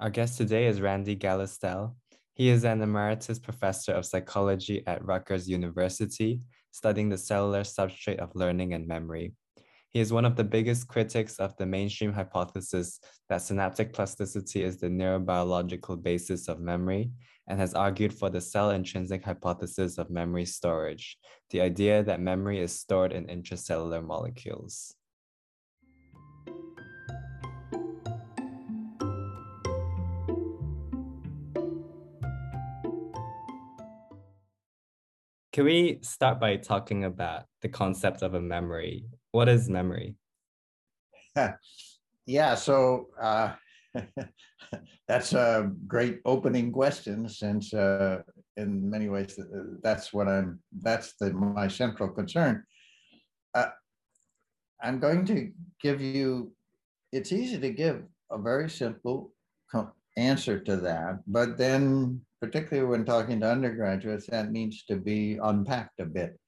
Our guest today is Randy Gallistel. He is an emeritus professor of psychology at Rutgers University, studying the cellular substrate of learning and memory. He is one of the biggest critics of the mainstream hypothesis that synaptic plasticity is the neurobiological basis of memory and has argued for the cell intrinsic hypothesis of memory storage, the idea that memory is stored in intracellular molecules. Can we start by talking about the concept of a memory? What is memory? yeah, so uh, that's a great opening question since uh, in many ways that's what I'm, that's the, my central concern. Uh, I'm going to give you, it's easy to give a very simple answer to that, but then particularly when talking to undergraduates, that needs to be unpacked a bit.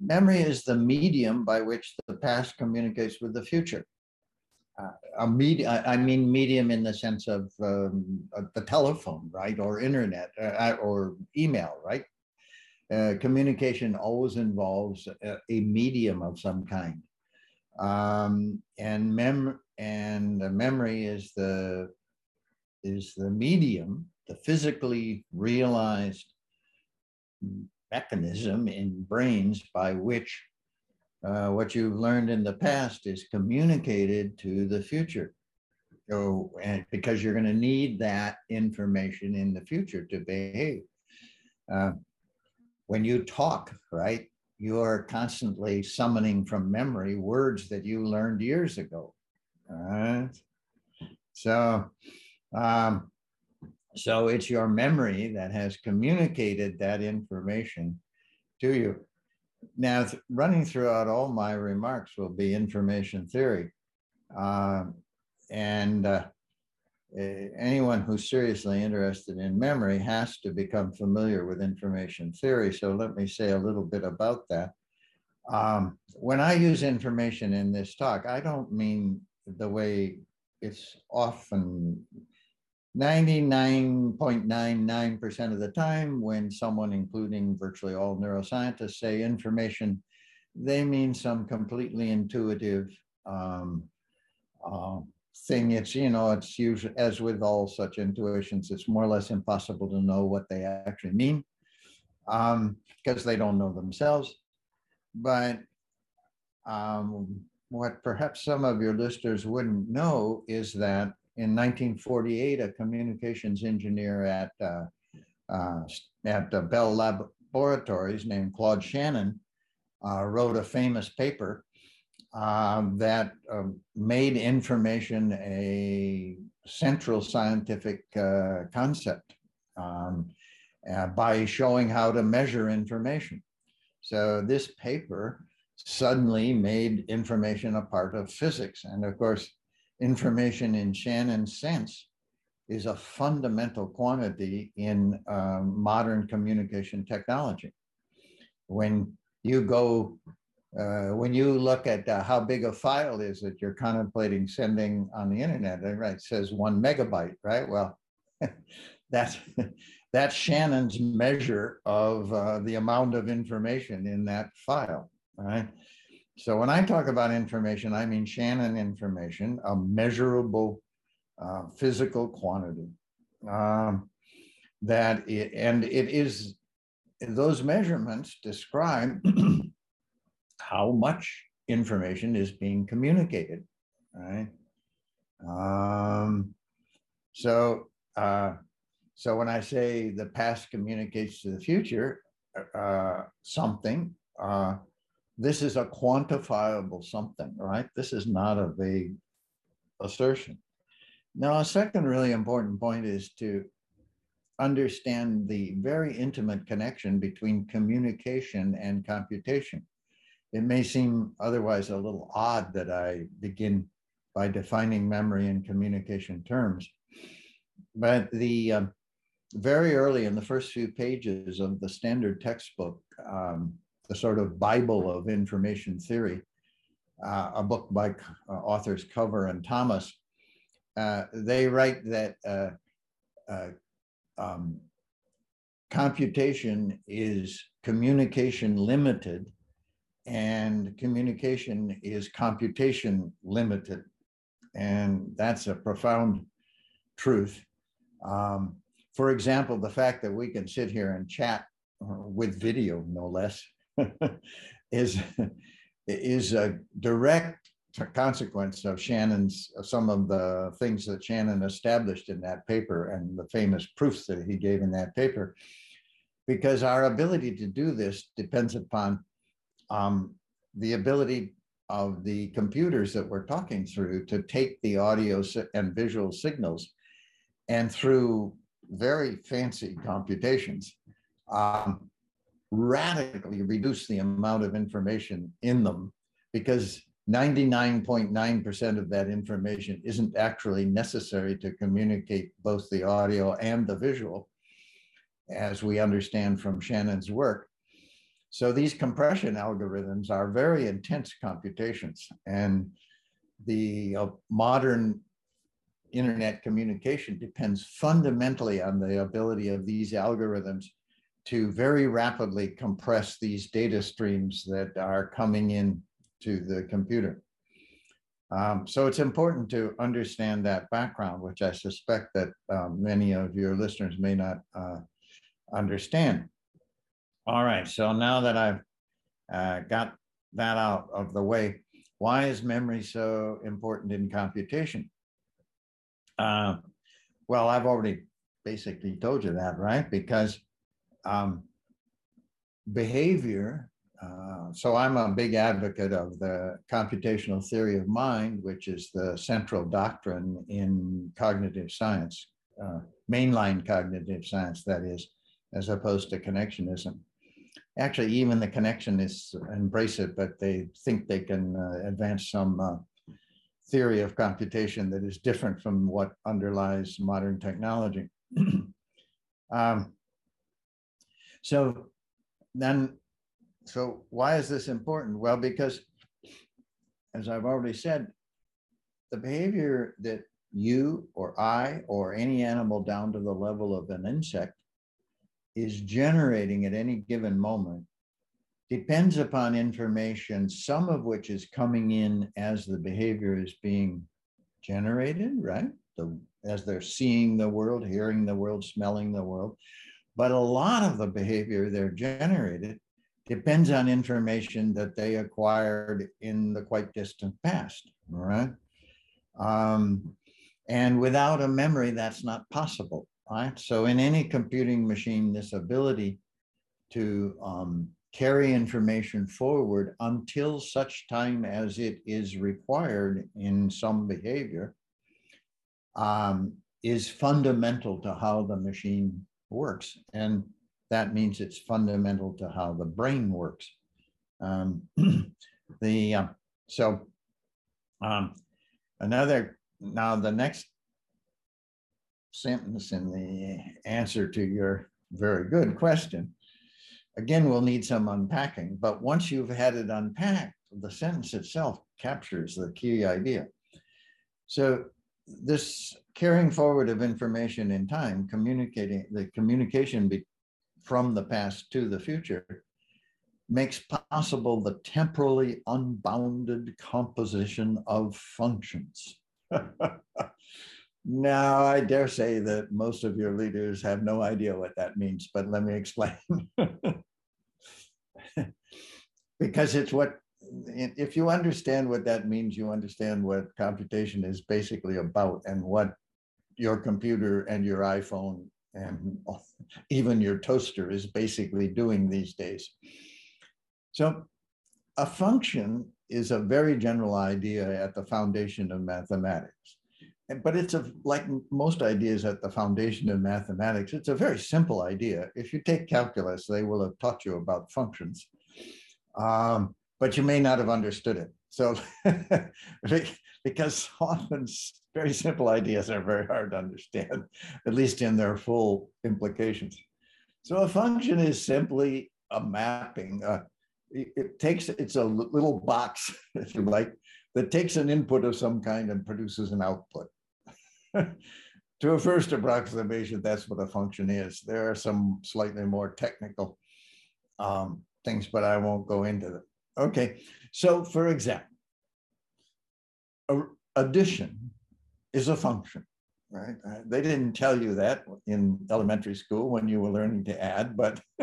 Memory is the medium by which the past communicates with the future. Uh, a media, I mean medium in the sense of um, uh, the telephone, right, or internet, uh, or email, right? Uh, communication always involves a, a, medium of some kind, um, and mem and memory is the is the medium the physically realized mechanism in brains by which uh, what you've learned in the past is communicated to the future. So, and because you're going to need that information in the future to behave. Uh, when you talk, right, you're constantly summoning from memory words that you learned years ago. All right. So, um, so it's your memory that has communicated that information to you. Now, th- running throughout all my remarks will be information theory. Uh, and uh, anyone who's seriously interested in memory has to become familiar with information theory. So let me say a little bit about that. Um, when I use information in this talk, I don't mean the way it's often 99.99% of the time, when someone, including virtually all neuroscientists, say information, they mean some completely intuitive um, uh, thing. It's, you know, it's usually, as with all such intuitions, it's more or less impossible to know what they actually mean um, because they don't know themselves. But um, what perhaps some of your listeners wouldn't know is that in 1948, a communications engineer at uh, uh, at Bell Laboratories named Claude Shannon uh, wrote a famous paper um, that um, made information a central scientific uh, concept um, uh, by showing how to measure information. So this paper suddenly made information a part of physics, and of course information in Shannon's sense is a fundamental quantity in um, modern communication technology. When you go, uh, when you look at uh, how big a file is that you're contemplating sending on the internet, right? It says one megabyte, right? Well, that's that's Shannon's measure of uh, the amount of information in that file, right? So when I talk about information, I mean Shannon information, a measurable uh, physical quantity. Um, that it, and it is those measurements describe how much information is being communicated, right? Um, so, uh, so when I say the past communicates to the future, uh, something, uh, this is a quantifiable something, right? This is not a vague assertion. Now, a second really important point is to understand the very intimate connection between communication and computation. It may seem otherwise a little odd that I begin by defining memory in communication terms, but the um, very early in the first few pages of the standard textbook, um, the sort of Bible of information theory, uh, a book by uh, authors Cover and Thomas. uh, they write that uh, uh, um, computation is communication limited and communication is computation limited. And that's a profound truth. Um, for example, the fact that we can sit here and chat uh, with video, no less, is, is a direct consequence of Shannon's, of some of the things that Shannon established in that paper and the famous proofs that he gave in that paper. Because our ability to do this depends upon um, the ability of the computers that we're talking through to take the audio and visual signals and through very fancy computations, um, radically reduce the amount of information in them because 99.9% of that information isn't actually necessary to communicate both the audio and the visual, as we understand from Shannon's work. So these compression algorithms are very intense computations and the uh, modern internet communication depends fundamentally on the ability of these algorithms to very rapidly compress these data streams that are coming in to the computer. Um, so it's important to understand that background, which I suspect that um, many of your listeners may not uh, understand. All right, so now that I've uh, got that out of the way, why is memory so important in computation? Uh, well, I've already basically told you that, right? Because um, behavior uh, so I'm a big advocate of the computational theory of mind, which is the central doctrine in cognitive science, uh, mainline cognitive science, that is, as opposed to connectionism. Actually, even the connectionists embrace it, but they think they can uh, advance some uh, theory of computation that is different from what underlies modern technology. um, so then so why is this important? Well, because as I've already said, the behavior that you or I or any animal down to the level of an insect is generating at any given moment depends upon information, some of which is coming in as the behavior is being generated, right? The, as they're seeing the world, hearing the world, smelling the world. But a lot of the behavior they're generated depends on information that they acquired in the quite distant past, right? Um, and without a memory, that's not possible, right? So in any computing machine, this ability to um, carry information forward until such time as it is required in some behavior um, is fundamental to how the machine works. And that means it's fundamental to how the brain works. Um, the uh, so um, another now the next sentence in the answer to your very good question again we'll need some unpacking but once you've had it unpacked the sentence itself captures the key idea so this carrying forward of information in time communicating the communication be, from the past to the future makes possible the temporally unbounded composition of functions. now, I dare say that most of your leaders have no idea what that means, but let me explain. because it's what, if you understand what that means, you understand what computation is basically about and what your computer and your iPhone and even your toaster is basically doing these days. So a function is a very general idea at the foundation of mathematics. But it's a, like most ideas at the foundation of mathematics, it's a very simple idea. If you take calculus, they will have taught you about functions, um, but you may not have understood it. So because often very simple ideas are very hard to understand, at least in their full implications. So a function is simply a mapping. Uh, it, takes, it's a little box, if you like, that takes an input of some kind and produces an output. to a first approximation, that's what a function is. There are some slightly more technical um, things, but I won't go into them. Okay, so for example, addition is a function, right? Uh, they didn't tell you that in elementary school when you were learning to add, but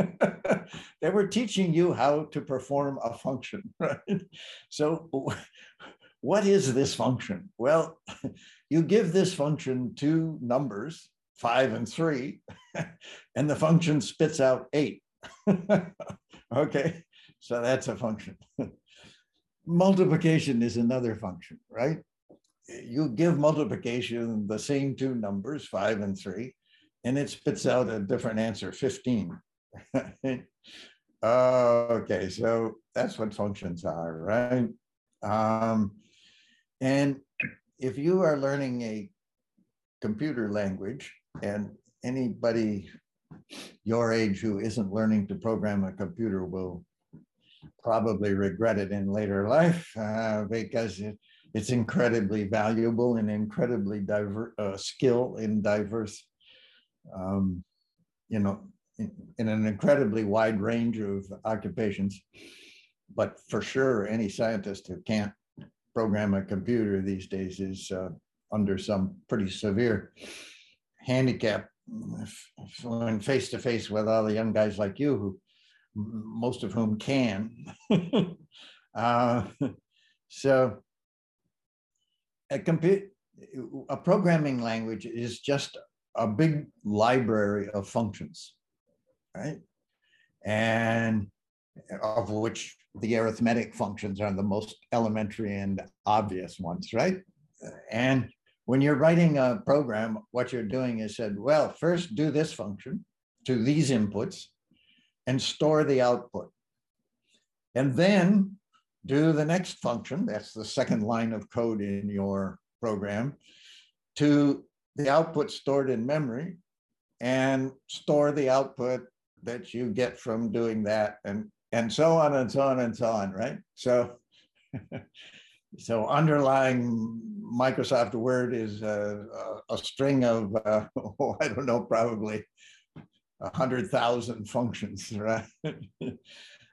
they were teaching you how to perform a function, right? So what is this function? Well, you give this function two numbers, five and three, and the function spits out eight. okay, so that's a function. Multiplication is another function, right? You give multiplication the same two numbers, five and three, and it spits out a different answer, 15. okay, so that's what functions are, right? Um, and if you are learning a computer language and anybody your age who isn't learning to program a computer will probably regret it in later life uh, because it, it's incredibly valuable and incredibly diverse uh, skill in diverse, um, you know, in, in, an incredibly wide range of occupations. But for sure, any scientist who can't program a computer these days is uh, under some pretty severe handicap when face to face with all the young guys like you, who most of whom can. uh, so a a programming language is just a big library of functions, right? And of which the arithmetic functions are the most elementary and obvious ones, right? And when you're writing a program, what you're doing is said, well, first do this function to these inputs and store the output. And then do the next function, that's the second line of code in your program, to the output stored in memory and store the output that you get from doing that and and so on and so on and so on, right? So, so underlying Microsoft Word is a, a, string of, uh, oh, I don't know, probably a hundred thousand functions, right?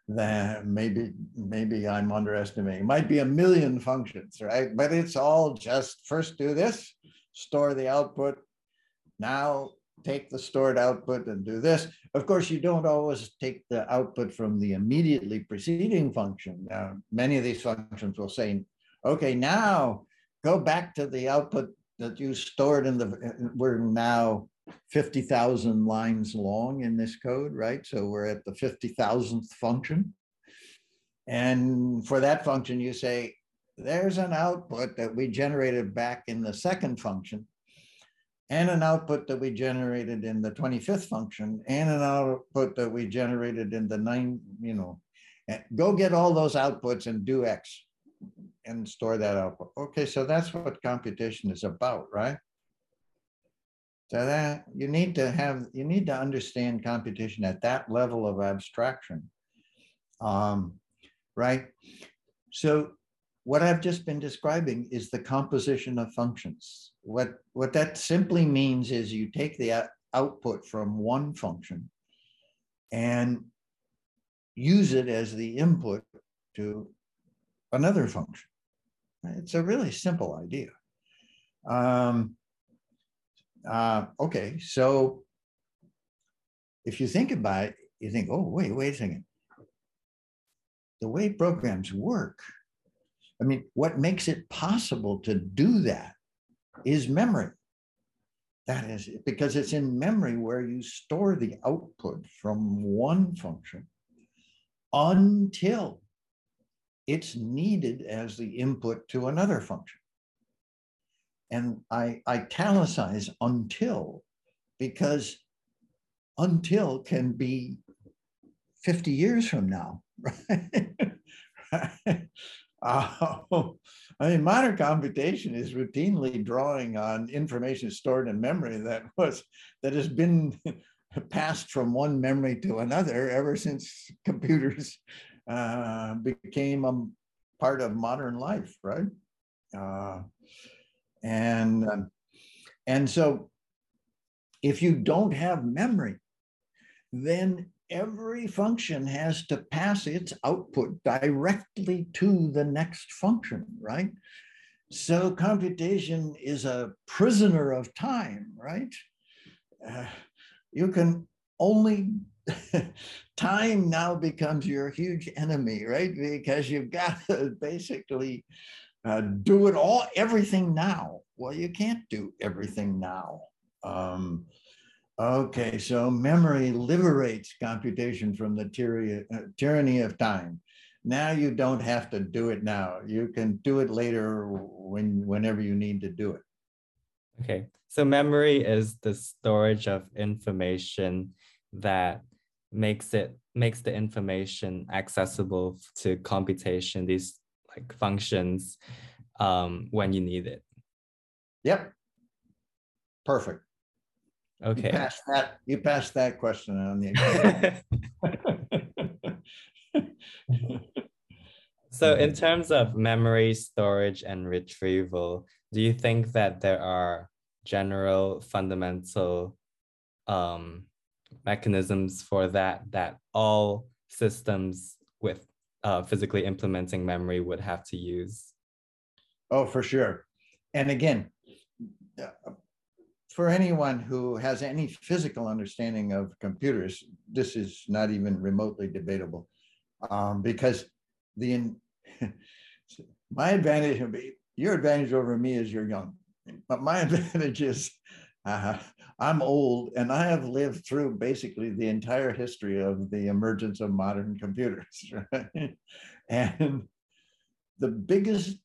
that maybe maybe I'm underestimating. It might be a million functions, right? But it's all just first do this, store the output. Now take the stored output and do this. Of course, you don't always take the output from the immediately preceding function. Now, many of these functions will say, okay, now go back to the output that you stored in the, we're now 50,000 lines long in this code, right? So we're at the 50,000th function. And for that function, you say, there's an output that we generated back in the second function and an output that we generated in the 25th function and an output that we generated in the nine, you know, eh, go get all those outputs and do X and store that output. Okay, so that's what computation is about, right? So that you need to have, you need to understand computation at that level of abstraction, um, right? So what I've just been describing is the composition of functions. What, what that simply means is you take the output from one function and use it as the input to another function. It's a really simple idea. Um, uh, okay, so if you think about it, you think, oh, wait, wait a second. The way programs work I mean, what makes it possible to do that is memory. That is because it's in memory where you store the output from one function until it's needed as the input to another function. And I italicize until because until can be 50 years from now, right? Uh, I mean, modern computation is routinely drawing on information stored in memory that was that has been passed from one memory to another ever since computers uh, became a part of modern life, right? Uh, and um, And so if you don't have memory, then every function has to pass its output directly to the next function, right? So computation is a prisoner of time, right? Uh, you can only, time now becomes your huge enemy, right? Because you've got to basically uh, do it all, everything now. Well, you can't do everything now. Um, Okay, so memory liberates computation from the tyranny, uh, tyranny of time. Now you don't have to do it now. You can do it later when whenever you need to do it. Okay, so memory is the storage of information that makes it makes the information accessible to computation. These like functions um, when you need it. Yep. Perfect. Okay. You passed that, you passed that question on the so in terms of memory storage and retrieval, do you think that there are general fundamental um, mechanisms for that that all systems with uh, physically implementing memory would have to use? Oh, for sure. And again, for anyone who has any physical understanding of computers, this is not even remotely debatable um, because the my advantage, your advantage over me is you're young, but my advantage is uh, I'm old and I have lived through basically the entire history of the emergence of modern computers. Right? And the biggest,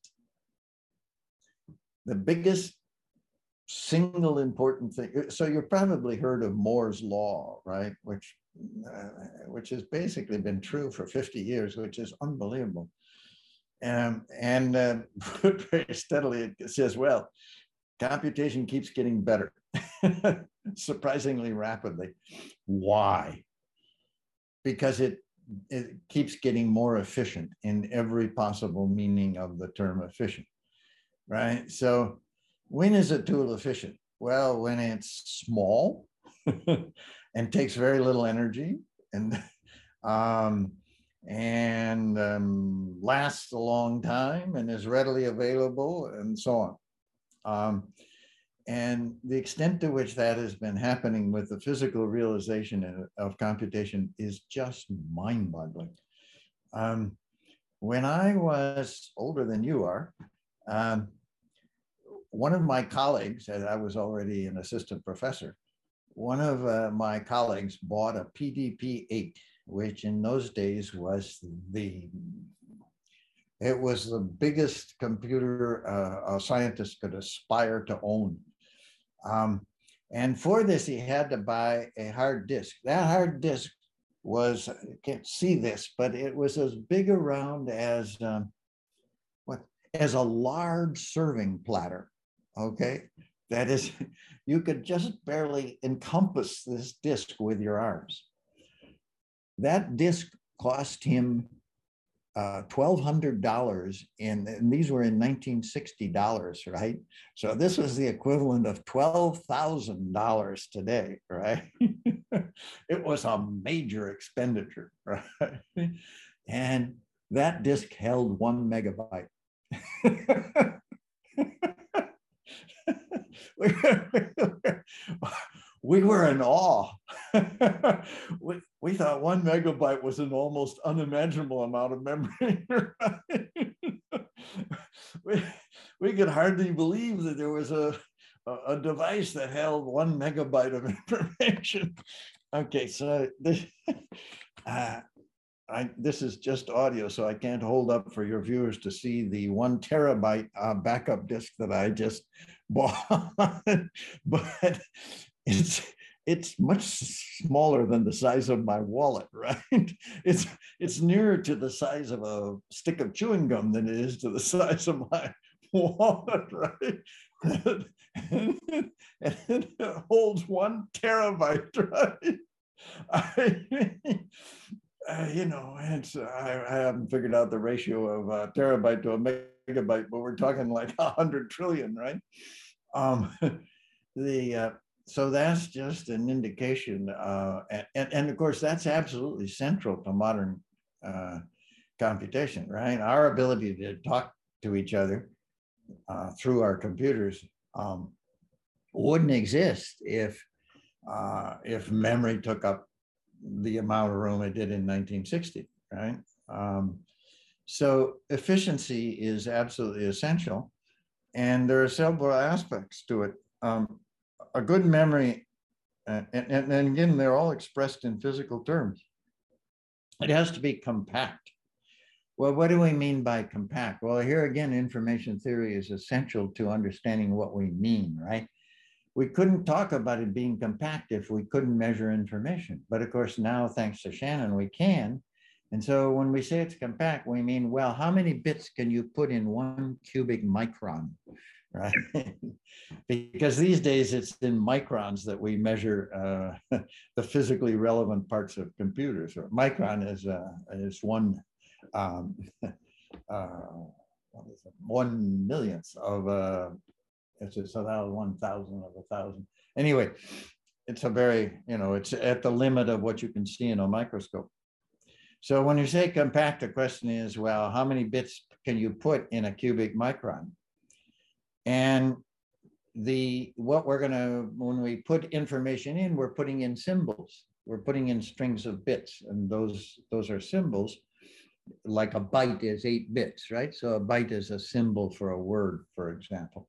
the biggest single important thing. Uh, so you've probably heard of Moore's law, right? Which uh, which has basically been true for 50 years, which is unbelievable. Um, and uh, very steadily it says, well, computation keeps getting better, surprisingly rapidly. Why? Because it it keeps getting more efficient in every possible meaning of the term efficient, right? So when is a tool efficient? Well, when it's small and takes very little energy and um, and um, lasts a long time and is readily available and so on. Um, and the extent to which that has been happening with the physical realization of computation is just mind boggling. Um, when I was older than you are, um, one of my colleagues, and I was already an assistant professor, one of uh, my colleagues bought a PDP 8, which in those days was the it was the biggest computer uh, a scientist could aspire to own. Um, and for this, he had to buy a hard disk. That hard disk was, I can't see this, but it was as big around as um, what as a large serving platter okay? That is, you could just barely encompass this disc with your arms. That disc cost him uh, $1,200 in, and these were in 1960 dollars, right? So this was the equivalent of $12,000 today, right? it was a major expenditure, right? And that disc held one megabyte. we were in awe. we, we thought one megabyte was an almost unimaginable amount of memory. we, we could hardly believe that there was a, a, device that held one megabyte of information. Okay, so this, uh, I, this is just audio, so I can't hold up for your viewers to see the one terabyte uh, backup disk that I just bought, but it's it's much smaller than the size of my wallet, right? It's it's nearer to the size of a stick of chewing gum than it is to the size of my wallet, right? and it holds one terabyte, right? I, uh, you know, it's I, I, haven't figured out the ratio of a terabyte to a megabyte, but we're talking like a hundred trillion, right? Um, the uh, so that's just an indication, uh, and, and of course that's absolutely central to modern uh, computation, right? Our ability to talk to each other uh, through our computers um, wouldn't exist if uh, if memory took up the amount of room it did in 1960, right? Um, so efficiency is absolutely essential. And there are several aspects to it. Um, a good memory, and, and, and again, they're all expressed in physical terms. It has to be compact. Well, what do we mean by compact? Well, here again, information theory is essential to understanding what we mean, right? We couldn't talk about it being compact if we couldn't measure information. But of course, now, thanks to Shannon, we can. And so when we say it's compact, we mean, well, how many bits can you put in one cubic micron, right? because these days it's in microns that we measure uh, the physically relevant parts of computers. Micron is, uh, is one, um, uh, one millionth of, uh, it's a, that was one thousand of a thousand. Anyway, it's a very, you know, it's at the limit of what you can see in a microscope. So when you say compact, the question is, well, how many bits can you put in a cubic micron? And the what we're gonna when we put information in, we're putting in symbols. We're putting in strings of bits, and those those are symbols. Like a byte is eight bits, right? So a byte is a symbol for a word, for example,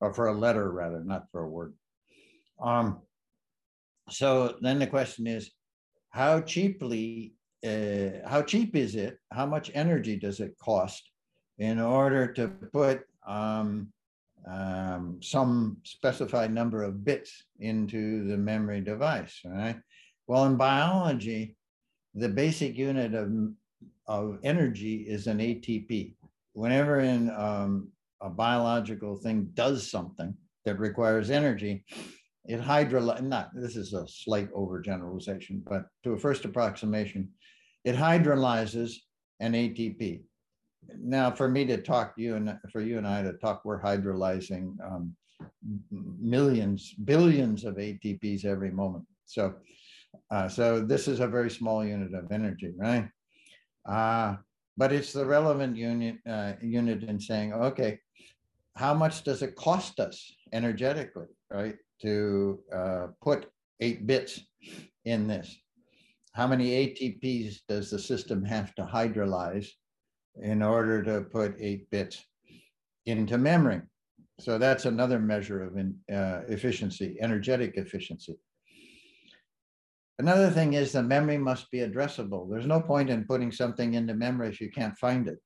or for a letter rather, not for a word. Um, so then the question is, how cheaply uh, how cheap is it? How much energy does it cost in order to put um, um, some specified number of bits into the memory device, right? Well, in biology, the basic unit of, of energy is an ATP. Whenever in um, a biological thing does something that requires energy, it hydrolyzes, not, this is a slight overgeneralization, but to a first approximation, it hydrolyzes an ATP. Now, for me to talk you and for you and I to talk, we're hydrolyzing um, millions, billions of ATPs every moment. So, uh, so this is a very small unit of energy, right? Uh, but it's the relevant unit uh, unit in saying, okay, how much does it cost us energetically, right, to uh, put eight bits in this? how many ATPs does the system have to hydrolyze in order to put eight bits into memory? So that's another measure of uh, efficiency, energetic efficiency. Another thing is the memory must be addressable. There's no point in putting something into memory if you can't find it.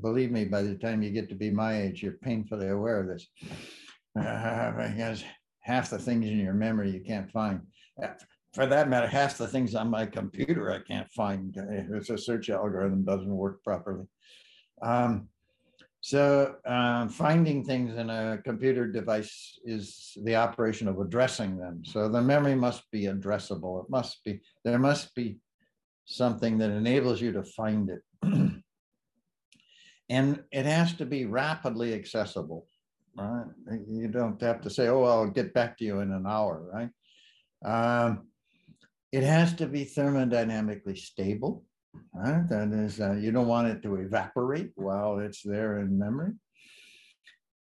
Believe me, by the time you get to be my age, you're painfully aware of this. Uh, because half the things in your memory you can't find for that matter, half the things on my computer I can't find if a search algorithm doesn't work properly. Um, so uh, finding things in a computer device is the operation of addressing them. So the memory must be addressable. It must be, there must be something that enables you to find it. and it has to be rapidly accessible, right? You don't have to say, oh, I'll get back to you in an hour, right? Um, it has to be thermodynamically stable. Right? That is, uh, you don't want it to evaporate while it's there in memory.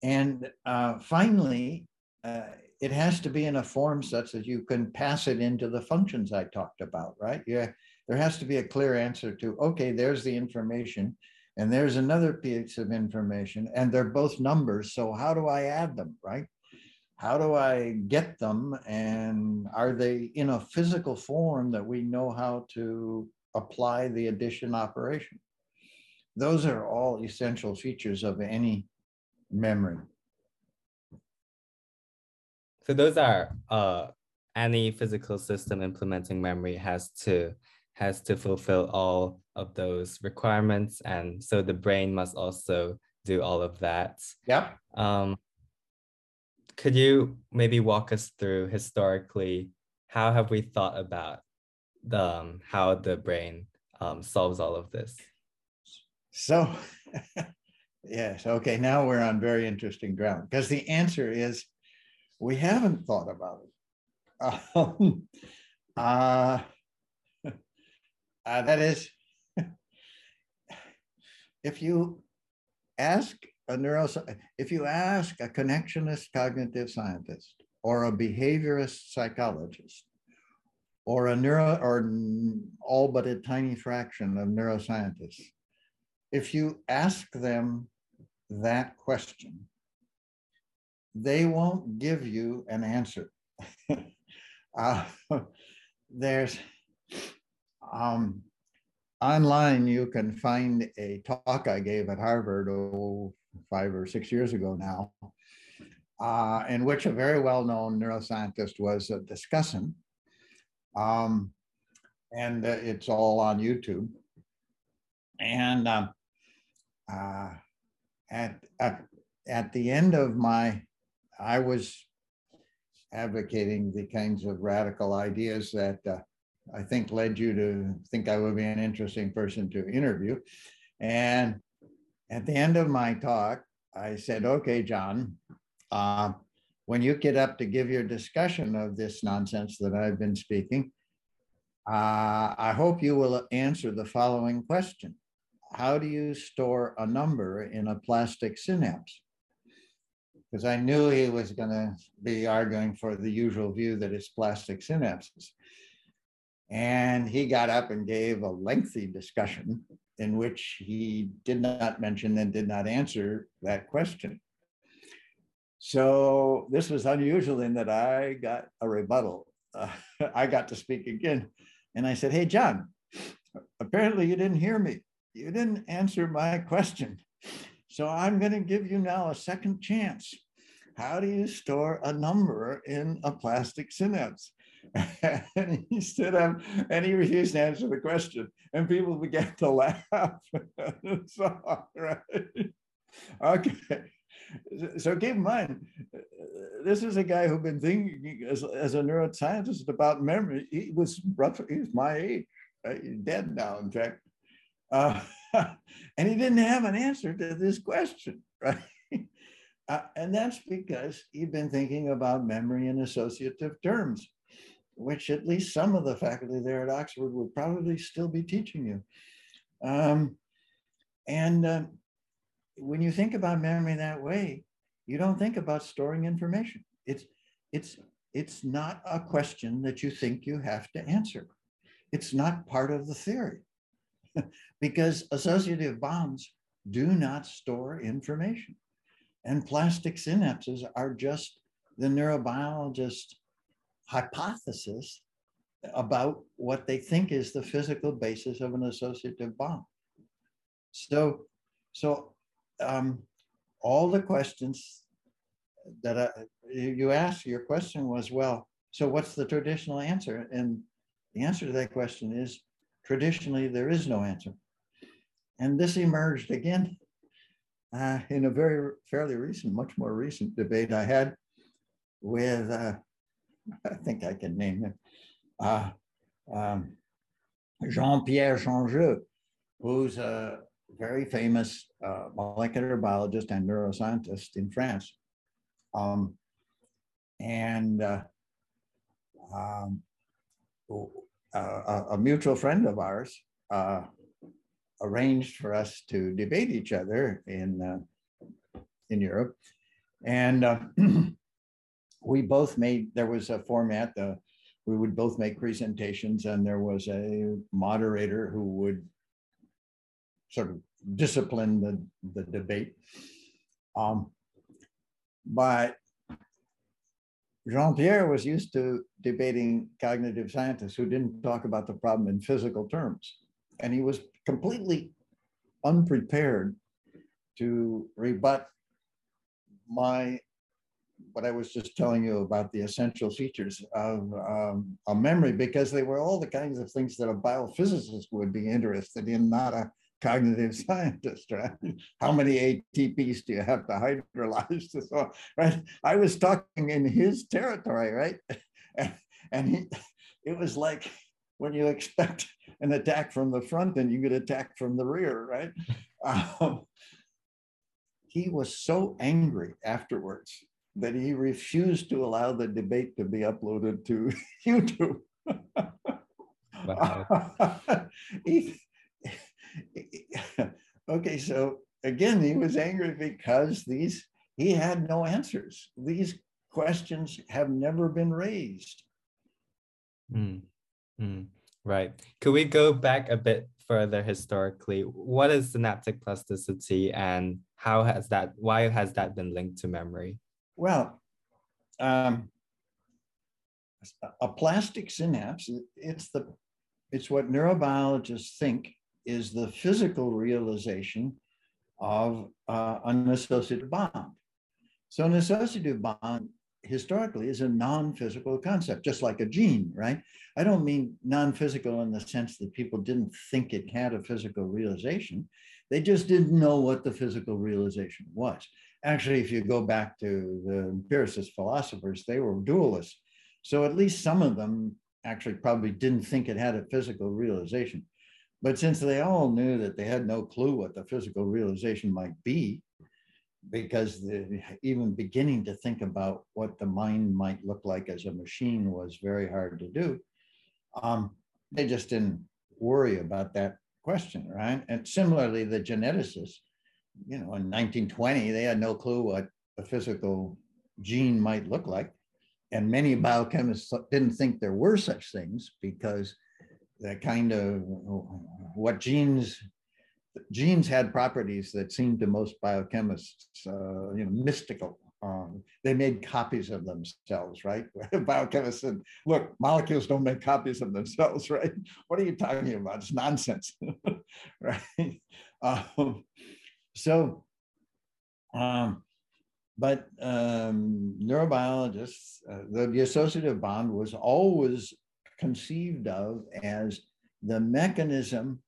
And uh, finally, uh, it has to be in a form such that you can pass it into the functions I talked about, right? Yeah, there has to be a clear answer to, okay, there's the information, and there's another piece of information, and they're both numbers. So how do I add them, right? How do I get them? And are they in a physical form that we know how to apply the addition operation? Those are all essential features of any memory. So those are uh, any physical system implementing memory has to has to fulfill all of those requirements, and so the brain must also do all of that. Yeah. Um, could you maybe walk us through historically how have we thought about the um, how the brain um, solves all of this? So, yes, okay. Now we're on very interesting ground because the answer is we haven't thought about it. Um, uh, uh, that is, if you ask a neuro, if you ask a connectionist cognitive scientist or a behaviorist psychologist or a neuro or all but a tiny fraction of neuroscientists, if you ask them that question, they won't give you an answer. uh, there's um, online, you can find a talk I gave at Harvard oh, five or six years ago now, uh, in which a very well-known neuroscientist was uh, discussing. Um, and uh, it's all on YouTube. And um, uh, at, at, at the end of my, I was advocating the kinds of radical ideas that uh, I think led you to think I would be an interesting person to interview. And at the end of my talk, I said, okay, John, uh, when you get up to give your discussion of this nonsense that I've been speaking, uh, I hope you will answer the following question. How do you store a number in a plastic synapse? Because I knew he was going to be arguing for the usual view that it's plastic synapses. And he got up and gave a lengthy discussion in which he did not mention and did not answer that question. So this was unusual in that I got a rebuttal. Uh, I got to speak again. And I said, Hey, John, apparently you didn't hear me. You didn't answer my question. So I'm going to give you now a second chance. How do you store a number in a plastic synapse? and he stood up and he refused to answer the question. And people began to laugh. so, right. Okay. So keep in mind, this is a guy who'd been thinking as, as a neuroscientist about memory. He was roughly, he's my age. Right? He's dead now, in fact. Uh, and he didn't have an answer to this question, right? Uh, and that's because he'd been thinking about memory in associative terms which at least some of the faculty there at Oxford would probably still be teaching you. Um, and uh, when you think about memory that way, you don't think about storing information. It's, it's, it's not a question that you think you have to answer. It's not part of the theory because associative bonds do not store information. And plastic synapses are just the neurobiologist hypothesis about what they think is the physical basis of an associative bond. So, so um, all the questions that I, you asked, your question was, well, so what's the traditional answer? And the answer to that question is traditionally there is no answer. And this emerged again uh, in a very fairly recent, much more recent debate I had with uh, I think I can name him, uh, um, Jean-Pierre Changeux, who's a very famous uh, molecular biologist and neuroscientist in France. Um, and uh, um, a, a, mutual friend of ours uh, arranged for us to debate each other in, uh, in Europe. And uh, we both made, there was a format, uh, we would both make presentations and there was a moderator who would sort of discipline the, the debate. Um, but Jean-Pierre was used to debating cognitive scientists who didn't talk about the problem in physical terms. And he was completely unprepared to rebut my what I was just telling you about the essential features of um, a memory, because they were all the kinds of things that a biophysicist would be interested in, not a cognitive scientist, right? How many ATPs do you have to hydrolyze to so right? I was talking in his territory, right? And, and he, it was like when you expect an attack from the front and you get attacked from the rear, right? Um, he was so angry afterwards that he refused to allow the debate to be uploaded to YouTube. he, okay, so again, he was angry because these he had no answers. These questions have never been raised. Mm, mm, right. Could we go back a bit further historically? What is synaptic plasticity and how has that, why has that been linked to memory? Well, um, a plastic synapse, it's the, it's what neurobiologists think is the physical realization of uh, an associative bond. So an associative bond historically is a non-physical concept, just like a gene, right? I don't mean non-physical in the sense that people didn't think it had a physical realization. They just didn't know what the physical realization was. Actually, if you go back to the empiricist philosophers, they were dualists. So at least some of them actually probably didn't think it had a physical realization. But since they all knew that they had no clue what the physical realization might be, because the, even beginning to think about what the mind might look like as a machine was very hard to do. Um, they just didn't worry about that question, right? And similarly, the geneticists, you know, in 1920, they had no clue what a physical gene might look like. And many biochemists didn't think there were such things because the kind of what genes genes had properties that seemed to most biochemists, uh, you know, mystical. Um, they made copies of themselves, right? Biochemists said, look, molecules don't make copies of themselves, right? What are you talking about? It's nonsense, right? Um, so, um, but um, neurobiologists, uh, the, the associative bond was always conceived of as the mechanism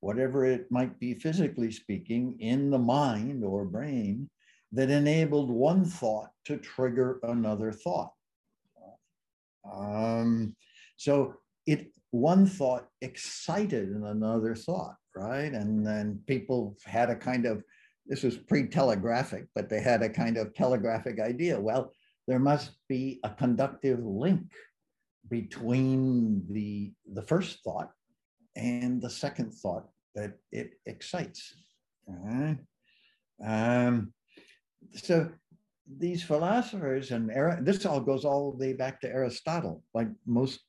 whatever it might be physically speaking, in the mind or brain that enabled one thought to trigger another thought. Um, so it one thought excited another thought, right? And then people had a kind of this was pre-telegraphic, but they had a kind of telegraphic idea. Well, there must be a conductive link between the the first thought and the second thought that it excites. Right? Um, so these philosophers and this all goes all the way back to Aristotle, like most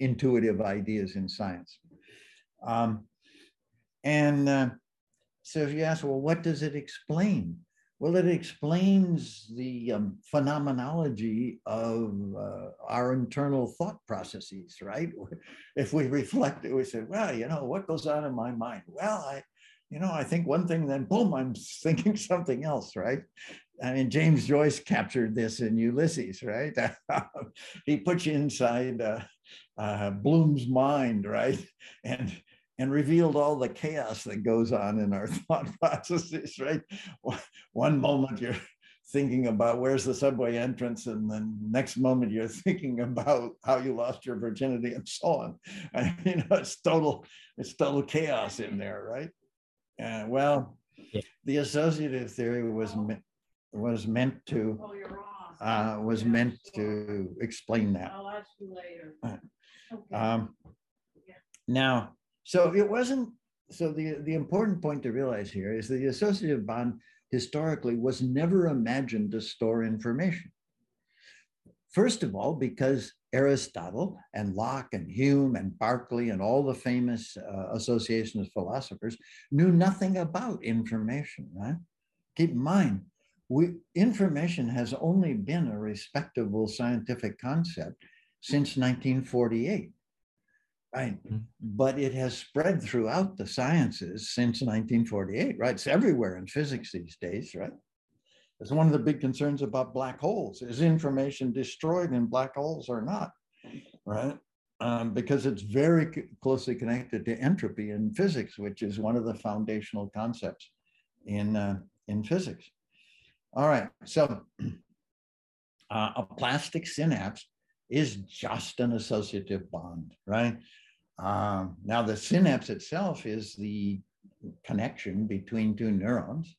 intuitive ideas in science. Um, and uh, so if you ask, well, what does it explain? Well, it explains the um, phenomenology of uh, our internal thought processes, right? If we reflect it, we say, well, you know, what goes on in my mind? Well, I, you know, I think one thing, then boom, I'm thinking something else, right? I mean, James Joyce captured this in Ulysses, right? he puts you inside uh, uh, Bloom's mind, right? And and revealed all the chaos that goes on in our thought processes, right? One moment you're thinking about where's the subway entrance, and then next moment you're thinking about how you lost your virginity and so on. I you know, it's total, it's total chaos in there, right? Uh, well, yeah. the associative theory was me- was meant to oh, uh, was meant to explain that. I'll ask you later. Uh, okay. Um, now, so it wasn't, so the, the important point to realize here is that the associative bond historically was never imagined to store information. First of all, because Aristotle and Locke and Hume and Berkeley and all the famous uh, association of philosophers knew nothing about information, right? Keep in mind, we, information has only been a respectable scientific concept since 1948 right? Mm-hmm. But it has spread throughout the sciences since 1948, right? It's everywhere in physics these days, right? It's one of the big concerns about black holes. Is information destroyed in black holes or not, right? Um, because it's very closely connected to entropy in physics, which is one of the foundational concepts in, uh, in physics. All right, so uh, a plastic synapse is just an associative bond, right? Um, now, the synapse itself is the connection between two neurons.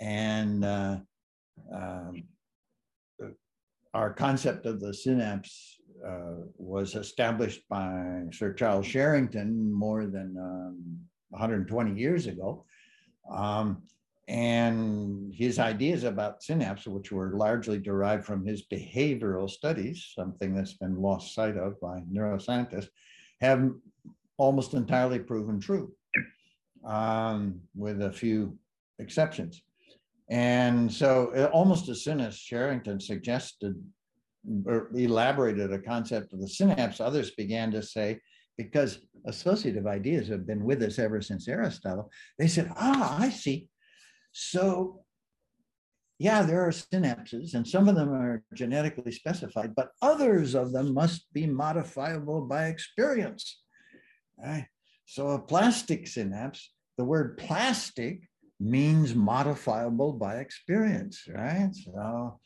And uh, um, our concept of the synapse uh, was established by Sir Charles Sherrington more than um, 120 years ago. Um, and his ideas about synapse, which were largely derived from his behavioral studies, something that's been lost sight of by neuroscientists, have almost entirely proven true, um, with a few exceptions. And so, uh, almost as soon as Sherrington suggested or elaborated a concept of the synapse, others began to say, because associative ideas have been with us ever since Aristotle, they said, ah, I see. So, yeah, there are synapses, and some of them are genetically specified, but others of them must be modifiable by experience. Right? So, a plastic synapse, the word plastic means modifiable by experience, right? So,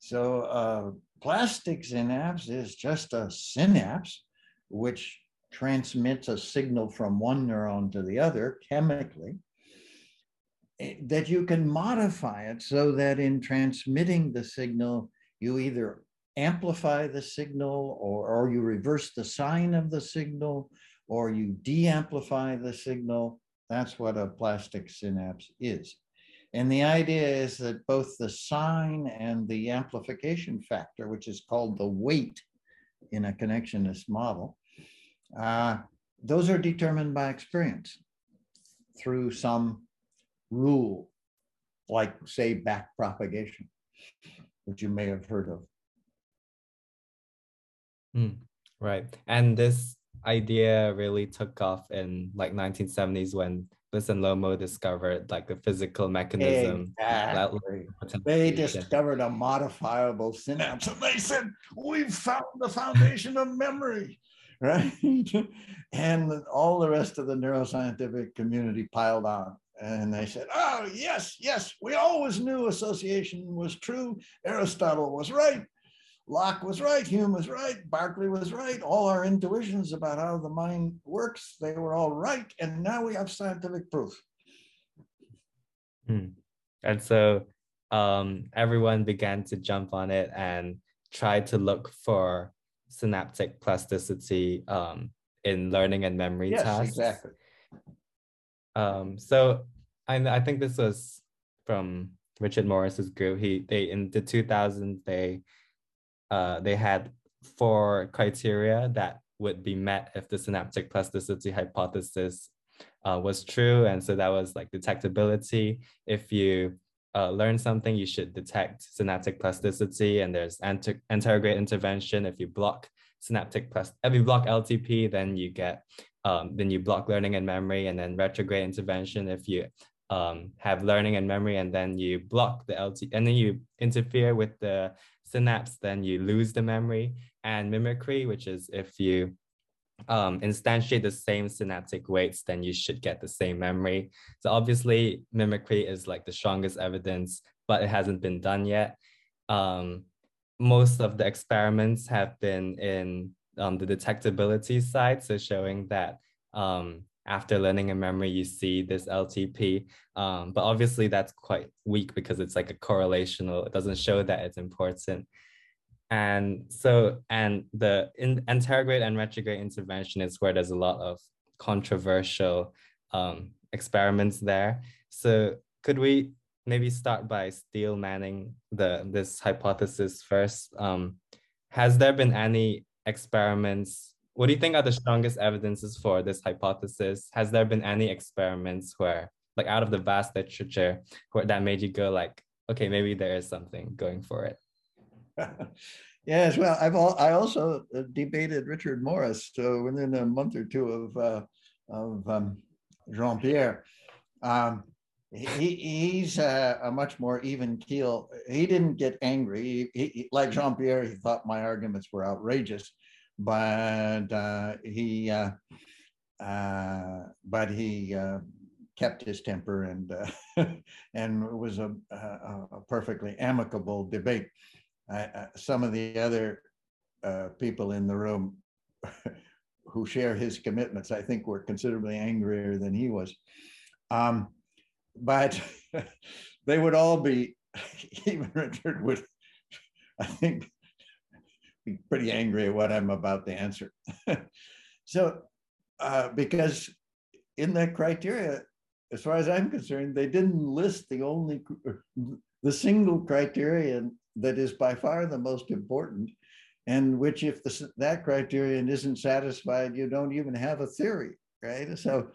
so uh, plastic synapse is just a synapse which transmits a signal from one neuron to the other chemically that you can modify it so that in transmitting the signal you either amplify the signal or, or you reverse the sign of the signal or you de-amplify the signal that's what a plastic synapse is. And the idea is that both the sign and the amplification factor, which is called the weight in a connectionist model, uh, those are determined by experience through some rule, like, say, back propagation, which you may have heard of. Mm, right. And this idea really took off in like 1970s when Bliss and Lomo discovered like the physical mechanism. Exactly. They discovered a modifiable synapse and they said, We've found the foundation of memory. Right. and all the rest of the neuroscientific community piled on. And they said, Oh, yes, yes, we always knew association was true. Aristotle was right. Locke was right, Hume was right, Berkeley was right. All our intuitions about how the mind works, they were all right. And now we have scientific proof. Hmm. And so um, everyone began to jump on it and try to look for synaptic plasticity um, in learning and memory yes, tasks. Exactly. Um, so I, I think this was from Richard Morris's group. He they in the 2000s they uh, they had four criteria that would be met if the synaptic plasticity hypothesis uh, was true. And so that was like detectability. If you uh, learn something, you should detect synaptic plasticity. And there's anter- anterograde intervention. If you block synaptic plast, if you block LTP, then you get um, then you block learning and memory. And then retrograde intervention. If you um, have learning and memory, and then you block the LT, and then you interfere with the synapse, then you lose the memory. And mimicry, which is if you um, instantiate the same synaptic weights, then you should get the same memory. So obviously, mimicry is like the strongest evidence, but it hasn't been done yet. Um, most of the experiments have been in um, the detectability side, so showing that um, after learning a memory, you see this LTP. Um, but obviously that's quite weak because it's like a correlational, it doesn't show that it's important. And so, and the in, anterograde and retrograde intervention is where there's a lot of controversial um, experiments there. So could we maybe start by steel manning the this hypothesis first? Um, has there been any experiments what do you think are the strongest evidences for this hypothesis? Has there been any experiments where, like, out of the vast literature, where that made you go like, okay, maybe there is something going for it? yes, well, I've all, I also uh, debated Richard Morris. So within a month or two of uh, of um, Jean Pierre, um, he, he's a, a, much more even keel. He didn't get angry. He, he, like Jean Pierre, he thought my arguments were outrageous but uh, he uh, uh, but he uh, kept his temper and uh, and it was a, a, a perfectly amicable debate. some of the other people in the room who share his commitments, I think, were considerably angrier than he was. Um, but they would all be, even Richard would, I think, be pretty angry at what I'm about to answer. so, uh, because in that criteria, as far as I'm concerned, they didn't list the only, the single criterion that is by far the most important, and which, if the, that criterion isn't satisfied, you don't even have a theory, right? So,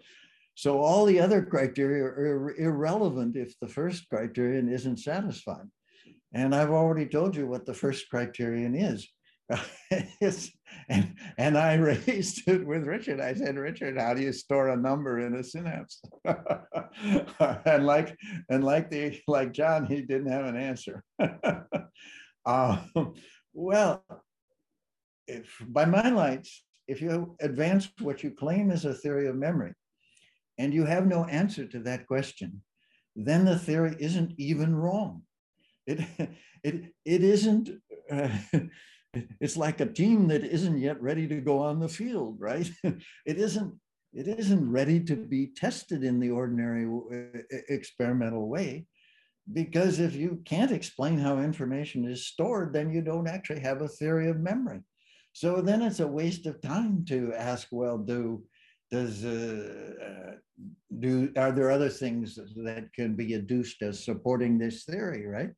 so all the other criteria are irrelevant if the first criterion isn't satisfied. And I've already told you what the first criterion is. and, and I raised it with Richard. I said, Richard, how do you store a number in a synapse? and like and like the like John, he didn't have an answer. um, well, if by my lights, if you advance what you claim is a theory of memory, and you have no answer to that question, then the theory isn't even wrong. It, it, it isn't, uh, it's like a team that isn't yet ready to go on the field, right? it isn't, it isn't ready to be tested in the ordinary uh, experimental way because if you can't explain how information is stored, then you don't actually have a theory of memory. So then it's a waste of time to ask, well, do does uh, uh, do are there other things that can be adduced as supporting this theory right?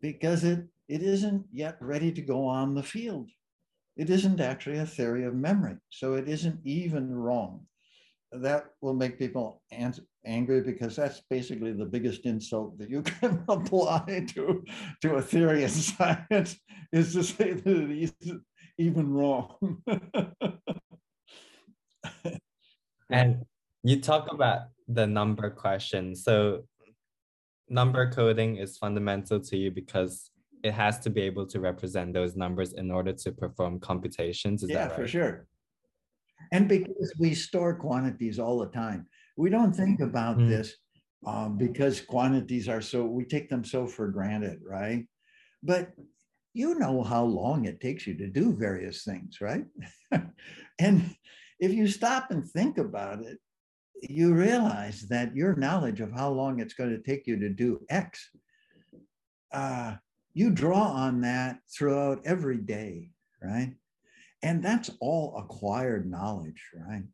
Because it it isn't yet ready to go on the field. It isn't actually a theory of memory so it isn't even wrong. That will make people angry because that's basically the biggest insult that you can apply to to a theory of science is to say that it isn't even wrong And you talk about the number question. So number coding is fundamental to you because it has to be able to represent those numbers in order to perform computations. Is yeah, right? for sure. And because we store quantities all the time, we don't think about mm. this um, because quantities are so, we take them so for granted, right? But you know how long it takes you to do various things, right? and if you stop and think about it, you realize that your knowledge of how long it's going to take you to do X, uh, you draw on that throughout every day, right? And that's all acquired knowledge, right?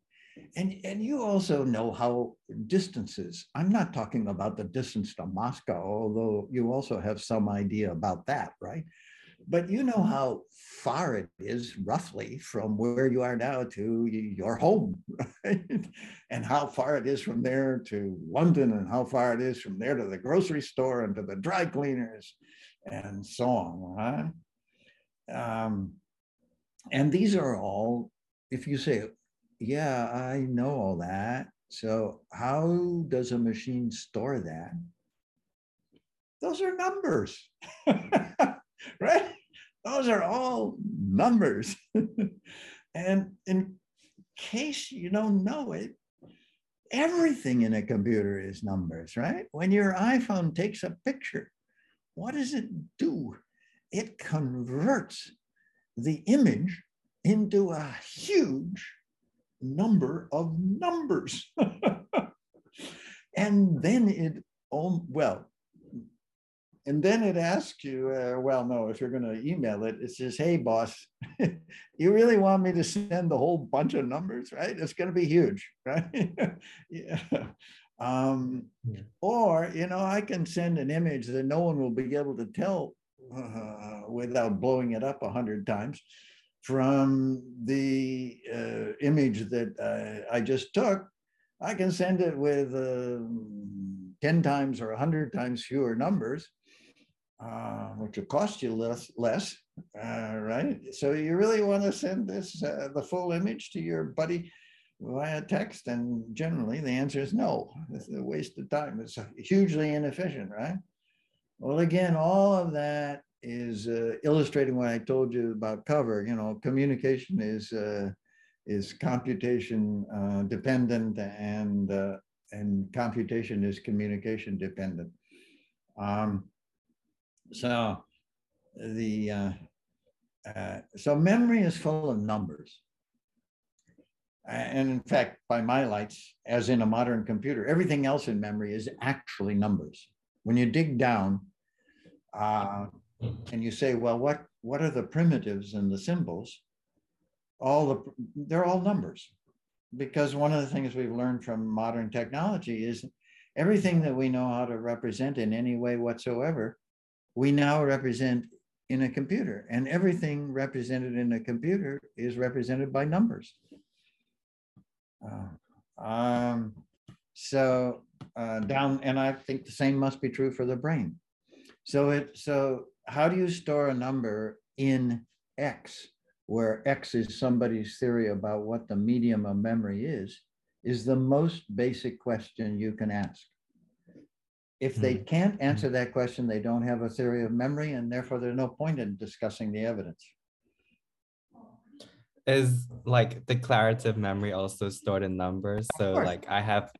And, and you also know how distances, I'm not talking about the distance to Moscow, although you also have some idea about that, right? But you know how far it is roughly from where you are now to your home, right? and how far it is from there to London, and how far it is from there to the grocery store and to the dry cleaners, and so on. Right? Um, and these are all, if you say, yeah, I know all that. So how does a machine store that? Those are numbers. right? Those are all numbers. and in case you don't know it, everything in a computer is numbers, right? When your iPhone takes a picture, what does it do? It converts the image into a huge number of numbers. and then it, oh, well, and then it asks you, uh, well, no, if you're going to email it, it says, hey, boss, you really want me to send the whole bunch of numbers, right? It's going to be huge, right? yeah. Um, yeah. Or, you know, I can send an image that no one will be able to tell uh, without blowing it up a hundred times from the uh, image that uh, I just took. I can send it with uh, 10 times or 100 times fewer numbers uh, which will cost you less, less uh, right? So you really want to send this, uh, the full image to your buddy via text? And generally the answer is no, it's a waste of time. It's hugely inefficient, right? Well, again, all of that is uh, illustrating what I told you about cover. You know, communication is uh, is computation uh, dependent and and computation is communication dependent. Um, so the uh, uh, so memory is full of numbers. And in fact, by my lights, as in a modern computer, everything else in memory is actually numbers. When you dig down, uh, and you say, well, what, what are the primitives and the symbols? All the, they're all numbers. Because one of the things we've learned from modern technology is everything that we know how to represent in any way whatsoever, we now represent in a computer. And everything represented in a computer is represented by numbers. Uh, um, so uh, down, and I think the same must be true for the brain. So it, so how do you store a number in X, where X is somebody's theory about what the medium of memory is, is the most basic question you can ask. If they hmm. can't hmm. answer that question, they don't have a theory of memory, and therefore there's no point in discussing the evidence. Is like declarative memory also stored in numbers? So like I have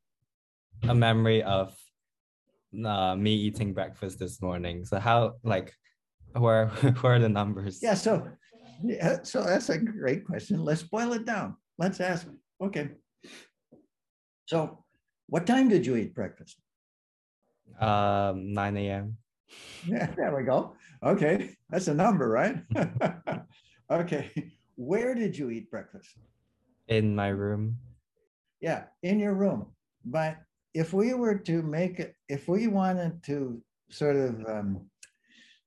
a memory of uh, me eating breakfast this morning. So how like where where are the numbers? Yeah, so yeah, so that's a great question. Let's boil it down. Let's ask. Okay. So, what time did you eat breakfast? Um, 9 a.m. Yeah, there we go. Okay, that's a number, right? okay, where did you eat breakfast? In my room. Yeah, in your room. But if we were to make it, if we wanted to sort of um,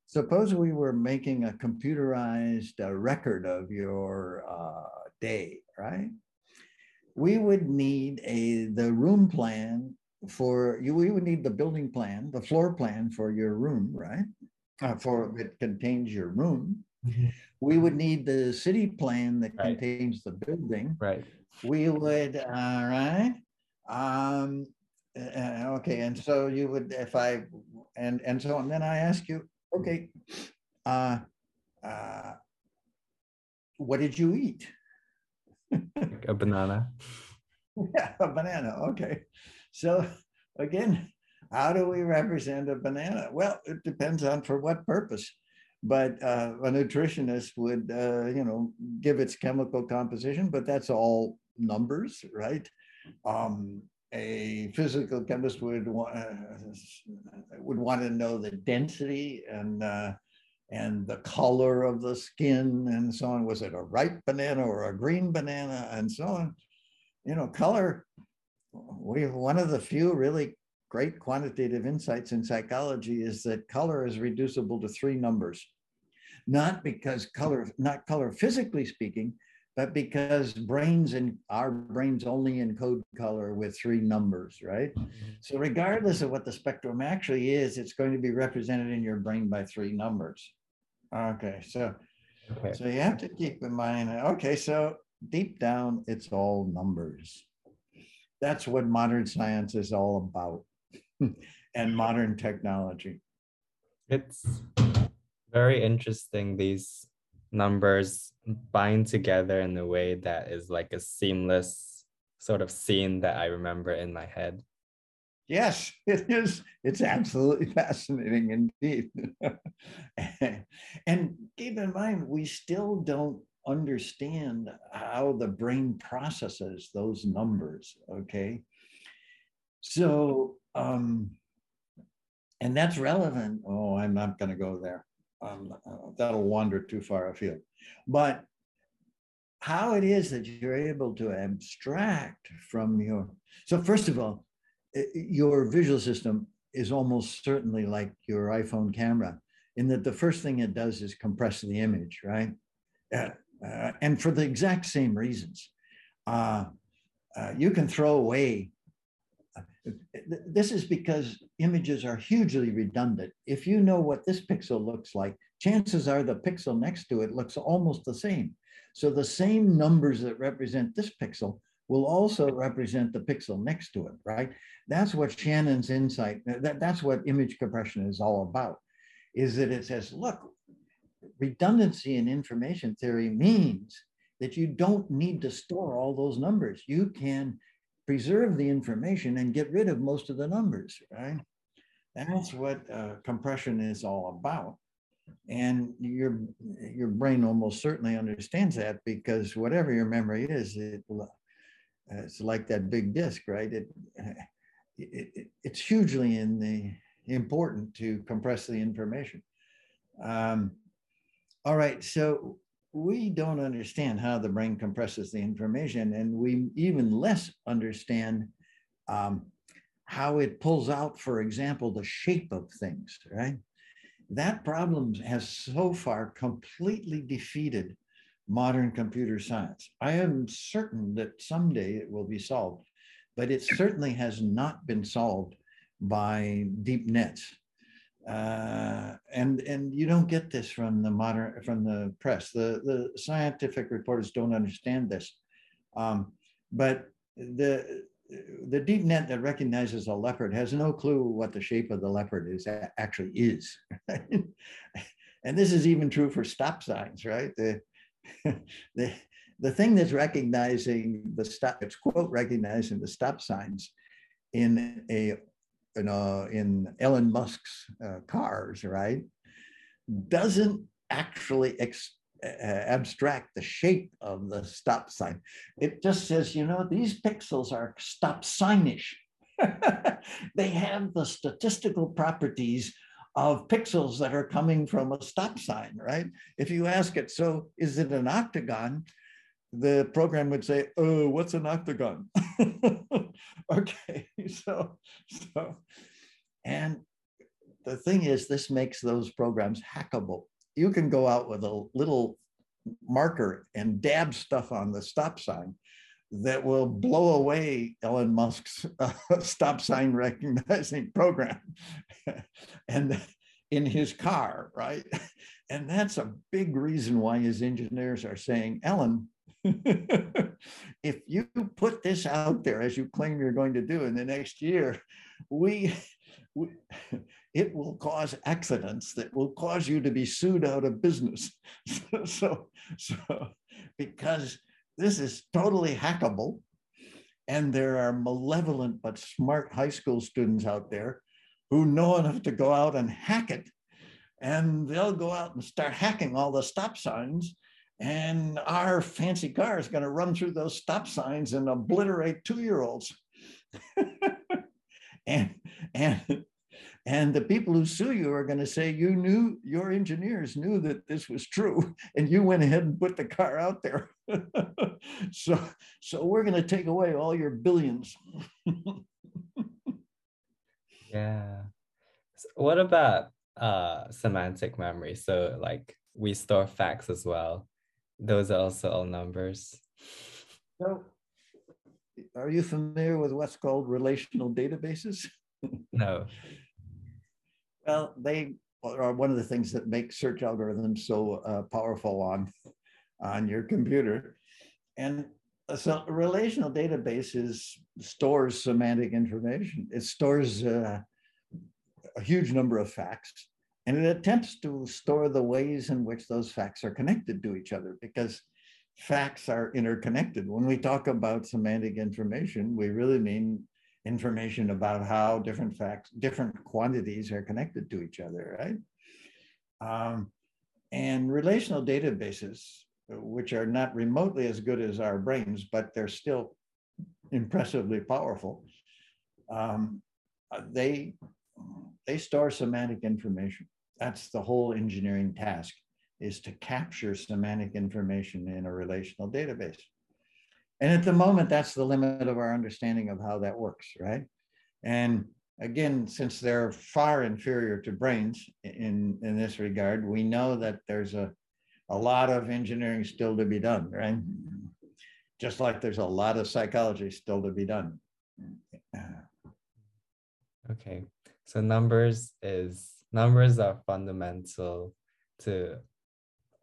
suppose we were making a computerized uh, record of your uh, day, right? We would need a the room plan for you. We would need the building plan, the floor plan for your room, right? Uh, for it contains your room. Mm-hmm. We would need the city plan that right. contains the building. Right. We would, all right. Um, uh, okay, and so you would, if I, and and so and then I ask you, okay, uh, uh, what did you eat? a banana. Yeah, a banana. Okay, so again, how do we represent a banana? Well, it depends on for what purpose. But uh, a nutritionist would, uh, you know, give its chemical composition, but that's all numbers, right? Um, a physical chemist would want uh, would want to know the density and uh, and the color of the skin and so on. Was it a ripe banana or a green banana and so on? You know, color. We one of the few really great quantitative insights in psychology is that color is reducible to three numbers. Not because color, not color physically speaking, but because brains and our brains only encode color with three numbers, right? Mm-hmm. So regardless of what the spectrum actually is, it's going to be represented in your brain by three numbers. Okay, so okay. so you have to keep in mind. Okay, so deep down, it's all numbers. That's what modern science is all about, and modern technology. It's very interesting these numbers bind together in a way that is like a seamless sort of scene that I remember in my head. Yes, it is. It's absolutely fascinating indeed. and keep in mind, we still don't understand how the brain processes those numbers. Okay. So, um, and that's relevant. Oh, I'm not going to go there um, uh, that'll wander too far afield. But how it is that you're able to abstract from your, so first of all, your visual system is almost certainly like your iPhone camera in that the first thing it does is compress the image, right? Uh, uh, and for the exact same reasons. Uh, uh you can throw away this is because images are hugely redundant. If you know what this pixel looks like, chances are the pixel next to it looks almost the same. So the same numbers that represent this pixel will also represent the pixel next to it, right? That's what Shannon's insight, that, that's what image compression is all about, is that it says, look, redundancy in information theory means that you don't need to store all those numbers. You can preserve the information and get rid of most of the numbers, right? That's what uh, compression is all about. And your, your brain almost certainly understands that because whatever your memory is, it, it's like that big disk, right? It, it, it's hugely in the important to compress the information. Um, all right, so we don't understand how the brain compresses the information, and we even less understand um, how it pulls out, for example, the shape of things, right? That problem has so far completely defeated modern computer science. I am certain that someday it will be solved, but it certainly has not been solved by deep nets. Uh, and and you don't get this from the modern from the press. The the scientific reporters don't understand this, um, but the the deep net that recognizes a leopard has no clue what the shape of the leopard is actually is. and this is even true for stop signs, right? The, the, the thing that's recognizing the stop, it's quote recognizing the stop signs in a in, a, in Elon Musk's uh, cars, right, doesn't actually uh, abstract the shape of the stop sign. It just says, you know, these pixels are stop signish. they have the statistical properties of pixels that are coming from a stop sign, right? If you ask it, so is it an octagon? The program would say, oh, what's an octagon? okay, so, so, and the thing is, this makes those programs hackable. You can go out with a little marker and dab stuff on the stop sign that will blow away Elon Musk's uh, stop sign recognizing program and in his car, right? And that's a big reason why his engineers are saying, Elon, if you put this out there as you claim you're going to do in the next year, we, we it will cause accidents that will cause you to be sued out of business. so, so, so because this is totally hackable. And there are malevolent but smart high school students out there who know enough to go out and hack it. And they'll go out and start hacking all the stop signs. And our fancy car is going to run through those stop signs and obliterate two year olds. and, and and the people who sue you are going to say you knew your engineers knew that this was true, and you went ahead and put the car out there. so, so we're going to take away all your billions. yeah. So what about uh, semantic memory? So, like we store facts as well. Those are also all numbers. So, are you familiar with what's called relational databases? no. Well, they are one of the things that make search algorithms so uh, powerful on, on your computer. And so a relational databases stores semantic information. It stores uh, a huge number of facts and it attempts to store the ways in which those facts are connected to each other because facts are interconnected. When we talk about semantic information, we really mean information about how different facts, different quantities are connected to each other, right? Um, and relational databases, which are not remotely as good as our brains, but they're still impressively powerful, um, they, they store semantic information. That's the whole engineering task is to capture semantic information in a relational database. And at the moment, that's the limit of our understanding of how that works, right? And again, since they're far inferior to brains in, in this regard, we know that there's a, a lot of engineering still to be done, right? Just like there's a lot of psychology still to be done. Okay, so numbers is numbers are fundamental to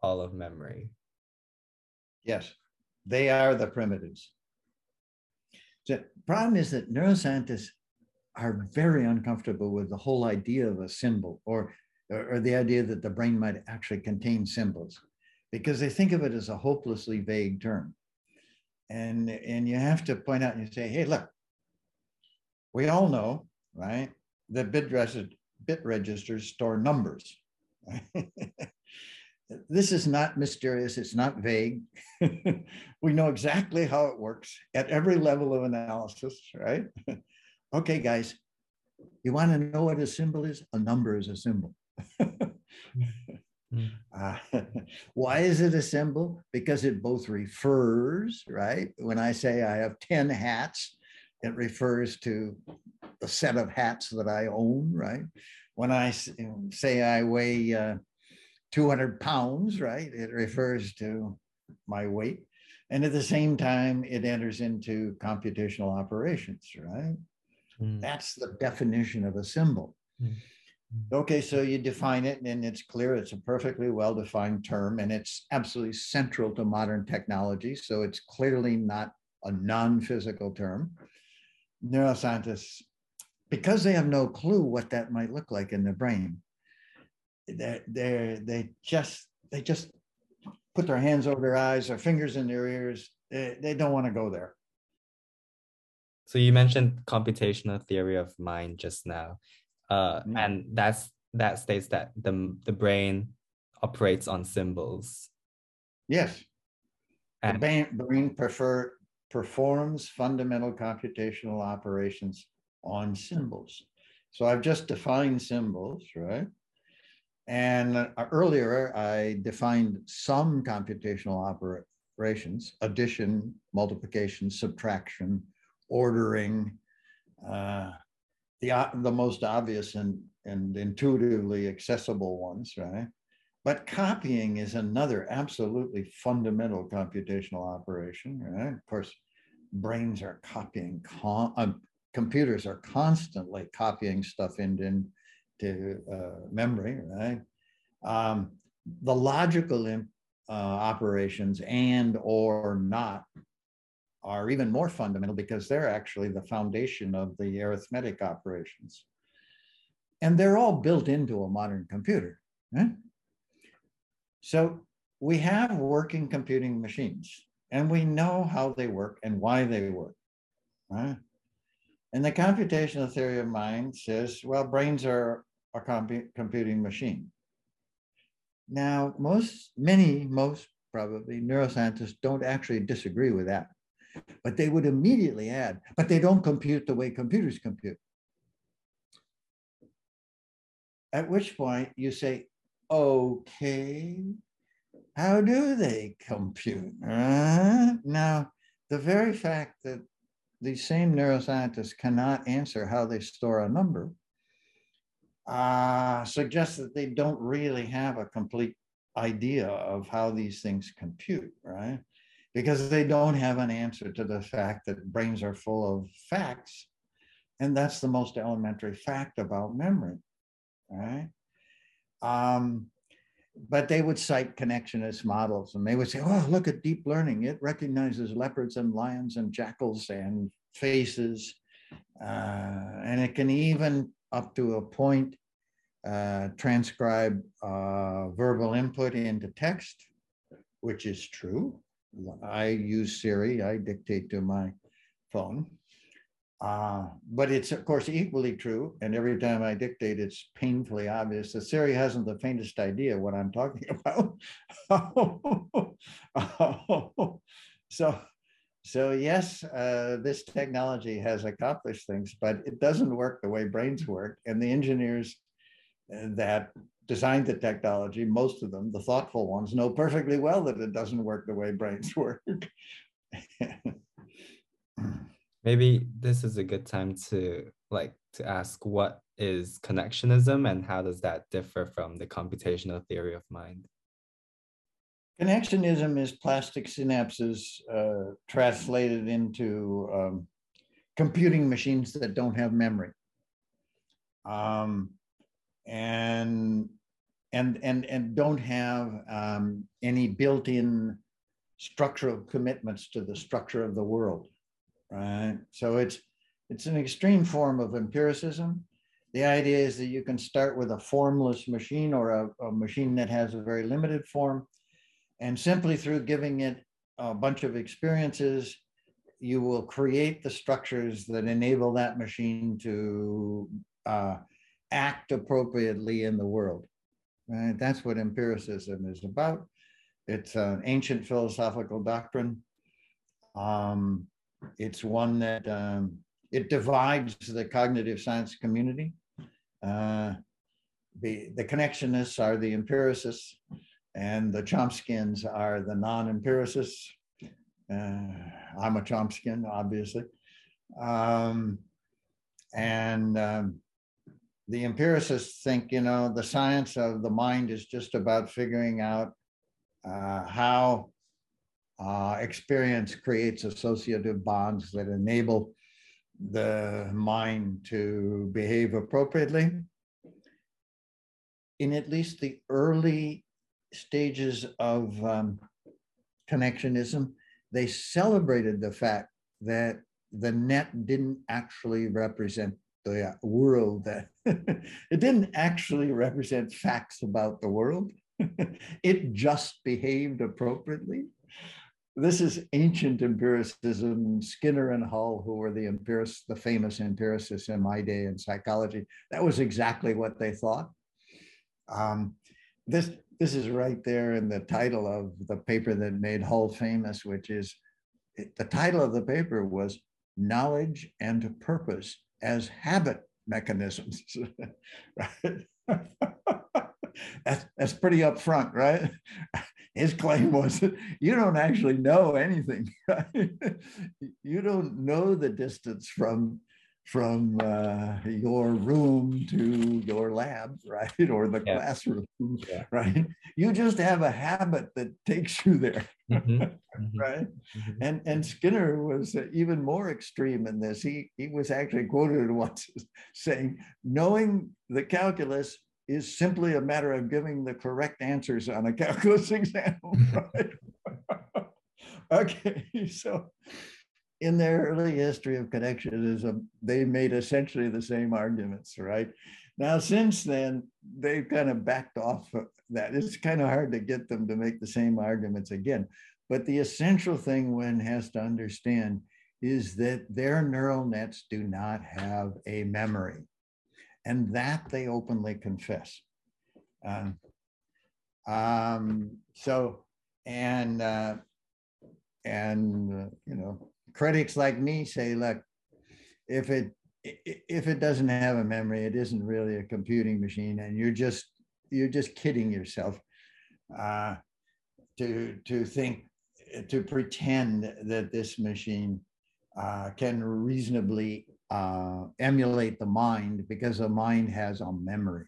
all of memory. Yes. They are the primitives. The problem is that neuroscientists are very uncomfortable with the whole idea of a symbol or, or, the idea that the brain might actually contain symbols because they think of it as a hopelessly vague term. And, and you have to point out and you say, hey, look, we all know, right, that bit, bit registers store numbers. This is not mysterious, it's not vague. we know exactly how it works at every level of analysis, right? okay, guys, you want to know what a symbol is? A number is a symbol. Mm. Uh, why is it a symbol? Because it both refers, right? When I say I have 10 hats, it refers to the set of hats that I own, right? When I say I weigh uh, 200 pounds, right, it refers to my weight. And at the same time, it enters into computational operations, right? Mm. That's the definition of a symbol. Mm. Okay, so you define it and it's clear, it's a perfectly well-defined term and it's absolutely central to modern technology. So it's clearly not a non-physical term. Neuroscientists, because they have no clue what that might look like in the brain, they they they just they just put their hands over their eyes, their fingers in their ears. They, they don't want to go there. So you mentioned computational theory of mind just now uh, mm. and that's that states that the the brain operates on symbols. Yes, and, the brain, brain prefer, performs fundamental computational operations on symbols. So I've just defined symbols, right? And uh, earlier I defined some computational operations, addition, multiplication, subtraction, ordering, uh, the, the most obvious and, and intuitively accessible ones, right? But copying is another absolutely fundamental computational operation, right? Of course, brains are copying, uh, computers are constantly copying stuff into, into uh, memory, right? Um, the logical uh, operations and or not are even more fundamental because they're actually the foundation of the arithmetic operations. And they're all built into a modern computer. Right? So we have working computing machines and we know how they work and why they work. Right? And the computational theory of mind says, well, brains are a compu computing machine. Now, most, many, most probably neuroscientists don't actually disagree with that. But they would immediately add, but they don't compute the way computers compute. At which point you say, okay, how do they compute? Uh, now, the very fact that these same neuroscientists cannot answer how they store a number uh, suggests that they don't really have a complete idea of how these things compute, right? because they don't have an answer to the fact that brains are full of facts. And that's the most elementary fact about memory, right? Um, but they would cite connectionist models and they would say, oh, look at deep learning. It recognizes leopards and lions and jackals and faces. Uh, and it can even, up to a point, uh, transcribe uh, verbal input into text, which is true. I use Siri, I dictate to my phone. Uh, but it's of course equally true. And every time I dictate, it's painfully obvious that Siri hasn't the faintest idea what I'm talking about. so, so yes, uh, this technology has accomplished things, but it doesn't work the way brains work. And the engineers uh, that designed the technology, most of them, the thoughtful ones, know perfectly well that it doesn't work the way brains work. Maybe this is a good time to like to ask what is connectionism and how does that differ from the computational theory of mind? Connectionism is plastic synapses uh, translated into um, computing machines that don't have memory. Um, and and and and don't have um, any built-in structural commitments to the structure of the world right so it's it's an extreme form of empiricism the idea is that you can start with a formless machine or a, a machine that has a very limited form and simply through giving it a bunch of experiences you will create the structures that enable that machine to uh, act appropriately in the world. Right? That's what empiricism is about. It's an ancient philosophical doctrine. Um, it's one that um, it divides the cognitive science community. Uh, the, the connectionists are the empiricists, and the Chomskyans are the non-empiricists. Uh, I'm a Chomskyan, obviously. Um, and um, the empiricists think, you know, the science of the mind is just about figuring out uh, how experience creates associative bonds that enable the mind to behave appropriately. In at least the early stages of um, connectionism, they celebrated the fact that the net didn't actually represent the world that it didn't actually represent facts about the world it just behaved appropriately this is ancient empiricism skinner and hull who were the empiricists the famous empiricists in my day in psychology that was exactly what they thought um, this this is right there in the title of the paper that made hull famous which is the title of the paper was knowledge and purpose as habit mechanisms. right? that's, that's pretty upfront, right? His claim was that you don't actually know anything. Right? You don't know the distance from from uh, your room to your lab, right? Or the yeah. classroom, yeah. right? You just have a habit that takes you there, mm-hmm. mm-hmm. right? Mm-hmm. And and Skinner was even more extreme in this. He he was actually quoted once saying, "Knowing the calculus is simply a matter of giving the correct answers on a calculus exam." Right? okay, so in their early history of connectionism, they made essentially the same arguments, right? Now, since then, they've kind of backed off of that. It's kind of hard to get them to make the same arguments again. But the essential thing one has to understand is that their neural nets do not have a memory, and that they openly confess. Um, um, so, and uh, and uh, you know, critics like me say, look, if it if it doesn't have a memory, it isn't really a computing machine, and you're just you're just kidding yourself uh, to to think to pretend that this machine uh, can reasonably uh, emulate the mind because the mind has a memory.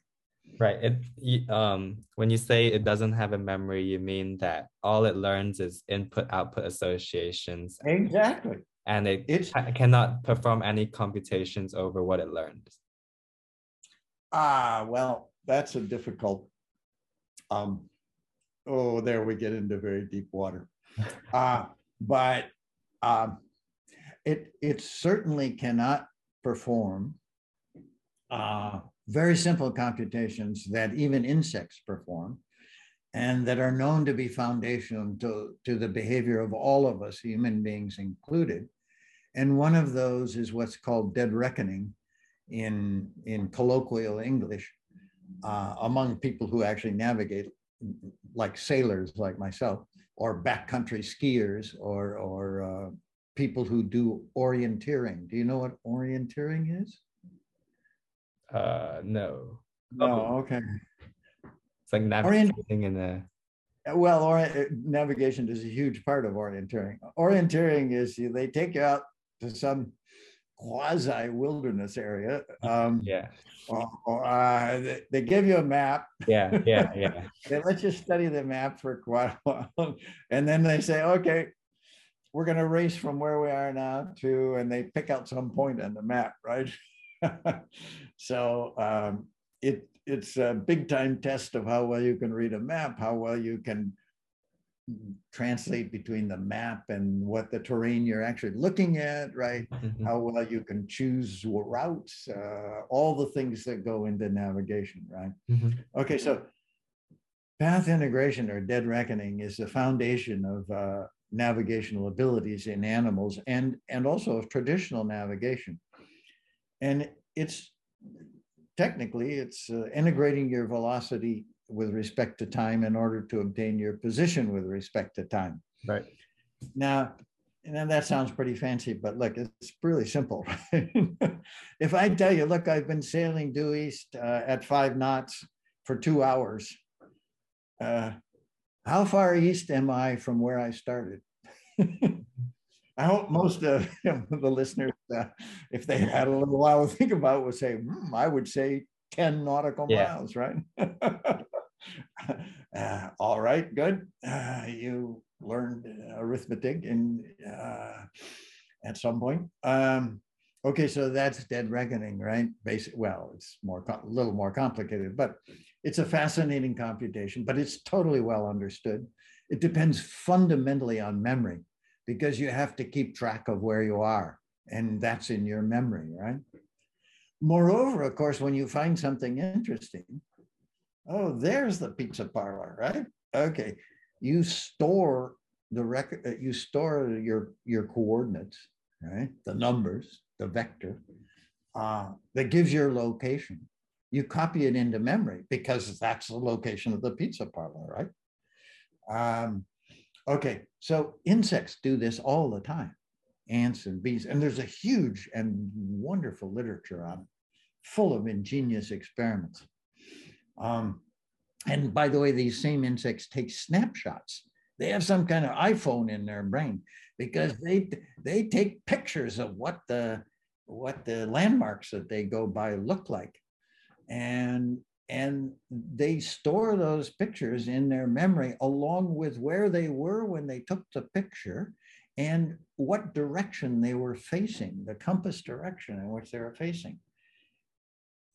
Right. It um when you say it doesn't have a memory, you mean that all it learns is input output associations. Exactly. And it it's, cannot perform any computations over what it learned. Ah, well, that's a difficult. Um, oh, there we get into very deep water. uh, but um, it it certainly cannot perform uh, very simple computations that even insects perform and that are known to be foundational to, to the behavior of all of us, human beings included. And one of those is what's called dead reckoning in, in colloquial English uh, among people who actually navigate, like sailors like myself, or backcountry skiers, or, or uh, people who do orienteering. Do you know what orienteering is? Uh, no. No, oh. okay. It's like navigating in the. Well, or, navigation is a huge part of orienteering. Orienteering is they take you out to some quasi wilderness area. Um, yeah. Or, uh, they, they, give you a map. Yeah, yeah, yeah. they let you study the map for quite a while, and then they say, "Okay, we're going to race from where we are now to," and they pick out some point on the map, right? so um, it it's a big time test of how well you can read a map, how well you can translate between the map and what the terrain you're actually looking at, right? Mm-hmm. How well you can choose routes, uh, all the things that go into navigation, right? Mm-hmm. Okay, so path integration or dead reckoning is the foundation of uh, navigational abilities in animals and, and also of traditional navigation. And it's technically, it's uh, integrating your velocity with respect to time in order to obtain your position with respect to time. Right. Now, and that sounds pretty fancy, but look, it's really simple. if I tell you, look, I've been sailing due east uh, at five knots for two hours. Uh, how far east am I from where I started? I hope most of the listeners, uh, if they had a little while to think about it, would say, hmm, I would say 10 nautical yeah. miles, right? uh, all right, good. Uh, you learned arithmetic and uh, at some point. Um, okay, so that's dead reckoning, right? Basic. Well, it's more a little more complicated, but it's a fascinating computation. But it's totally well understood. It depends fundamentally on memory because you have to keep track of where you are, and that's in your memory, right? Moreover, of course, when you find something interesting, oh, there's the pizza parlor, right? Okay, you store the record, you store your your coordinates, right? The numbers, the vector, uh, that gives your location. You copy it into memory because that's the location of the pizza parlor, right? Um, okay, so insects do this all the time, ants and bees, and there's a huge and wonderful literature on it, full of ingenious experiments. Um, and by the way, these same insects take snapshots. They have some kind of iPhone in their brain because they they take pictures of what the what the landmarks that they go by look like, and and they store those pictures in their memory along with where they were when they took the picture and what direction they were facing, the compass direction in which they were facing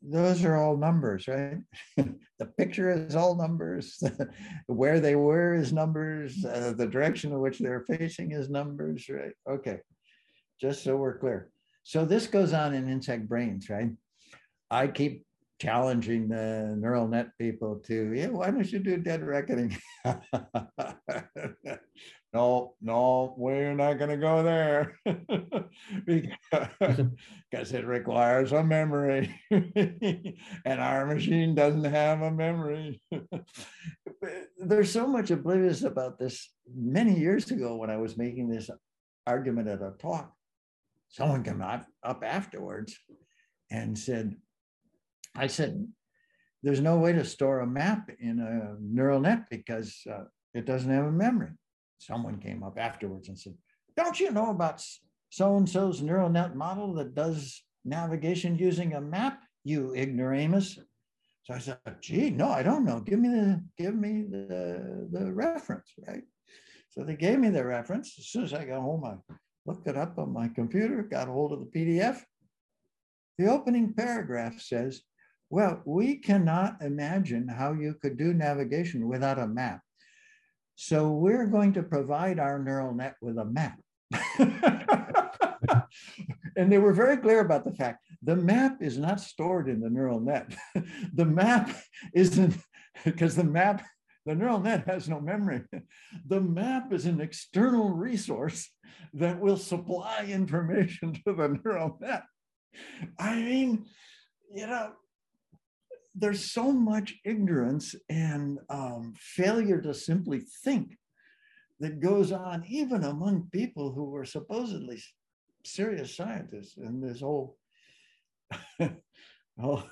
those are all numbers, right? the picture is all numbers. Where they were is numbers. Uh, the direction in which they're facing is numbers, right? Okay, just so we're clear. So this goes on in insect brains, right? I keep challenging the neural net people to, yeah, why don't you do dead reckoning? no, no, we're not going to go there because, it requires a memory and our machine doesn't have a memory. There's so much oblivious about this. Many years ago, when I was making this argument at a talk, someone came up afterwards and said, I said, there's no way to store a map in a neural net because uh, it doesn't have a memory. Someone came up afterwards and said, don't you know about so-and-so's neural net model that does navigation using a map, you ignoramus? So I said, gee, no, I don't know. Give me the, give me the, the reference, right? So they gave me the reference. As soon as I got home, I looked it up on my computer, got a hold of the PDF. The opening paragraph says, well, we cannot imagine how you could do navigation without a map. So we're going to provide our neural net with a map. and they were very clear about the fact the map is not stored in the neural net. the map isn't because the map, the neural net has no memory. The map is an external resource that will supply information to the neural net. I mean, you know, there's so much ignorance and um, failure to simply think that goes on even among people who were supposedly serious scientists in this whole oh,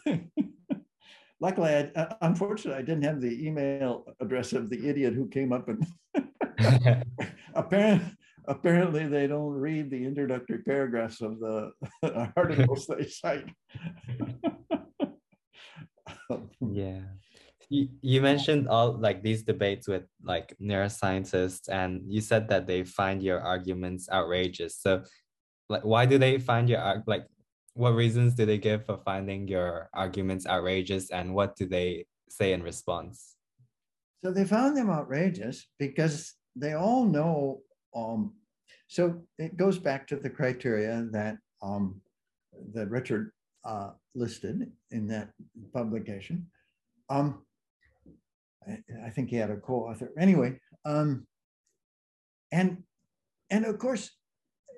luckily I, uh, unfortunately i didn't have the email address of the idiot who came up and apparently apparently they don't read the introductory paragraphs of the articles they cite yeah. You, you mentioned all like these debates with like neuroscientists and you said that they find your arguments outrageous. So like why do they find your like what reasons do they give for finding your arguments outrageous and what do they say in response? So they found them outrageous because they all know um so it goes back to the criteria that um that richard uh, listed in that publication. Um, I, I, think he had a co-author. Anyway, um, and and of course,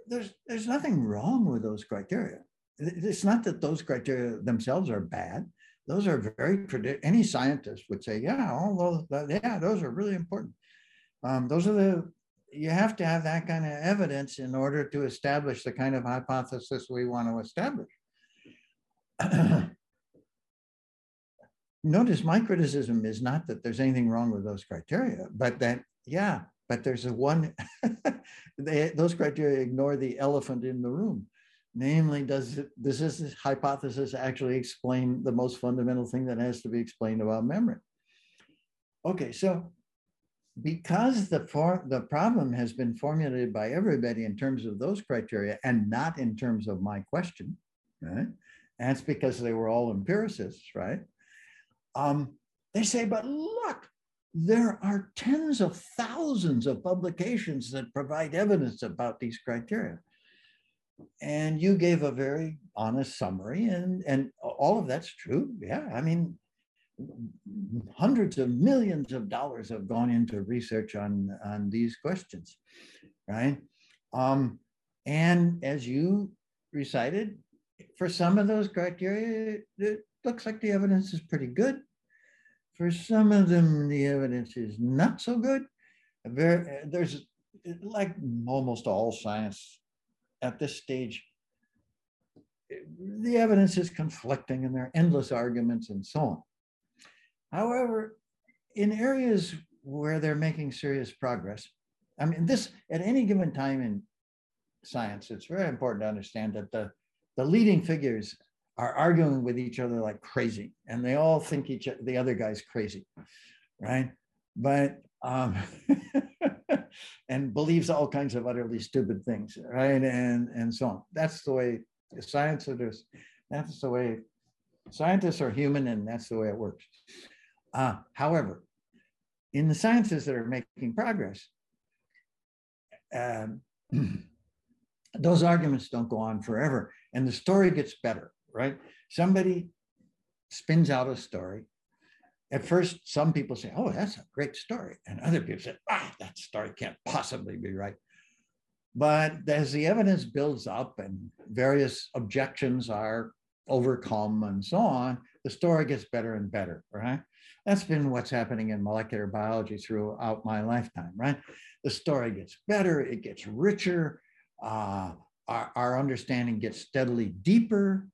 there's there's nothing wrong with those criteria. It's not that those criteria themselves are bad. Those are very any scientist would say, yeah, all those, yeah, those are really important. Um, those are the you have to have that kind of evidence in order to establish the kind of hypothesis we want to establish. notice my criticism is not that there's anything wrong with those criteria, but that, yeah, but there's a one, they, those criteria ignore the elephant in the room. Namely, does, it, does this hypothesis actually explain the most fundamental thing that has to be explained about memory? Okay, so because the for, the problem has been formulated by everybody in terms of those criteria and not in terms of my question, right? And it's because they were all empiricists, right? Um, they say, but look, there are tens of thousands of publications that provide evidence about these criteria. And you gave a very honest summary, and, and all of that's true. Yeah, I mean, hundreds of millions of dollars have gone into research on, on these questions, right? Um, and as you recited, for some of those criteria, it looks like the evidence is pretty good. For some of them, the evidence is not so good. There's like almost all science at this stage, the evidence is conflicting and there are endless arguments and so on. However, in areas where they're making serious progress, I mean, this at any given time in science, it's very important to understand that the, the leading figures are arguing with each other like crazy, and they all think each the other guy's crazy, right? But um, and believes all kinds of utterly stupid things, right? And and so on. That's the way science is. That's the way scientists are human, and that's the way it works. Uh, however, in the sciences that are making progress, um, those arguments don't go on forever, and the story gets better, right? Somebody spins out a story. At first, some people say, "Oh, that's a great story," and other people say, "Ah, that story can't possibly be right." But as the evidence builds up and various objections are overcome and so on, the story gets better and better, right? That's been what's happening in molecular biology throughout my lifetime, right? The story gets better, it gets richer, uh, our, our understanding gets steadily deeper.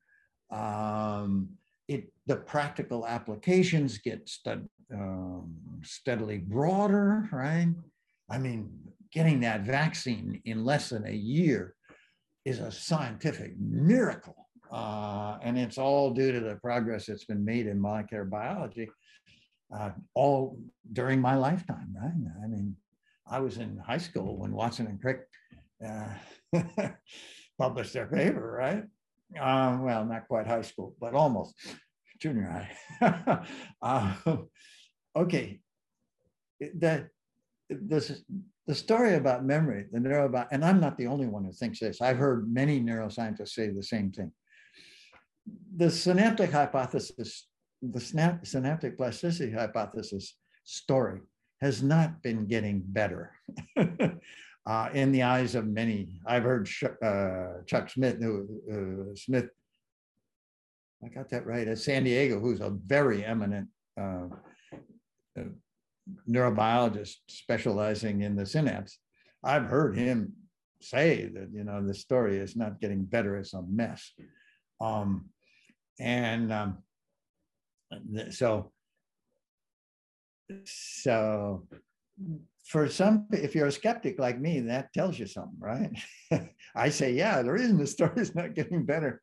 Um, it, the practical applications get stud, um, steadily broader, right? I mean, getting that vaccine in less than a year is a scientific miracle. Uh, and it's all due to the progress that's been made in molecular biology uh, all during my lifetime, right? I mean, I was in high school when Watson and Crick uh, published their paper, right? Uh, well, not quite high school, but almost junior high. uh, okay, the, this, the story about memory, the neuro about, and I'm not the only one who thinks this. I've heard many neuroscientists say the same thing. The synaptic hypothesis the snap, synaptic plasticity hypothesis story has not been getting better uh, in the eyes of many. I've heard uh, Chuck Smith, who, uh, Smith, I got that right, at San Diego, who's a very eminent uh, uh, neurobiologist specializing in the synapse. I've heard him say that, you know, the story is not getting better, it's a mess. Um, and um, so so for some if you're a skeptic like me that tells you something right? I say yeah the reason the story is not getting better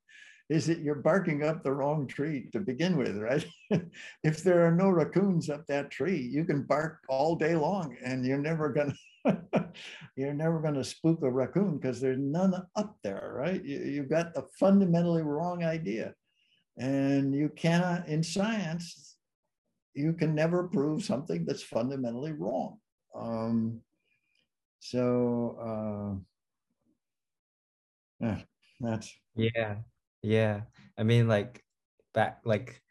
is that you're barking up the wrong tree to begin with right? If there are no raccoons up that tree you can bark all day long and you're never to you're never to spook a raccoon because there's none up there right? You, you've got the fundamentally wrong idea. And you cannot, in science, you can never prove something that's fundamentally wrong. Um, so, uh, yeah, that's. Yeah, yeah. I mean, like, back, like,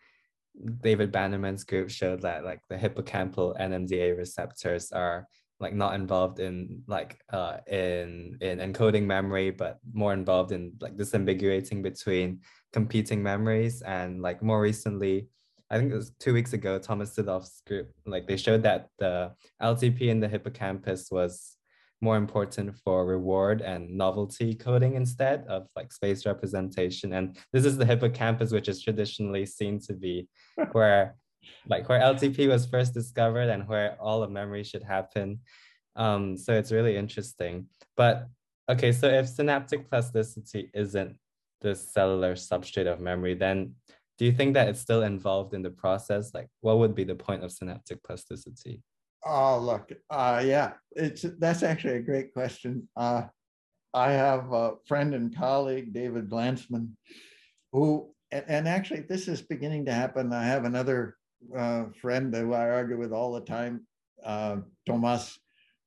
David Bannerman's group showed that like the hippocampal NMDA receptors are like not involved in like uh in in encoding memory but more involved in like disambiguating between competing memories and like more recently i think it was two weeks ago thomas Südhof's group like they showed that the ltp in the hippocampus was more important for reward and novelty coding instead of like space representation and this is the hippocampus which is traditionally seen to be where like where LTP was first discovered and where all of memory should happen. Um, so it's really interesting. But okay, so if synaptic plasticity isn't the cellular substrate of memory, then do you think that it's still involved in the process? Like, what would be the point of synaptic plasticity? Oh, look, uh, yeah, it's that's actually a great question. Uh, I have a friend and colleague, David Glanzman, who, and, and actually, this is beginning to happen. I have another uh, friend who I argue with all the time, uh, Thomas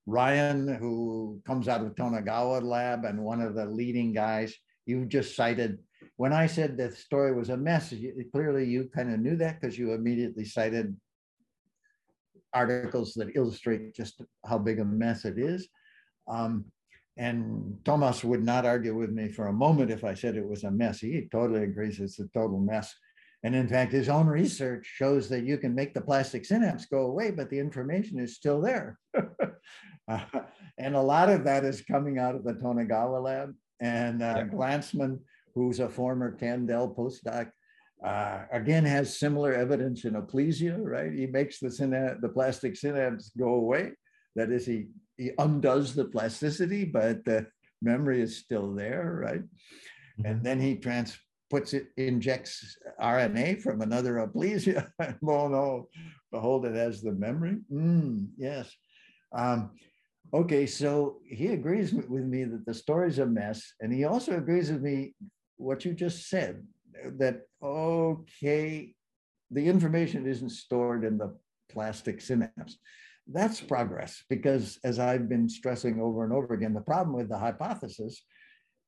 Ryan, who comes out of Tonegawa lab and one of the leading guys. You just cited when I said the story was a mess. Clearly, you kind of knew that because you immediately cited articles that illustrate just how big a mess it is. Um, and Thomas would not argue with me for a moment if I said it was a mess. He totally agrees it's a total mess. And in fact, his own research shows that you can make the plastic synapse go away, but the information is still there. uh, and a lot of that is coming out of the Tonegawa lab. And uh, yeah. Glanzman, who's a former Kandel postdoc, uh, again, has similar evidence in aplysia, right? He makes the, synapse, the plastic synapse go away. That is, he, he undoes the plasticity, but the memory is still there, right? Mm-hmm. And then he trans puts it, injects RNA from another aplysia. oh no, behold, it has the memory. Mm, yes. Um, okay, so he agrees with me that the story's a mess. And he also agrees with me what you just said that okay, the information isn't stored in the plastic synapse. That's progress because, as I've been stressing over and over again, the problem with the hypothesis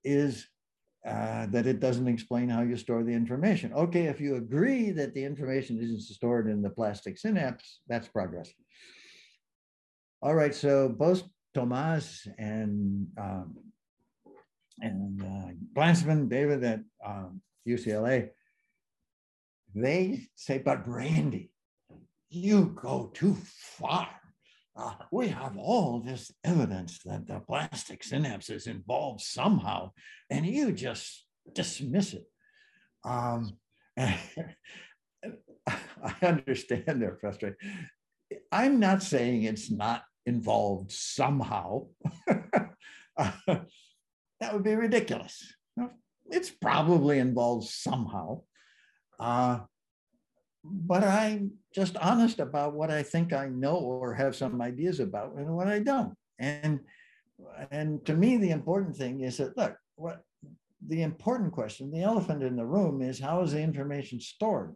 is uh, that it doesn't explain how you store the information. Okay, if you agree that the information isn't stored in the plastic synapse, that's progress. All right, so both Tomas and um, and uh, David at um, UCLA, they say, but Randy, you go too far. Uh, we have all this evidence that the plastic synapse is involved somehow, and you just dismiss it. Um, I understand their frustration. I'm not saying it's not involved somehow. that would be ridiculous it's probably involved somehow. Uh, but I'm just honest about what I think I know or have some ideas about and what I don't. And and to me, the important thing is that look, what the important question, the elephant in the room is how is the information stored?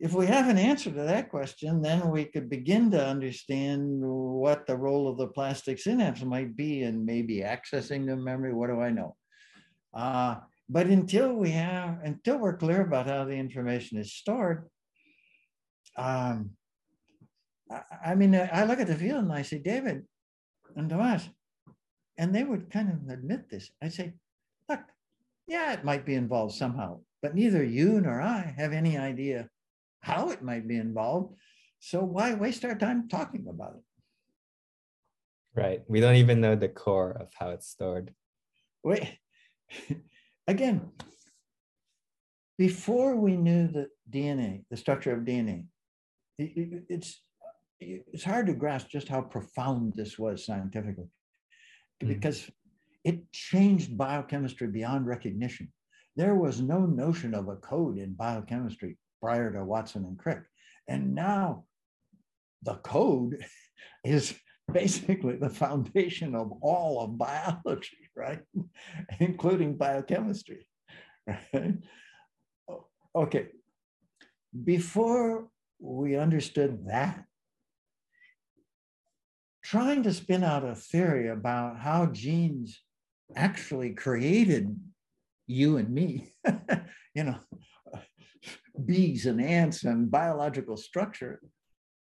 If we have an answer to that question, then we could begin to understand what the role of the plastic synapse might be in maybe accessing the memory. What do I know? Uh, but until we have, until we're clear about how the information is stored, um, I, I mean, I look at the field and I say, David and Tomas, and they would kind of admit this. I'd say, look, yeah, it might be involved somehow, but neither you nor I have any idea how it might be involved. So why waste our time talking about it? Right. We don't even know the core of how it's stored. Wait, again, before we knew the DNA, the structure of DNA, it's it's hard to grasp just how profound this was scientifically, mm. because it changed biochemistry beyond recognition. There was no notion of a code in biochemistry prior to Watson and Crick, and now the code is basically the foundation of all of biology, right? Including biochemistry. Right? Okay. Before we understood that, trying to spin out a theory about how genes actually created you and me, you know, bees and ants and biological structure,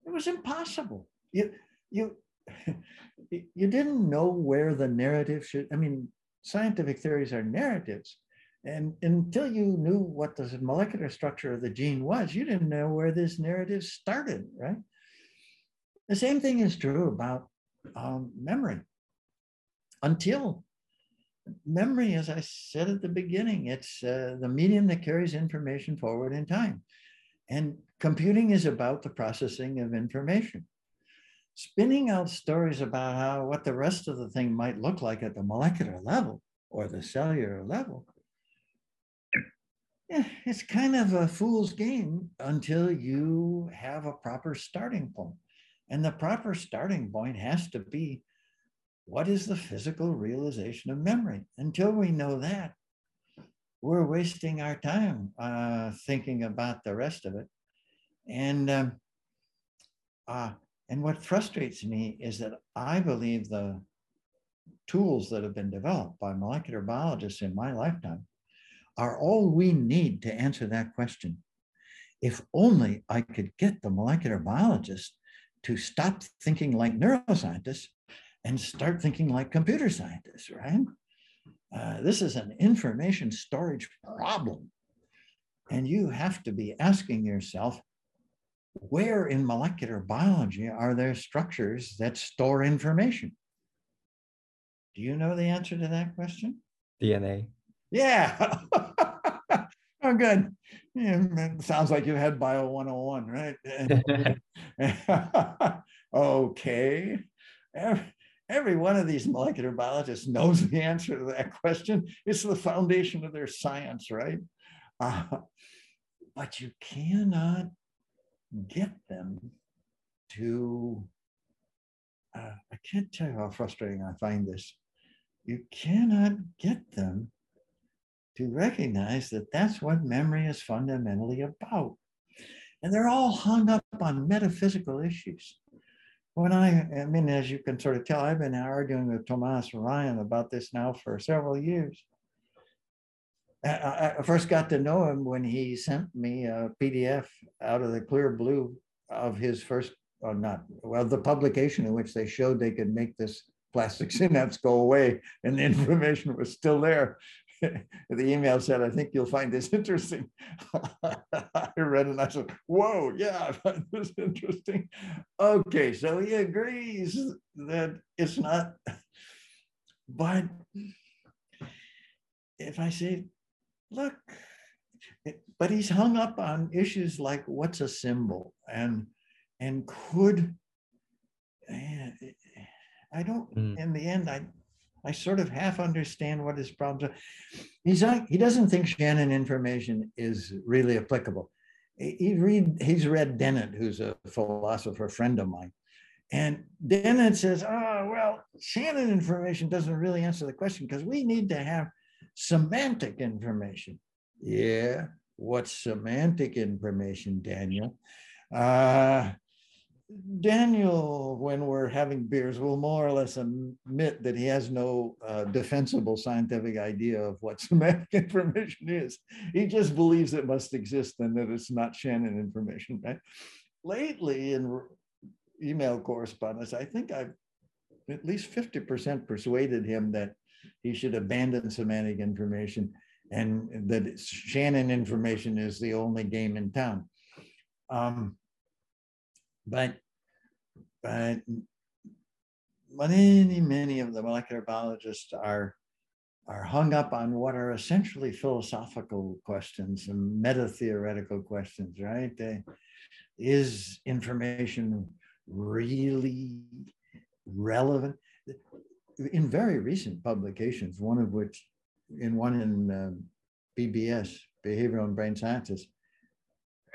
it was impossible. You, you, you didn't know where the narrative should, I mean, scientific theories are narratives. And until you knew what the molecular structure of the gene was, you didn't know where this narrative started, right? The same thing is true about um, memory. Until memory, as I said at the beginning, it's uh, the medium that carries information forward in time. And computing is about the processing of information. Spinning out stories about how what the rest of the thing might look like at the molecular level or the cellular level yeah, it's kind of a fool's game until you have a proper starting point. And the proper starting point has to be what is the physical realization of memory? Until we know that, we're wasting our time uh, thinking about the rest of it. And um, uh, and what frustrates me is that I believe the tools that have been developed by molecular biologists in my lifetime are all we need to answer that question. If only I could get the molecular biologist to stop thinking like neuroscientists and start thinking like computer scientists, right? Uh, this is an information storage problem. And you have to be asking yourself, where in molecular biology are there structures that store information? Do you know the answer to that question? DNA. Yeah. oh, good. Yeah, sounds like you had Bio 101, right? okay. Every, one of these molecular biologists knows the answer to that question. It's the foundation of their science, right? Uh, but you cannot get them to, uh, I can't tell you how frustrating I find this. You cannot get them to recognize that that's what memory is fundamentally about. And they're all hung up on metaphysical issues. When I, I mean, as you can sort of tell, I've been arguing with Tomas Ryan about this now for several years. I, first got to know him when he sent me a PDF out of the clear blue of his first, or not, well, the publication in which they showed they could make this plastic synapse go away and the information was still there. the email said, I think you'll find this interesting. I read it and I said, whoa, yeah, I find this interesting. Okay, so he agrees that it's not, but if I say, look, but he's hung up on issues like what's a symbol and and could I don't mm. in the end I I sort of half understand what his problems are. He's not, he doesn't think Shannon information is really applicable. He read, he's read Dennett, who's a philosopher friend of mine. And Dennett says, oh, well, Shannon information doesn't really answer the question because we need to have semantic information. Yeah, what's semantic information, Daniel? Uh, Daniel, when we're having beers, will more or less admit that he has no uh, defensible scientific idea of what semantic information is. He just believes it must exist and that it's not Shannon information, right? Lately, in email correspondence, I think I've at least 50% persuaded him that he should abandon semantic information and that Shannon information is the only game in town. Um, but, but many, many of the molecular biologists are, are hung up on what are essentially philosophical questions and meta-theoretical questions, right? They, is information really relevant? In very recent publications, one of which, in one in uh, BBS, Behavioral and Brain Sciences,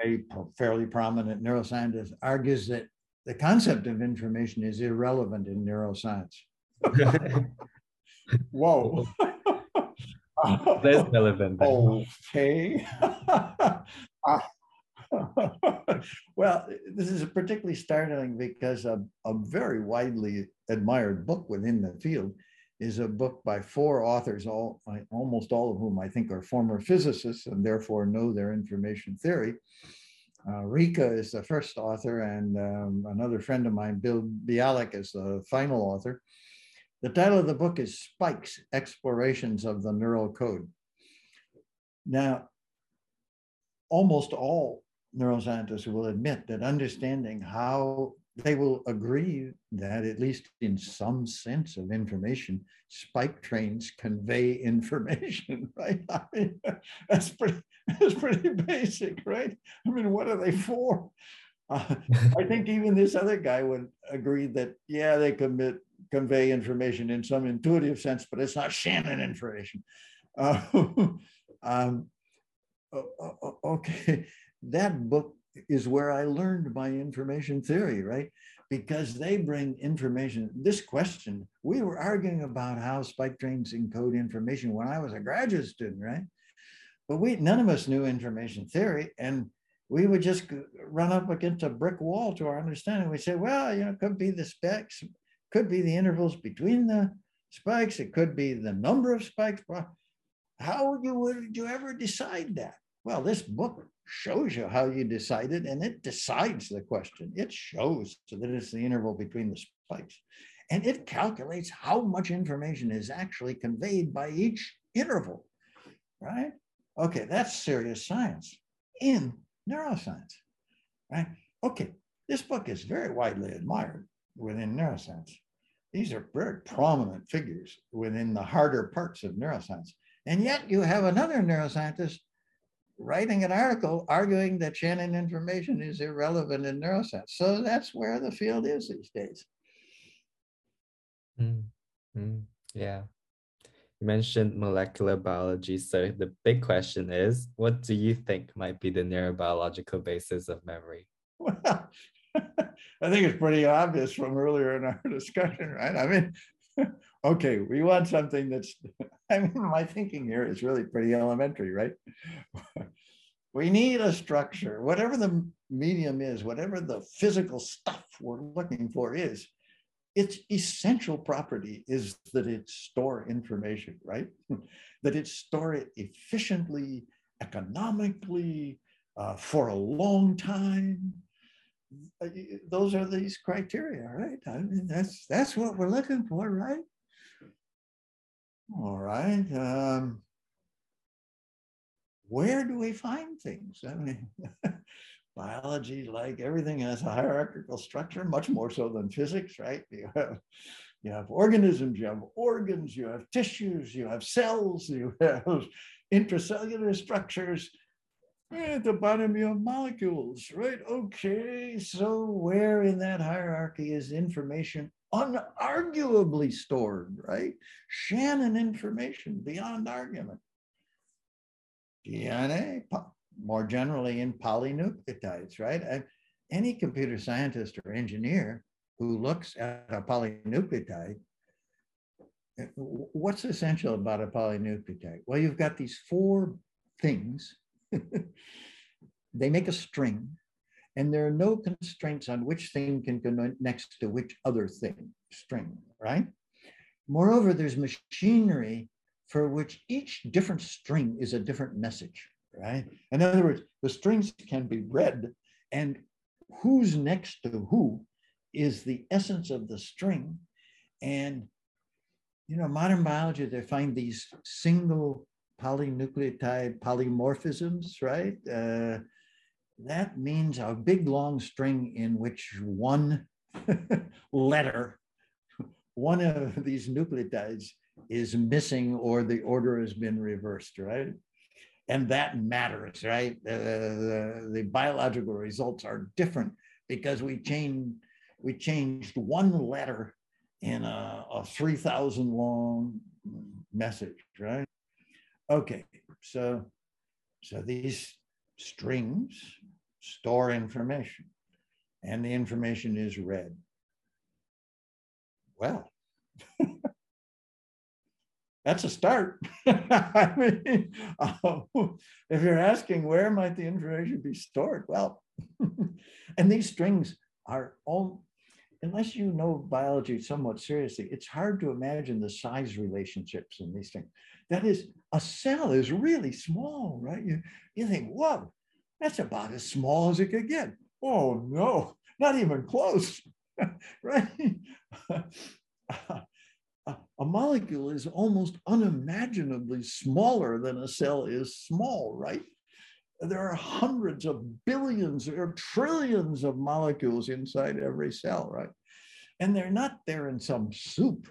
a fairly prominent neuroscientist, argues that the concept of information is irrelevant in neuroscience. Whoa. That's relevant. Okay. Ah. well, this is particularly startling because a, a very widely admired book within the field is a book by four authors, all almost all of whom I think are former physicists and therefore know their information theory. Uh, Rieke is the first author, and um, another friend of mine, Bill Bialek, is the final author. The title of the book is Spikes Explorations of the Neural Code. Now, almost all neuroscientists will admit that understanding how they will agree that at least in some sense of information, spike trains convey information, right? I mean, that's pretty, that's pretty basic, right? I mean, what are they for? Uh, I think even this other guy would agree that, yeah, they commit, convey information in some intuitive sense, but it's not Shannon information. Uh, um, okay, that book is where I learned my information theory, right? Because they bring information. This question, we were arguing about how spike trains encode information when I was a graduate student, right? But we none of us knew information theory, and we would just run up against a brick wall to our understanding. We say, well, you know, it could be the specs, could be the intervals between the spikes, it could be the number of spikes. How would you, would you ever decide that? Well, this book shows you how you decided and it decides the question. It shows that it's the interval between the spikes. And it calculates how much information is actually conveyed by each interval, right? Okay, that's serious science in neuroscience, right? Okay, this book is very widely admired within neuroscience. These are very prominent figures within the harder parts of neuroscience. And yet you have another neuroscientist writing an article arguing that Shannon information is irrelevant in neuroscience. So that's where the field is these days. Mm, mm, yeah. You mentioned molecular biology. So the big question is what do you think might be the neurobiological basis of memory? Well, I think it's pretty obvious from earlier in our discussion, right? I mean, okay, we want something that's, I mean, my thinking here is really pretty elementary, right? we need a structure, whatever the medium is, whatever the physical stuff we're looking for is, its essential property is that it store information, right? that it store it efficiently, economically, uh, for a long time. Uh, those are these criteria, right? I mean, that's that's what we're looking for, right? All right. Um, where do we find things? I mean, biology, like everything, has a hierarchical structure, much more so than physics, right? You have, you have organisms, you have organs, you have tissues, you have cells, you have intracellular structures. At the bottom, you have molecules, right? Okay, so where in that hierarchy is information unarguably stored, right? Shannon information beyond argument. DNA, more generally in polynucleotides, right? Any computer scientist or engineer who looks at a polynucleotide, eh, what's essential about a polynucleotide? Well, you've got these four things. they make a string, and there are no constraints on which thing can go next to which other thing, string, right? Moreover, there's machinery for which each different string is a different message, right? In other words, the strings can be read, and who's next to who is the essence of the string. And, you know, modern biology, they find these single polynucleotide polymorphisms, right? Uh, that means a big long string in which one letter, one of these nucleotides is missing or the order has been reversed, right? And that matters, right? Uh, the, the biological results are different because we changed we changed one letter in a, a 3,000 long message, right? Okay, so so these strings store information and the information is read. Well, that's a start. I mean, uh, if you're asking where might the information be stored, well, and these strings are all, unless you know biology somewhat seriously, it's hard to imagine the size relationships in these things. That is, a cell is really small, right? You, you think, whoa, that's about as small as it could get. Oh no, not even close, right? a molecule is almost unimaginably smaller than a cell is small, right? There are hundreds of billions or trillions of molecules inside every cell, right? And they're not there in some soup.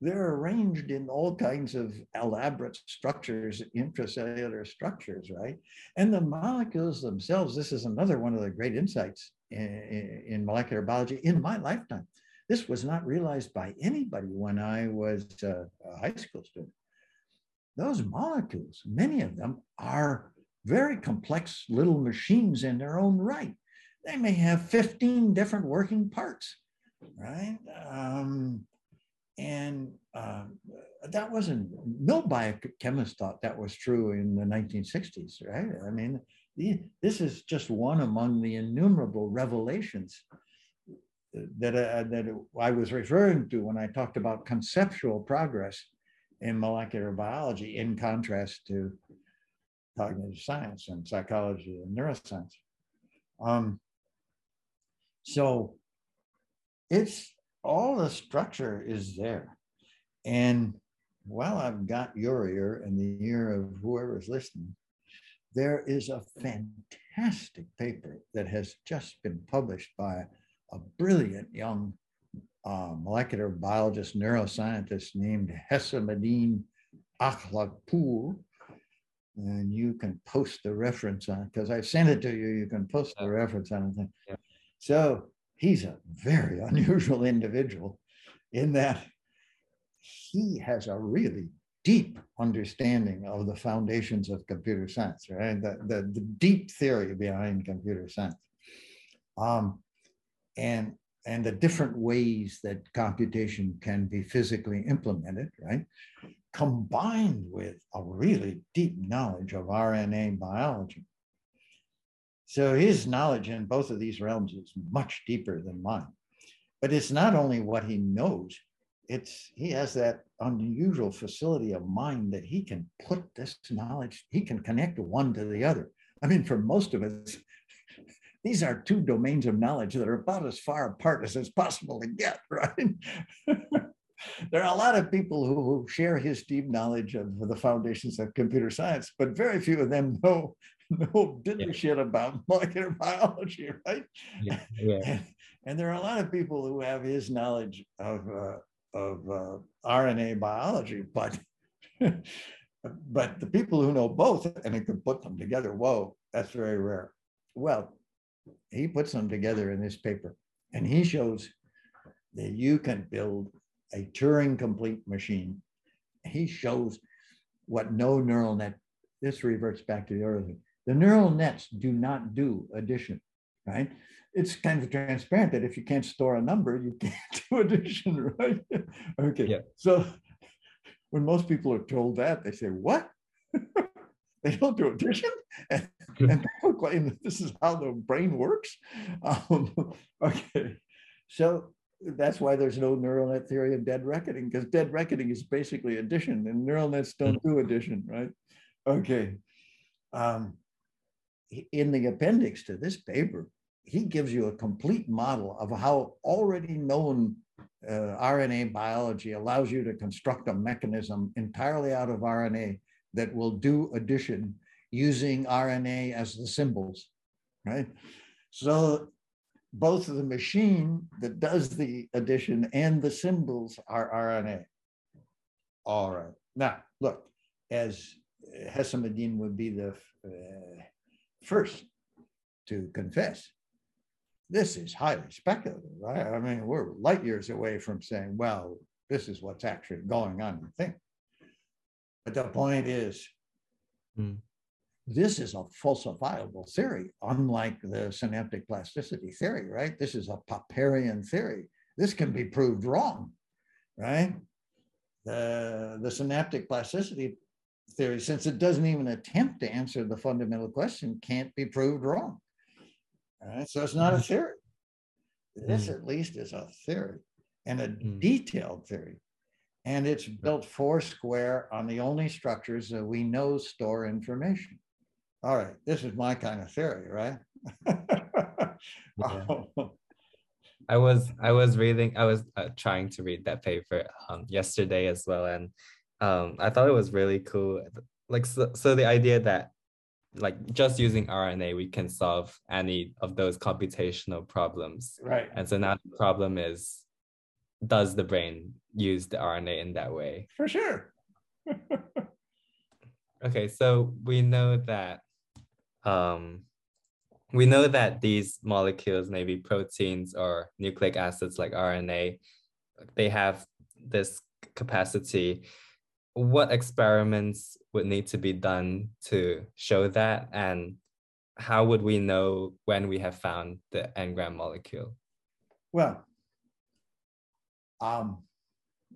They're arranged in all kinds of elaborate structures, intracellular structures, right? And the molecules themselves, this is another one of the great insights in, in molecular biology in my lifetime. This was not realized by anybody when I was a, a high school student. Those molecules, many of them are very complex little machines in their own right. They may have 15 different working parts, right? Um, and uh, that wasn't, no biochemist thought that was true in the 1960s, right? I mean, this is just one among the innumerable revelations that, uh, that I was referring to when I talked about conceptual progress in molecular biology in contrast to cognitive science and psychology and neuroscience. Um, so it's all the structure is there. And while I've got your ear and the ear of whoever's listening, there is a fantastic paper that has just been published by a brilliant young uh, molecular biologist, neuroscientist named Hessameddin Akhlaghpour. And you can post the reference on it because I sent it to you. You can post the reference on it. Yeah. So he's a very unusual individual in that he has a really deep understanding of the foundations of computer science, right? The, the, the deep theory behind computer science. Um, and, and the different ways that computation can be physically implemented, right? Combined with a really deep knowledge of RNA biology. So his knowledge in both of these realms is much deeper than mine. But it's not only what he knows, it's he has that unusual facility of mind that he can put this knowledge, he can connect one to the other. I mean, for most of us, these are two domains of knowledge that are about as far apart as it's possible to get, right? There are a lot of people who, share his deep knowledge of the foundations of computer science, but very few of them know know did yeah. shit about molecular biology, right? Yeah. yeah. And, and, there are a lot of people who have his knowledge of uh, of uh, RNA biology, but but the people who know both and can put them together, whoa, that's very rare. Well, he puts them together in this paper, and he shows that you can build a Turing complete machine. He shows what no neural net. This reverts back to the earlier. The neural nets do not do addition, right? it's kind of transparent that if you can't store a number, you can't do addition, right? okay. Yeah. So when most people are told that, they say, what? they don't do addition? And, and people claim that this is how the brain works. Um, okay. So that's why there's no neural net theory of dead reckoning, because dead reckoning is basically addition, and neural nets don't do addition, right? Okay. Um, in the appendix to this paper, he gives you a complete model of how already known uh, RNA biology allows you to construct a mechanism entirely out of RNA that will do addition using RNA as the symbols, right? So both the machine that does the addition and the symbols are RNA. All right. Now, look, as Hessameddin would be the uh, first to confess, this is highly speculative, right? I mean, we're light years away from saying, well, this is what's actually going on in the thing. But the point is, mm. This is a falsifiable theory, unlike the synaptic plasticity theory, right? This is a Popperian theory. This can be proved wrong, right? The, the synaptic plasticity theory, since it doesn't even attempt to answer the fundamental question, can't be proved wrong. Right? So it's not a mm-hmm. theory. This mm. at least is a theory and a mm. detailed theory. And it's built four square on the only structures that we know store information. All right, this is my kind of theory, right? yeah. I was I was reading I was uh, trying to read that paper um, yesterday as well, and um, I thought it was really cool. Like so, so the idea that like just using RNA, we can solve any of those computational problems. Right. And so now the problem is, does the brain use the RNA in that way? For sure. okay, so we know that um, we know that these molecules, maybe proteins or nucleic acids like RNA, they have this capacity. What experiments would need to be done to show that? And how would we know when we have found the engram molecule? Well, um,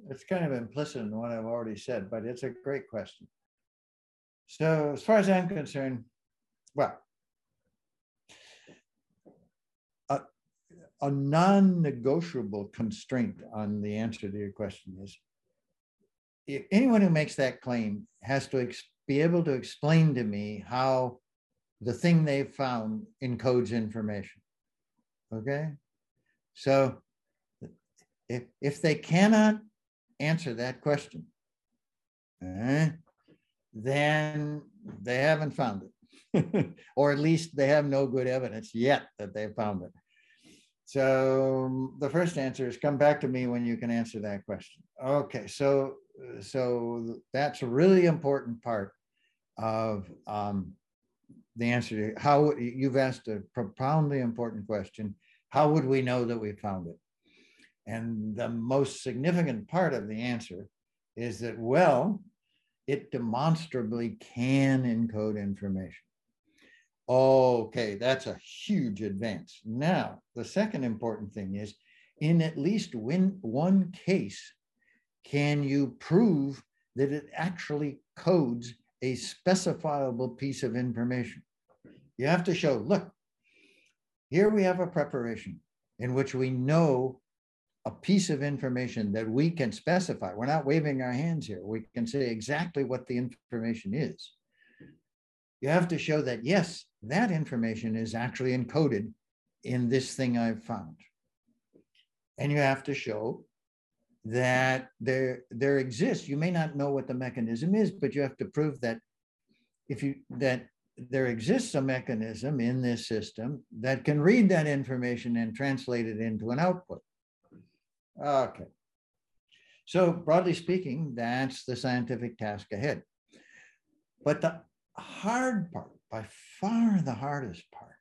it's kind of implicit in what I've already said, but it's a great question. So, as far as I'm concerned, well, a, a non negotiable constraint on the answer to your question is if anyone who makes that claim has to be able to explain to me how the thing they've found encodes information. Okay. So if, if they cannot answer that question, eh, then they haven't found it. or at least they have no good evidence yet that they've found it. So the first answer is come back to me when you can answer that question. Okay, so so that's a really important part of um, the answer to how you've asked a profoundly important question. How would we know that we found it? And the most significant part of the answer is that, well, it demonstrably can encode information. Okay, that's a huge advance. Now, the second important thing is in at least one case, can you prove that it actually codes a specifiable piece of information? You have to show, look, here we have a preparation in which we know a piece of information that we can specify. We're not waving our hands here. We can say exactly what the information is. You have to show that, yes, that information is actually encoded in this thing I've found. And you have to show that there, there exists, you may not know what the mechanism is, but you have to prove that if you that there exists a mechanism in this system that can read that information and translate it into an output. Okay. So broadly speaking, that's the scientific task ahead. But the hard part, by far the hardest part,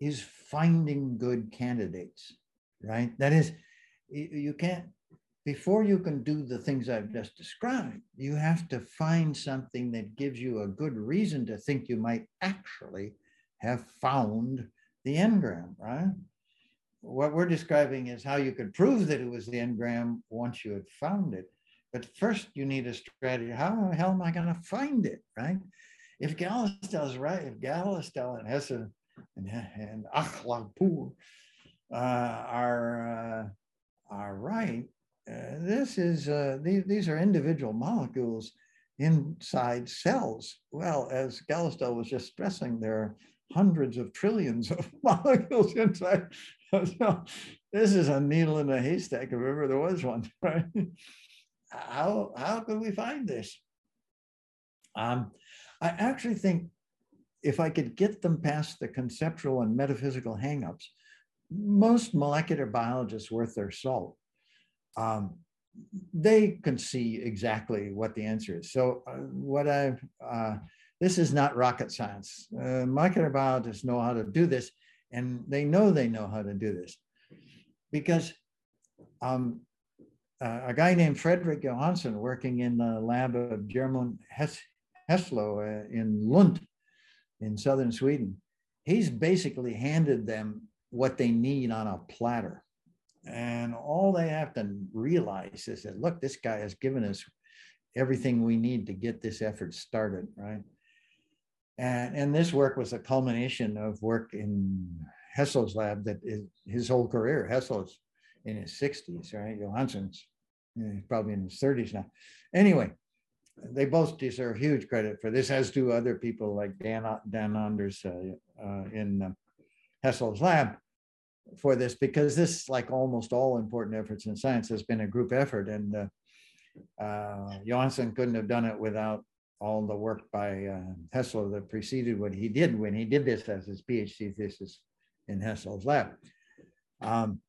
is finding good candidates, right? That is, you can't, before you can do the things I've just described, you have to find something that gives you a good reason to think you might actually have found the engram, right? what we're describing is how you could prove that it was the engram once you had found it. But first, you need a strategy. How the hell am I going to find it, right? If is right, if Gallistel and Hesse and, and Akhlaghpour uh, are, uh, are right, uh, this is uh, these, these are individual molecules inside cells. Well, as Gallistel was just stressing, there are hundreds of trillions of molecules inside so this is a needle in a haystack if ever there was one, right? How, how could we find this? Um, I actually think if I could get them past the conceptual and metaphysical hangups, most molecular biologists worth their salt, um, they can see exactly what the answer is. So uh, what I've, uh, this is not rocket science. Uh, molecular biologists know how to do this. And they know they know how to do this because um, uh, a guy named Fredrik Johansson working in the lab of Germund Hes- Hesslow uh, in Lund in southern Sweden, he's basically handed them what they need on a platter. And all they have to realize is that, look, this guy has given us everything we need to get this effort started, right? And, and this work was a culmination of work in Hessel's lab that is his whole career. Hessel's in his 60s, right? Johansson's he's probably in his 30s now. Anyway, they both deserve huge credit for this, as do other people like Dan, Dan Anders uh, uh, in uh, Hessel's lab for this, because this, like almost all important efforts in science, has been a group effort. And uh, uh Johansson couldn't have done it without all the work by Hessel that preceded what he did when he did this as his PhD thesis in Hessel's lab. Um,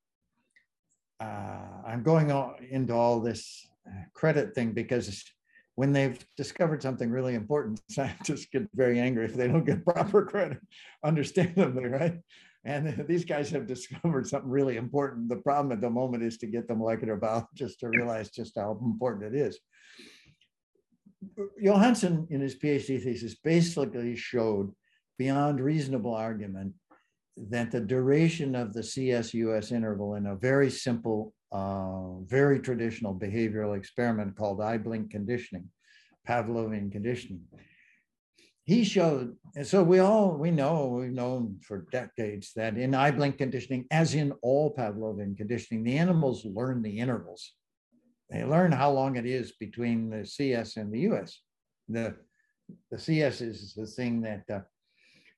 uh, I'm going into all this credit thing because when they've discovered something really important, scientists get very angry if they don't get proper credit, understandably, right? And these guys have discovered something really important. The problem at the moment is to get the molecular biologists to realize just how important it is. Johansson, in his PhD thesis, basically showed beyond reasonable argument that the duration of the CS-US interval in a very simple, uh, very traditional behavioral experiment called eye blink conditioning, Pavlovian conditioning. He showed, and so we all, we know, we've known for decades that in eye blink conditioning, as in all Pavlovian conditioning, the animals learn the intervals. They learn how long it is between the CS and the US. The, the CS is the thing that uh,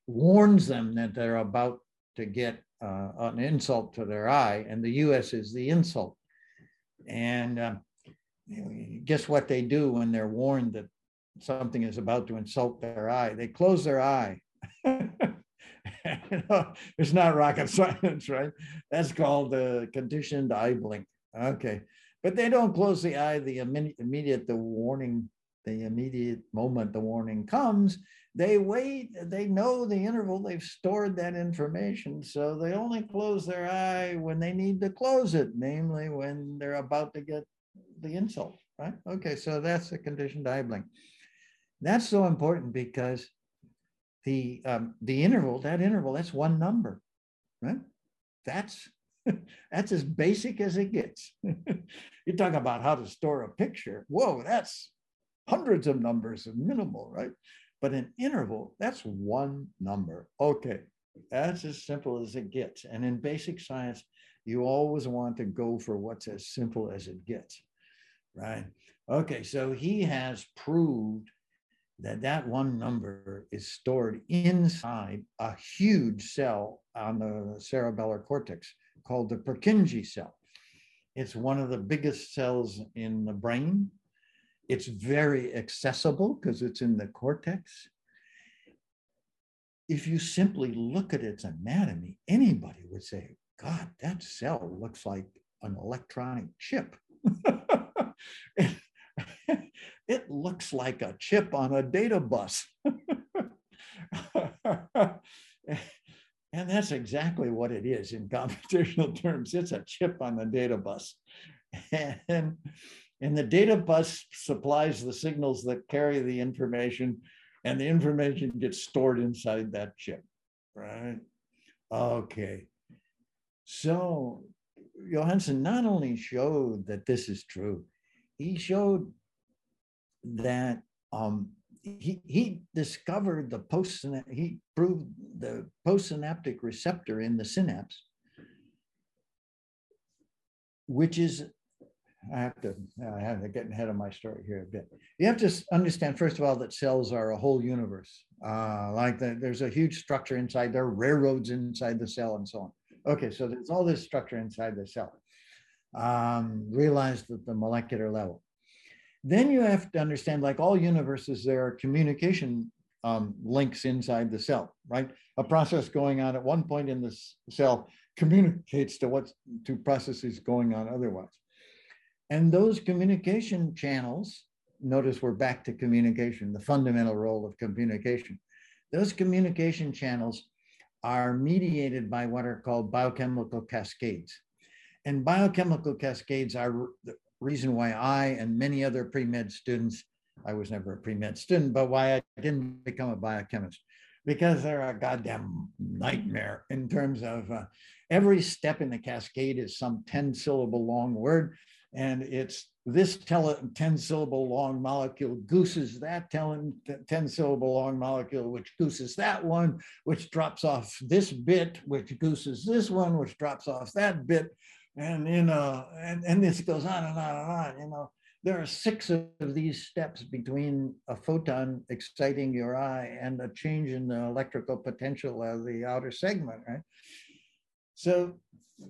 warns them that they're about to get uh, an insult to their eye, and the US is the insult. And uh, guess what they do when they're warned that something is about to insult their eye? They close their eye. it's not rocket science, right? That's called the conditioned eye blink. Okay. But they don't close the eye the immediate the warning, the immediate moment the warning comes. They wait, they know the interval, they've stored that information. So they only close their eye when they need to close it, namely when they're about to get the insult, right? Okay, so that's the conditioned blink. That's so important because the um, the interval, that interval, that's one number, right? That's that's as basic as it gets. you talk about how to store a picture. Whoa, that's hundreds of numbers of minimal, right? But an interval, that's one number. Okay, that's as simple as it gets. And in basic science, you always want to go for what's as simple as it gets, right? Okay, so he has proved that that one number is stored inside a huge cell on the cerebellar cortex called the Purkinje cell. It's one of the biggest cells in the brain. It's very accessible because it's in the cortex. If you simply look at its anatomy, anybody would say, God, that cell looks like an electronic chip. it, it looks like a chip on a data bus. And that's exactly what it is in computational terms. It's a chip on the data bus. And, and the data bus supplies the signals that carry the information, and the information gets stored inside that chip, right? Okay. So Johansson not only showed that this is true, he showed that um, he, he discovered the post he proved the postsynaptic receptor in the synapse, which is I have to I have to get ahead of my story here a bit. You have to understand first of all that cells are a whole universe. Uh, like the, there's a huge structure inside there, are railroads inside the cell, and so on. Okay, so there's all this structure inside the cell. Um, realized at the molecular level. Then you have to understand, like all universes, there are communication um, links inside the cell, right? A process going on at one point in the cell communicates to what to processes going on otherwise. And those communication channels, notice we're back to communication, the fundamental role of communication. Those communication channels are mediated by what are called biochemical cascades. And biochemical cascades are the reason why I and many other pre-med students, I was never a pre-med student, but why I didn't become a biochemist, because they're a goddamn nightmare in terms of uh, every step in the cascade is some 10 syllable long word. And it's this 10 syllable long molecule gooses that 10, 10 syllable long molecule, which gooses that one, which drops off this bit, which gooses this one, which drops off that bit and you know, and, and this goes on and on and on, you know. There are six of these steps between a photon exciting your eye and a change in the electrical potential of the outer segment, right? So,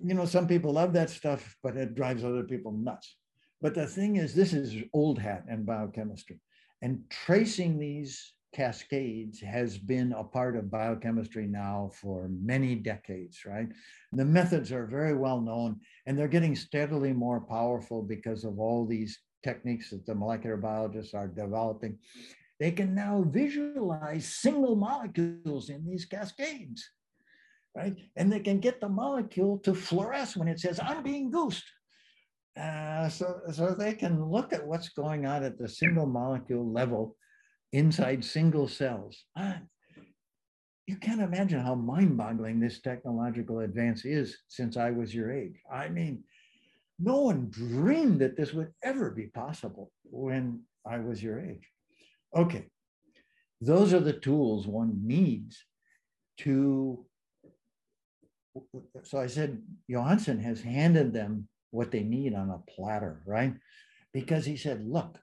you know, some people love that stuff, but it drives other people nuts. But the thing is, this is old hat in biochemistry. And tracing these cascades has been a part of biochemistry now for many decades, right? The methods are very well known and they're getting steadily more powerful because of all these techniques that the molecular biologists are developing. They can now visualize single molecules in these cascades, right? And they can get the molecule to fluoresce when it says, I'm being goosed. Uh, so, so they can look at what's going on at the single molecule level inside single cells. Ah, you can't imagine how mind boggling this technological advance is since I was your age. I mean, no one dreamed that this would ever be possible when I was your age. Okay, those are the tools one needs to. So I said, Johansson has handed them what they need on a platter, right? Because he said, look,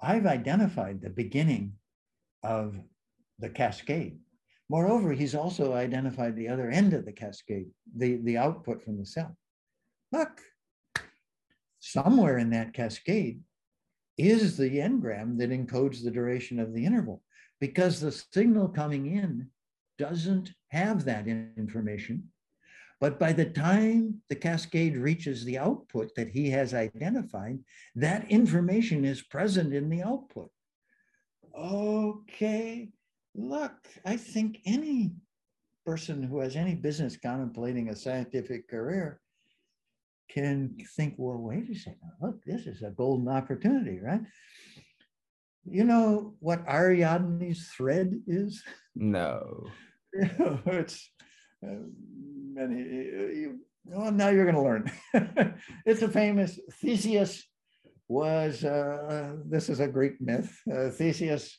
I've identified the beginning of the cascade. Moreover, he's also identified the other end of the cascade, the, the output from the cell. Look, somewhere in that cascade is the engram that encodes the duration of the interval because the signal coming in doesn't have that information. But by the time the cascade reaches the output that he has identified, that information is present in the output okay, look, I think any person who has any business contemplating a scientific career can think, well, wait a second, look, this is a golden opportunity, right? You know what Ariadne's thread is? No. it's many, you, well, now you're going to learn. it's a famous Theseus was, uh, this is a Greek myth, uh, Theseus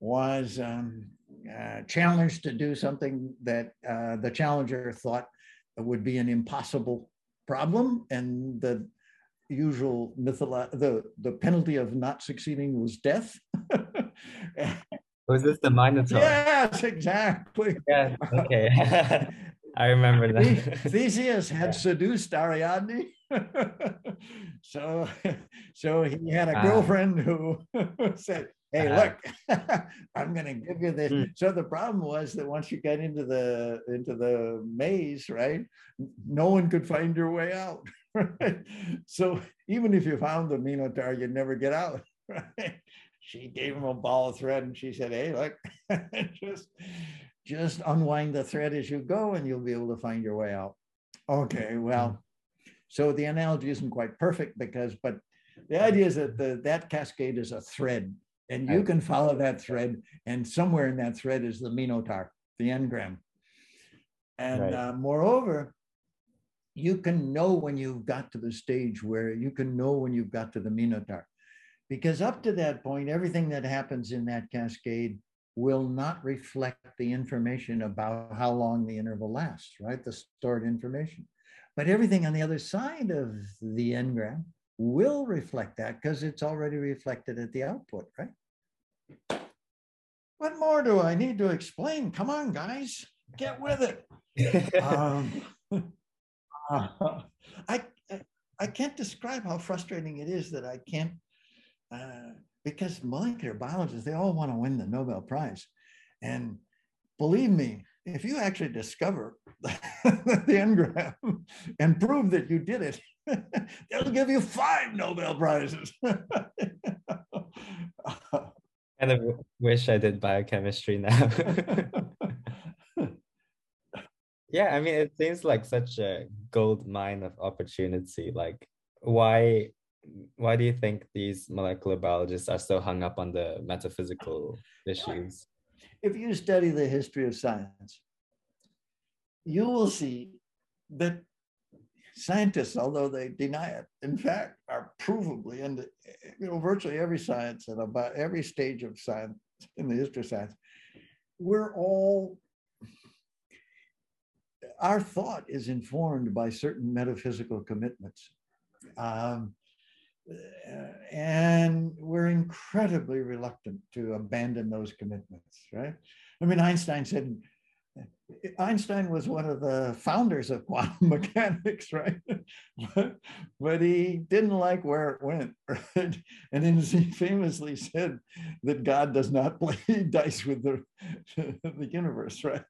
was um, uh, challenged to do something that uh, the challenger thought would be an impossible problem. And the usual mytholo- the, the penalty of not succeeding was death. was this the Minotaur? Yes, exactly. Yeah, okay. I remember that. Theseus had seduced Ariadne so, so he had a girlfriend who said, "Hey, uh-huh. look, I'm going to give you this." Mm. So the problem was that once you got into the into the maze, right, no one could find your way out. Right? So even if you found the Minotaur, you'd never get out. Right? She gave him a ball of thread, and she said, "Hey, look, just." Just unwind the thread as you go, and you'll be able to find your way out. Okay, well, so the analogy isn't quite perfect because, but the idea is that the, that cascade is a thread and you can follow that thread and somewhere in that thread is the minotaur, the engram. And right. uh, moreover, you can know when you've got to the stage where you can know when you've got to the minotaur. Because up to that point, everything that happens in that cascade will not reflect the information about how long the interval lasts, right? The stored information. But everything on the other side of the engram will reflect that because it's already reflected at the output, right? What more do I need to explain? Come on, guys, get with it. um, I, I can't describe how frustrating it is that I can't, uh, because molecular biologists, they all want to win the Nobel Prize. And believe me, if you actually discover the engram and prove that you did it, they'll give you five Nobel Prizes. kind of wish I did biochemistry now. yeah, I mean, it seems like such a gold mine of opportunity. Like, why why do you think these molecular biologists are so hung up on the metaphysical issues? if you study the history of science, you will see that scientists, although they deny it, in fact, are provably, and you know, virtually every science and about every stage of science in the history of science, we're all our thought is informed by certain metaphysical commitments. Um, and we're incredibly reluctant to abandon those commitments, right? I mean, Einstein said, Einstein was one of the founders of quantum mechanics, right? but, he didn't like where it went. Right? And then he famously said that God does not play dice with the, the universe, right?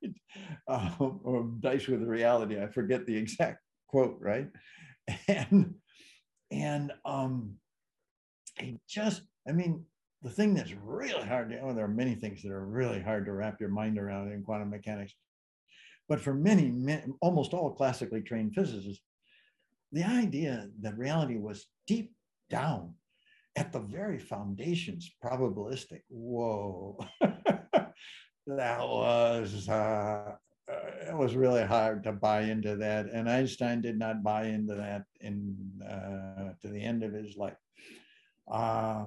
Um, or dice with reality. I forget the exact quote, right? And and um, he just, I mean, the thing that's really hard to, oh, there are many things that are really hard to wrap your mind around in quantum mechanics. But for many, many almost all classically trained physicists, the idea that reality was deep down at the very foundations probabilistic. Whoa, that was uh, it was really hard to buy into that, and Einstein did not buy into that in uh, to the end of his life. Uh,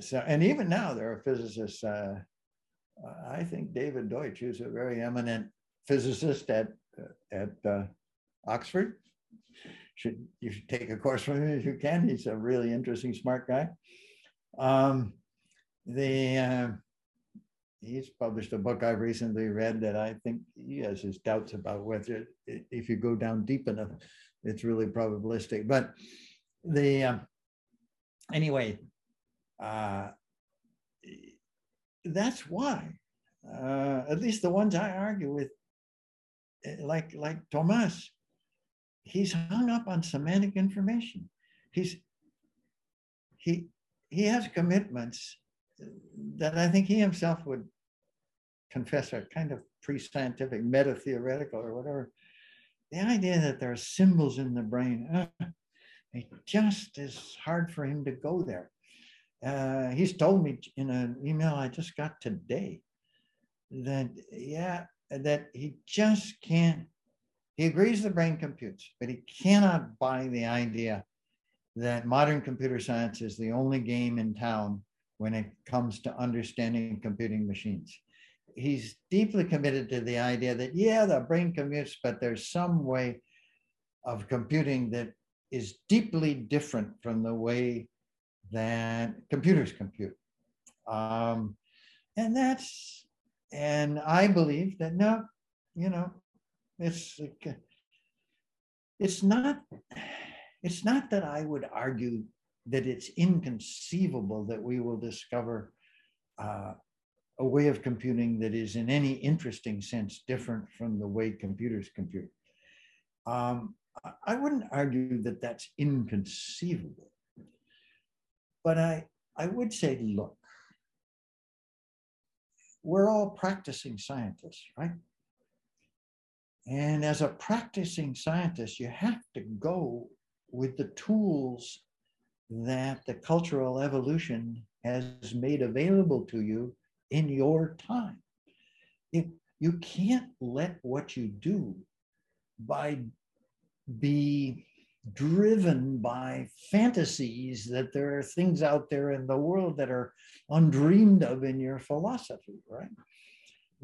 so, and even now there are physicists. Uh, I think David Deutsch, who's a very eminent physicist at at uh, Oxford. Should you should take a course from him if you can. He's a really interesting, smart guy. Um, the uh, he's published a book I've recently read that I think he has his doubts about whether if you go down deep enough, it's really probabilistic. But the uh, anyway, uh, that's why. Uh, at least the ones I argue with, eh, like like Thomas, he's hung up on semantic information. He's he he has commitments that I think he himself would confess are kind of pre-scientific, meta-theoretical or whatever. The idea that there are symbols in the brain, uh, it just is hard for him to go there. Uh, he's told me in an email I just got today that, yeah, that he just can't, he agrees the brain computes, but he cannot buy the idea that modern computer science is the only game in town when it comes to understanding computing machines. He's deeply committed to the idea that, yeah, the brain computes, but there's some way of computing that is deeply different from the way that computers compute. Um, and that's, and I believe that no, you know, it's, it's not, it's not that I would argue that it's inconceivable that we will discover uh, a way of computing that is in any interesting sense different from the way computers compute. Um, I wouldn't argue that that's inconceivable, but I, I would say, look, we're all practicing scientists, right? And as a practicing scientist, you have to go with the tools that the cultural evolution has made available to you in your time. If you can't let what you do by be driven by fantasies that there are things out there in the world that are undreamed of in your philosophy, right?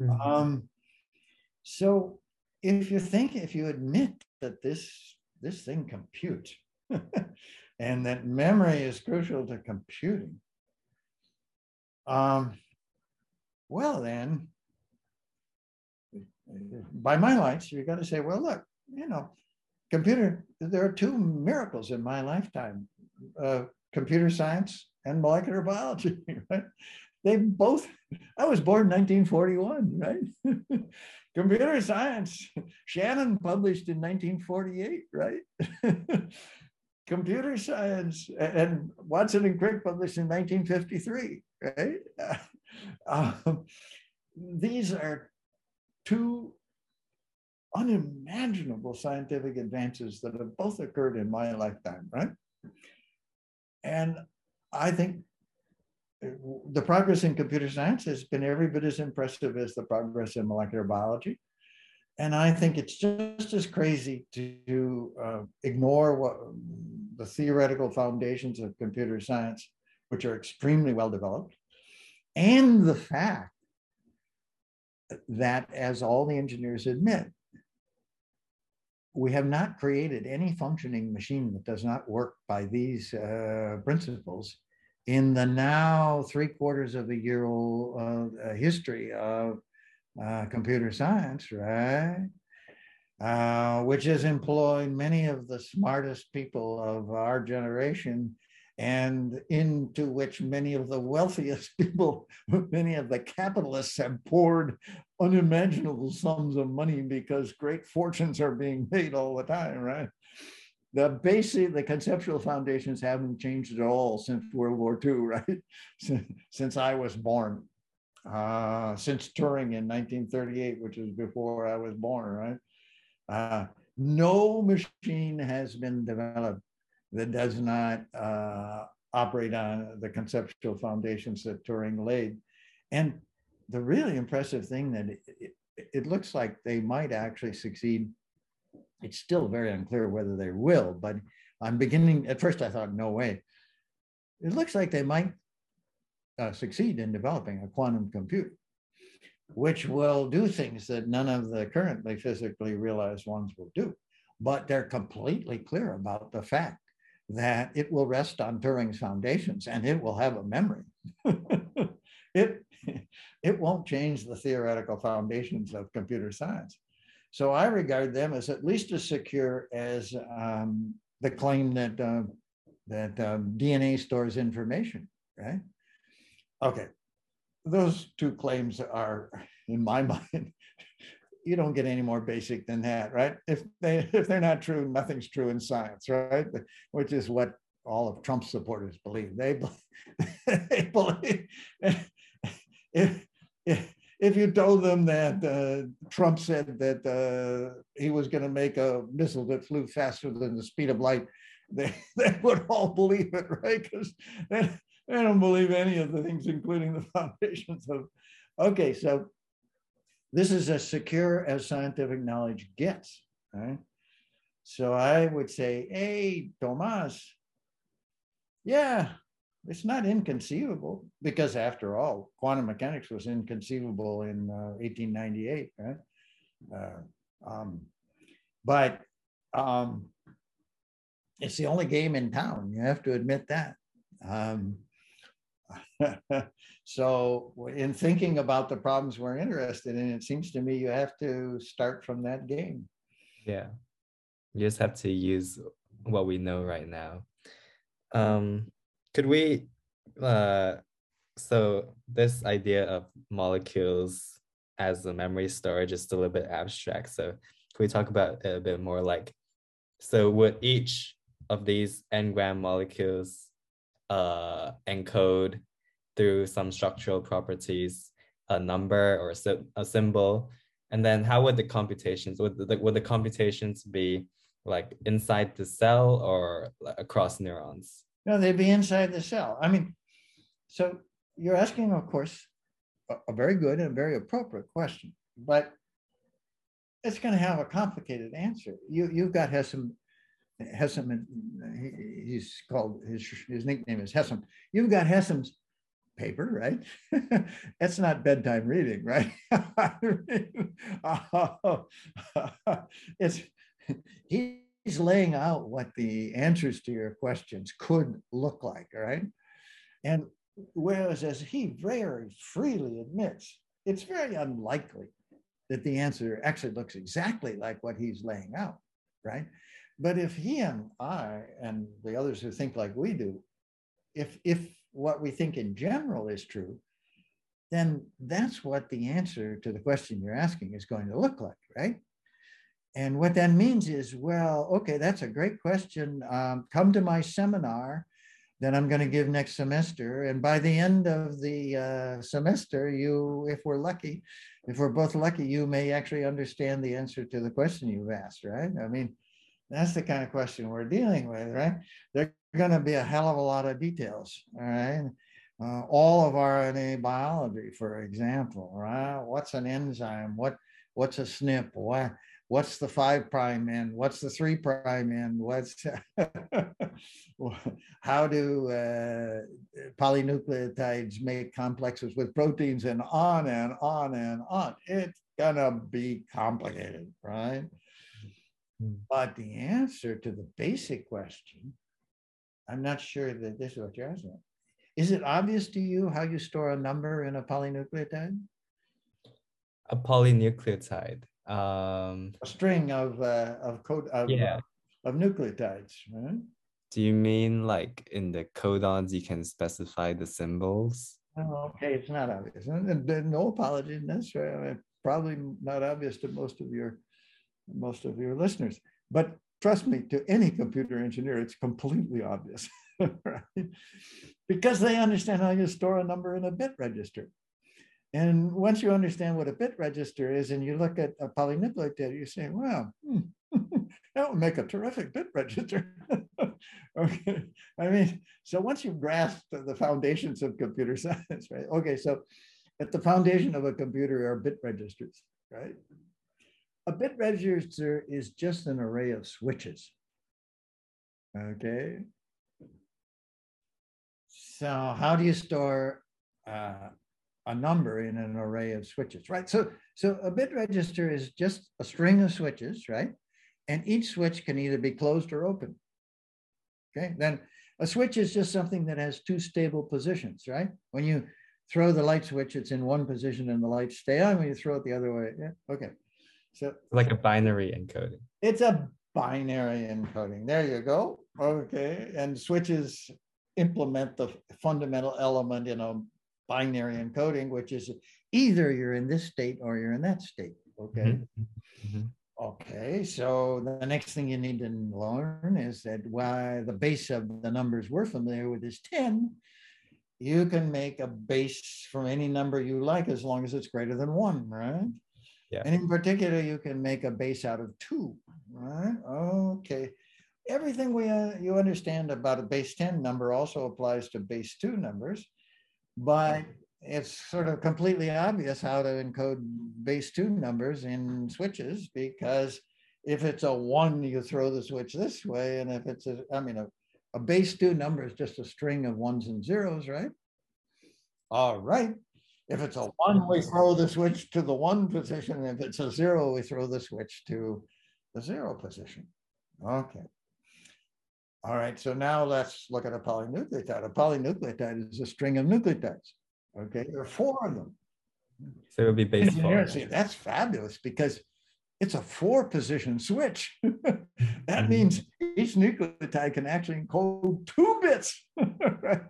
Mm-hmm. Um, so if you think, if you admit that this this thing computes, and that memory is crucial to computing, um, well then, by my lights, you got to say, well, look, you know, computer, there are two miracles in my lifetime, uh, computer science and molecular biology, right? They both, I was born in 1941, right? computer science, Shannon published in 1948, right? computer science, and Watson and Crick published in 1953, right? um, these are two unimaginable scientific advances that have both occurred in my lifetime, right? And I think the progress in computer science has been every bit as impressive as the progress in molecular biology. And I think it's just as crazy to uh, ignore what the theoretical foundations of computer science, which are extremely well developed, and the fact that, as all the engineers admit, we have not created any functioning machine that does not work by these uh, principles in the now three quarters of a year old uh, history of uh, computer science, right? Uh, which has employed many of the smartest people of our generation and into which many of the wealthiest people, many of the capitalists have poured unimaginable sums of money because great fortunes are being made all the time, right? The basic, the conceptual foundations haven't changed at all since World War II, right? since I was born, uh, since Turing in 1938, which is before I was born, right? Uh, no machine has been developed that does not uh, operate on the conceptual foundations that Turing laid. And the really impressive thing that it, it, it, looks like they might actually succeed. It's still very unclear whether they will, but I'm beginning, at first I thought, no way. It looks like they might uh, succeed in developing a quantum computer, which will do things that none of the currently physically realized ones will do. But they're completely clear about the fact that it will rest on Turing's foundations and it will have a memory. it, it won't change the theoretical foundations of computer science. So I regard them as at least as secure as um, the claim that, uh, that um, DNA stores information, right? Okay, those two claims are, in my mind, you don't get any more basic than that, right? If they if they're not true, nothing's true in science, right? Which is what all of Trump's supporters believe. They believe, they believe if, if if you told them that uh, Trump said that uh, he was going to make a missile that flew faster than the speed of light, they, they would all believe it, right? Because they don't believe any of the things, including the foundations of. Okay, so this is as secure as scientific knowledge gets, right? So I would say, hey, Tomas, yeah, it's not inconceivable because after all, quantum mechanics was inconceivable in uh, 1898, right? Uh, um, but um, it's the only game in town. You have to admit that. Um, so in thinking about the problems we're interested in, it seems to me you have to start from that game. Yeah. You just have to use what we know right now. Um, could we uh so this idea of molecules as a memory storage is still a bit abstract. So can we talk about it a bit more like so would each of these engram molecules uh, encode through some structural properties, a number or a symbol? And then how would the computations, would the, would the computations be like inside the cell or across neurons? No, they'd be inside the cell. I mean, so you're asking, of course, a, a very good and very appropriate question, but it's going to have a complicated answer. You, you've got Hessam, Hessam, he, he's called, his, his nickname is Hessam. You've got Hessam's paper, right? That's not bedtime reading, right? it's he's laying out what the answers to your questions could look like, right? And whereas as he very freely admits, it's very unlikely that the answer actually looks exactly like what he's laying out, right? But if he and I and the others who think like we do, if if what we think in general is true, then that's what the answer to the question you're asking is going to look like, right? And what that means is, well, okay, that's a great question. Um, come to my seminar that I'm going to give next semester. And by the end of the uh, semester, you, if we're lucky, if we're both lucky, you may actually understand the answer to the question you've asked, right? I mean, that's the kind of question we're dealing with, right? There are going to be a hell of a lot of details, all right? Uh, all of RNA biology, for example, right? What's an enzyme? What what's a SNP? What what's the five prime end? What's the three prime end? What's how do uh, polynucleotides make complexes with proteins and on and on and on? It's gonna be complicated, right? Hmm. But the answer to the basic question, I'm not sure that this is what you're asking. Is it obvious to you how you store a number in a polynucleotide? A polynucleotide. Um, A string of uh, of code of, Yeah. of nucleotides, right? do you mean like in the codons you can specify the symbols? Oh, okay, it's not obvious. And, and- and no apology necessarily. Probably not obvious to most of your most of your listeners. But trust me, to any computer engineer, it's completely obvious, right? Because they understand how you store a number in a bit register. And once you understand what a bit register is, and you look at a polynucleotide, data, you say, "Wow, hmm, that would make a terrific bit register." okay, I mean, so once you've grasped the foundations of computer science, right? Okay, so at the foundation of a computer are bit registers, right? A bit register is just an array of switches. Okay. So how do you store uh, a number in an array of switches, right? So, so a bit register is just a string of switches, right? And each switch can either be closed or open. Okay, then a switch is just something that has two stable positions, right? When you throw the light switch, it's in one position and the lights stay on. When you throw it the other way, yeah, okay. So Like a binary encoding. it's a binary encoding. There you go. Okay, and switches implement the fundamental element in a binary encoding, which is either you're in this state or you're in that state. Okay. Mhm. Mhm. Okay, so the next thing you need to learn is that why the base of the numbers we're familiar with is 10. You can make a base from any number you like as long as it's greater than one, right? Yeah. And in particular, you can make a base out of two, right? Okay. Everything we uh, you understand about a base 10 number also applies to base two numbers, but it's sort of completely obvious how to encode base two numbers in switches because if it's a one, you throw the switch this way, and if it's a, I mean, a, a base two number is just a string of ones and zeros, right? All right. If it's a one, we throw the switch to the one position. If it's a zero, we throw the switch to the zero position. Okay. All right, so now let's look at a polynucleotide. A polynucleotide is a string of nucleotides. Okay, there are four of them. So it would be base four. That's fabulous because it's a four position switch. that Mhm. means each nucleotide can actually encode two bits, right?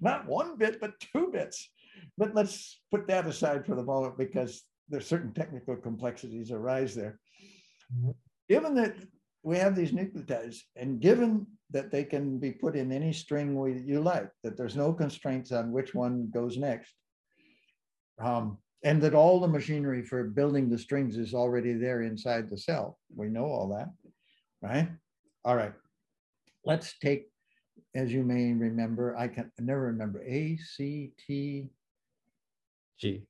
not one bit, but two bits. But let's put that aside for the moment because there's certain technical complexities arise there. Given that we have these nucleotides and given that they can be put in any string we, you like, that there's no constraints on which one goes next. Um, and that all the machinery for building the strings is already there inside the cell. We know all that, right? All right. Let's take, as you may remember, I can never remember A, C, T, G.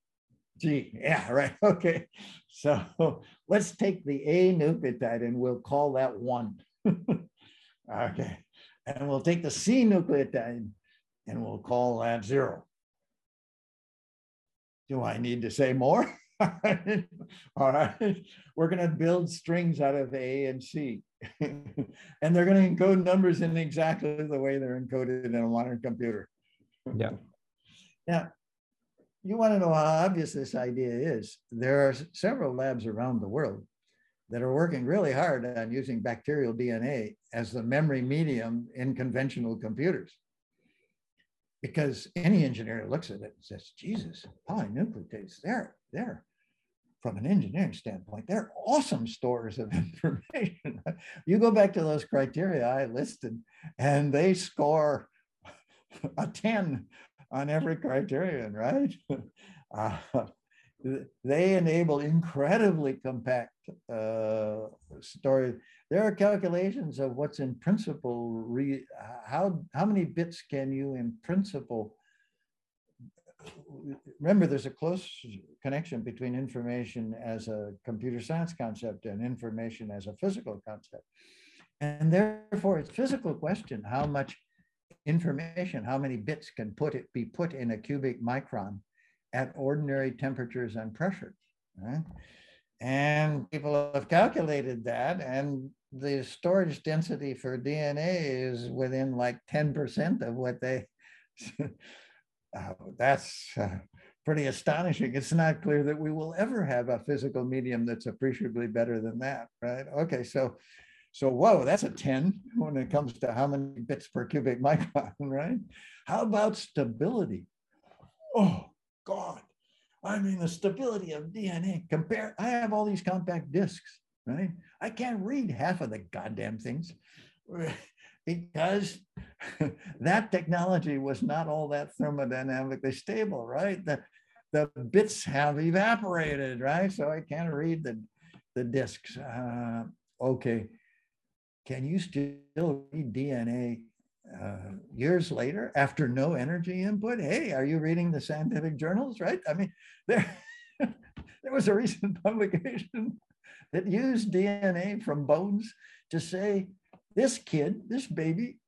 G. Yeah, right. Okay. So let's take the A nucleotide and we'll call that one. okay. And we'll take the C nucleotide and we'll call that zero. Do I need to say more? All right. We're going to build strings out of A and C. and they're going to encode numbers in exactly the way they're encoded in a modern computer. Yeah. Now, you want to know how obvious this idea is. There are several labs around the world that are working really hard on using bacterial DNA as the memory medium in conventional computers. Because any engineer looks at it and says, Jesus, polynucleotides, they're, they're, from an engineering standpoint, they're awesome stores of information. you go back to those criteria I listed, and they score a 10 on every criterion, right? Uh, they enable incredibly compact uh. There are calculations of what's in principle, re, how, how many bits can you in principle remember there's a close connection between information as a computer science concept and information as a physical concept. And therefore it's physical question, how much information, how many bits can put it be put in a cubic micron at ordinary temperatures and pressures. Right? And people have calculated that, and the storage density for DNA is within like 10% of what they. uh, that's uh, pretty astonishing. It's not clear that we will ever have a physical medium that's appreciably better than that, right? Okay, so so whoa, that's a 10 when it comes to how many bits per cubic micron, right? How about stability? Oh God, I mean the stability of DNA. Compare, I have all these compact discs, right? I can't read half of the goddamn things because that technology was not all that thermodynamically stable, right? The, the bits have evaporated, right? So I can't read the, the disks. Uh, okay. Can you still read DNA uh, years later after no energy input? Hey, are you reading the scientific journals, right? I mean, there, there was a recent publication that used DNA from bones to say this kid, this baby,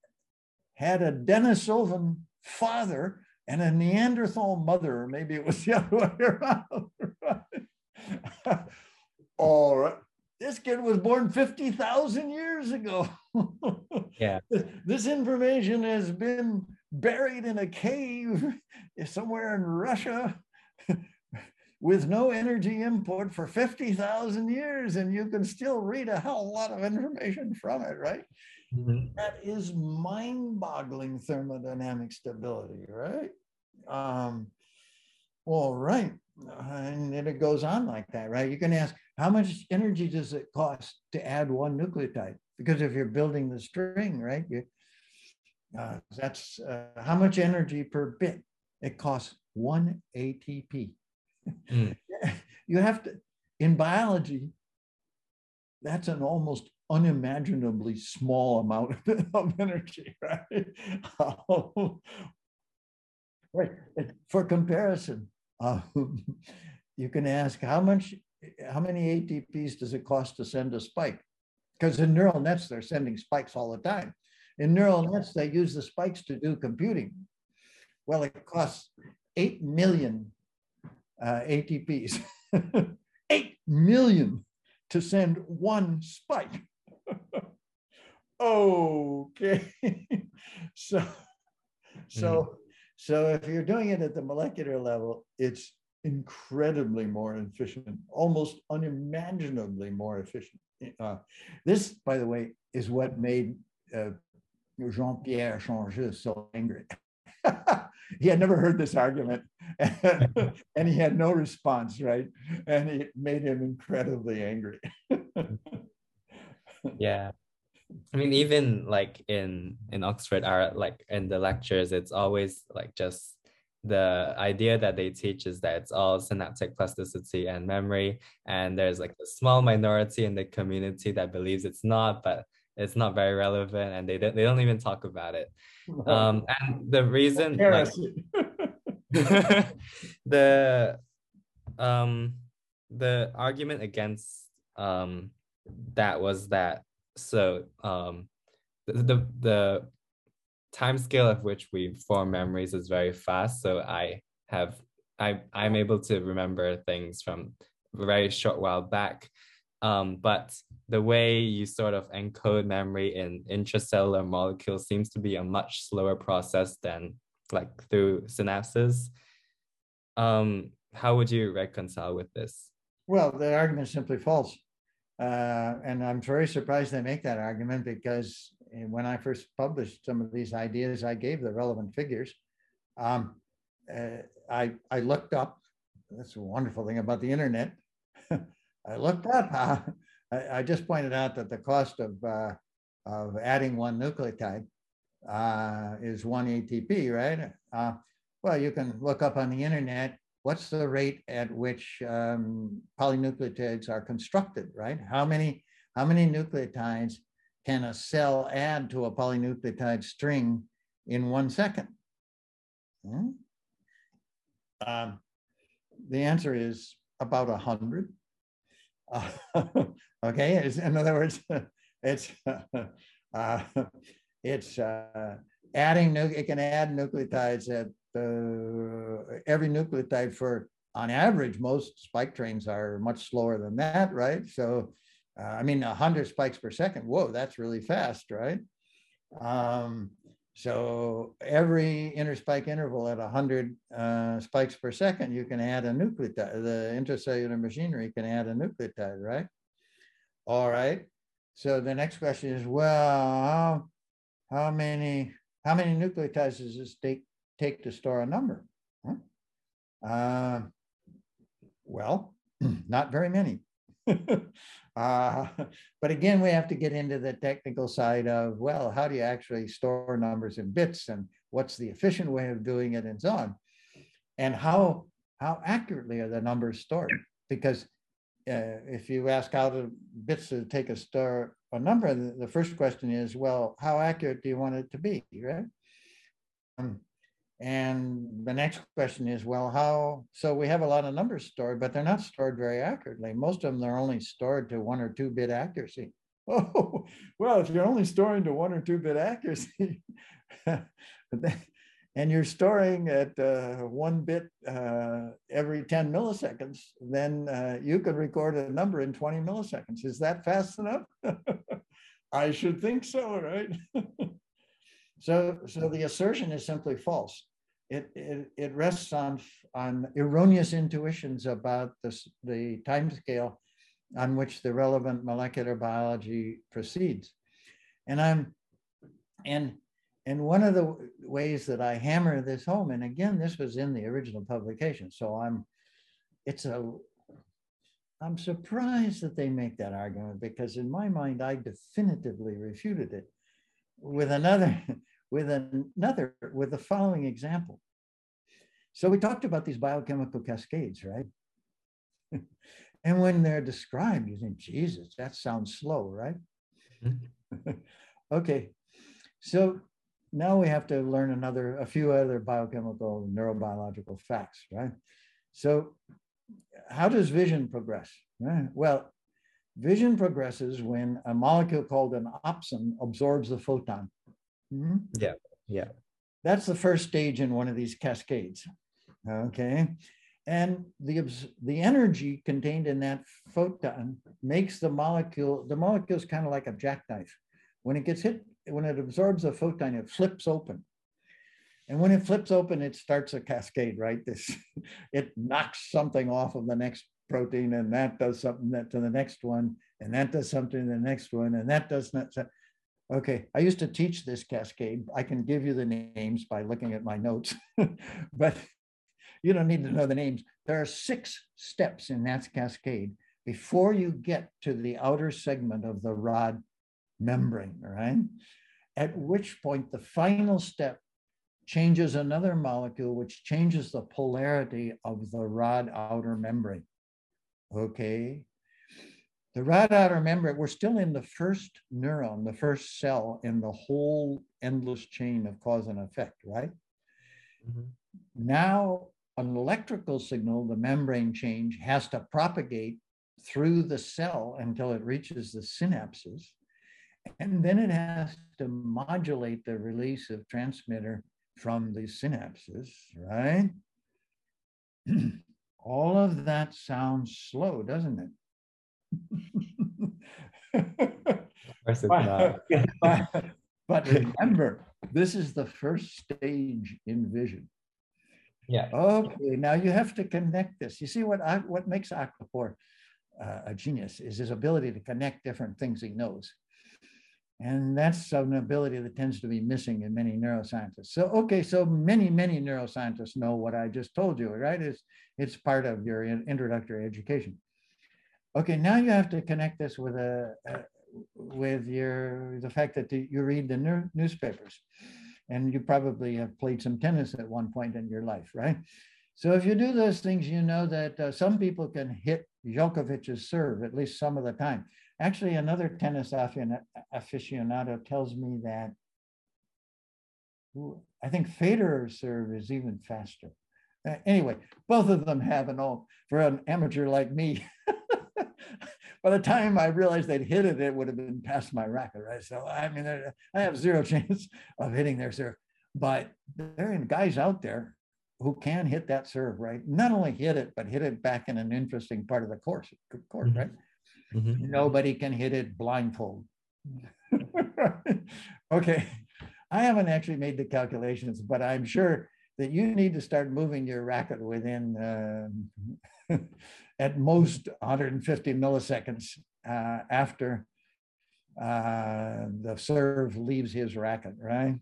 had a Denisovan father and a Neanderthal mother, or maybe it was the other way around. All right. This kid was born 50,000 years ago. yeah. This information has been buried in a cave somewhere in Russia with no energy input for 50,000 years, and you can still read a hell lot of information from it, right? Mm-hmm. That is mind-boggling thermodynamic stability, right? Um, all right, and then it goes on like that, right? You can ask, how much energy does it cost to add one nucleotide? Because if you're building the string, right, you, uh, that's uh, how much energy per bit. It costs one ATP. Mm. you have to, in biology, that's an almost unimaginably small amount of energy, right? right. For comparison, uh, you can ask how much, how many ATPs does it cost to send a spike? Because in neural nets, they're sending spikes all the time. In neural nets, they use the spikes to do computing. Well, it costs 8 million uh, ATPs. 8 million to send one spike. okay. so, so, mm. so if you're doing it at the molecular level, it's incredibly more efficient, almost unimaginably more efficient. Uh, this, by the way, is what made uh, Jean-Pierre Changeux so angry. he had never heard this argument and, he had no response, right? And it made him incredibly angry. yeah. I mean, even like in in Oxford, our like in the lectures, it's always like just the idea that they teach is that it's all synaptic plasticity and memory, and there's like a small minority in the community that believes it's not, but it's not very relevant, and they don't they don't even talk about it. Um, and the reason like, the um the argument against um that was that so um the the, the time scale of which we form memories is very fast so i have i i'm able to remember things from a very short while back um, but the way you sort of encode memory in intracellular molecules seems to be a much slower process than like through synapses. Um, how would you reconcile with this? Well, the argument is simply false. Uh, and I'm very surprised they make that argument because when I first published some of these ideas, I gave the relevant figures. Um, uh, I, I looked up, that's a wonderful thing about the internet. I looked up, uh, I, I, just pointed out that the cost of, uh, of adding one nucleotide uh, is one ATP, right? Uh, well, you can look up on the internet, what's the rate at which um, polynucleotides are constructed, right? How many, how many nucleotides can a cell add to a polynucleotide string in one second? Hmm? Um, the answer is about a 100. Uh, okay, it's, in other words, it's uh, it's uh, adding it can add nucleotides at every nucleotide for on average most spike trains are much slower than that right so uh, i mean 100 spikes per second whoa that's really fast right um, So every interspike interval at 100 uh, spikes per second, you can add a nucleotide. The intracellular machinery can add a nucleotide, right? All right. So the next question is, well, how, how many how many nucleotides does this take, take to store a number? Huh? Uh, well, not very many. uh, but again, we have to get into the technical side of, well, how do you actually store numbers in bits and what's the efficient way of doing it and so on? And how, how accurately are the numbers stored? Because uh, if you ask how the bits to take a store a number, the, the, first question is, well, how accurate do you want it to be, right? Um, and the next question is, well, how, so we have a lot of numbers stored, but they're not stored very accurately. Most of them are only stored to one or two bit accuracy. Oh, well, if you're only storing to one or two bit accuracy, and you're storing at uh, one bit uh, every 10 milliseconds, then uh, you could record a number in 20 milliseconds. Is that fast enough? I should think so, right? so, so the assertion is simply false it, it, it rests on, on erroneous intuitions about this, the time scale on which the relevant molecular biology proceeds. And I'm, and, and one of the ways that I hammer this home, and again, this was in the original publication, so I'm, it's a, I'm surprised that they make that argument because in my mind, I definitively refuted it with another, with another, with the following example. So we talked about these biochemical cascades, right? and when they're described, you think, Jesus, that sounds slow, right? Okay, so now we have to learn another, a few other biochemical neurobiological facts, right? So how does vision progress? Well, vision progresses when a molecule called an opsin absorbs the photon. Mm-hmm. Yeah, yeah. That's the first stage in one of these cascades. Okay. And the, the energy contained in that photon makes the molecule, the molecule is kind of like a jackknife. When it gets hit, when it absorbs a photon, it flips open. And when it flips open, it starts a cascade, right? This, it knocks something off of the next protein, and that does something that to the next one, and that does something to the next one, and that does not. Okay, I used to teach this cascade. I can give you the names by looking at my notes, but you don't need to know the names. There are six steps in that cascade before you get to the outer segment of the rod membrane, right? At which point the final step changes another molecule, which changes the polarity of the rod outer membrane. Okay, the rod outer membrane, we're still in the first neuron, the first cell in the whole endless chain of cause and effect, right? Mm-hmm. Now, an electrical signal, the membrane change, has to propagate through the cell until it reaches the synapses. And then it has to modulate the release of transmitter from the synapses, right? All of that sounds slow, doesn't it? but, but remember, this is the first stage in vision. Yeah. Okay, now you have to connect this. You see what what makes Akhlaghpour uh, a genius is his ability to connect different things he knows. And that's an ability that tends to be missing in many neuroscientists. So, okay, so many, many neuroscientists know what I just told you, right? It's, it's part of your introductory education. Okay, now you have to connect this with a, uh, with your the fact that you read the newspapers, and you probably have played some tennis at one point in your life, right? So if you do those things, you know that uh, some people can hit Djokovic's serve at least some of the time. Actually, another tennis aficionado tells me that I think Federer's serve is even faster. Uh, anyway, both of them have an all for an amateur like me. by the time I realized they'd hit it, it would have been past my racket, right? So I mean, I have zero chance of hitting their serve. But there are guys out there who can hit that serve, right? Not only hit it, but hit it back in an interesting part of the course, court, mm-hmm. right? Mm-hmm. Nobody can hit it blindfold. okay. I haven't actually made the calculations, but I'm sure that you need to start moving your racket within uh, at most 150 milliseconds uh, after uh, the serve leaves his racket, right?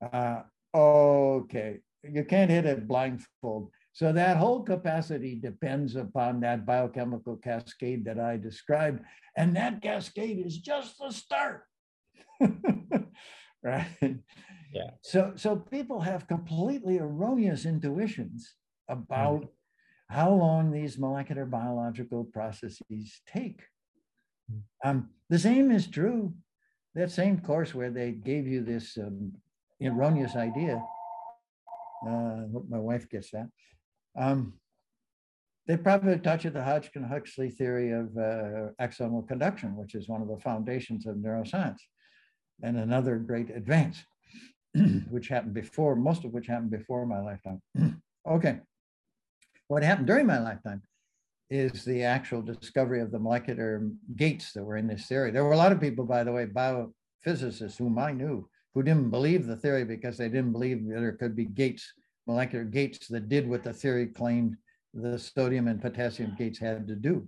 Uh, okay, you can't hit it blindfold. So that whole capacity depends upon that biochemical cascade that I described. And that cascade is just the start. right? Yeah. So so people have completely erroneous intuitions about mm. How long these molecular biological processes take. Mm. Um, the same is true. That same course where they gave you this um, erroneous idea. I Uh, my wife gets that. Um, they probably taught you the Hodgkin-Huxley theory of uh, axonal conduction, which is one of the foundations of neuroscience, and another great advance, which happened before, most of which happened before my lifetime. okay, what happened during my lifetime is the actual discovery of the molecular gates that were in this theory. There were a lot of people, by the way, biophysicists whom I knew, who didn't believe the theory because they didn't believe that there could be gates molecular gates that did what the theory claimed the sodium and potassium gates had to do.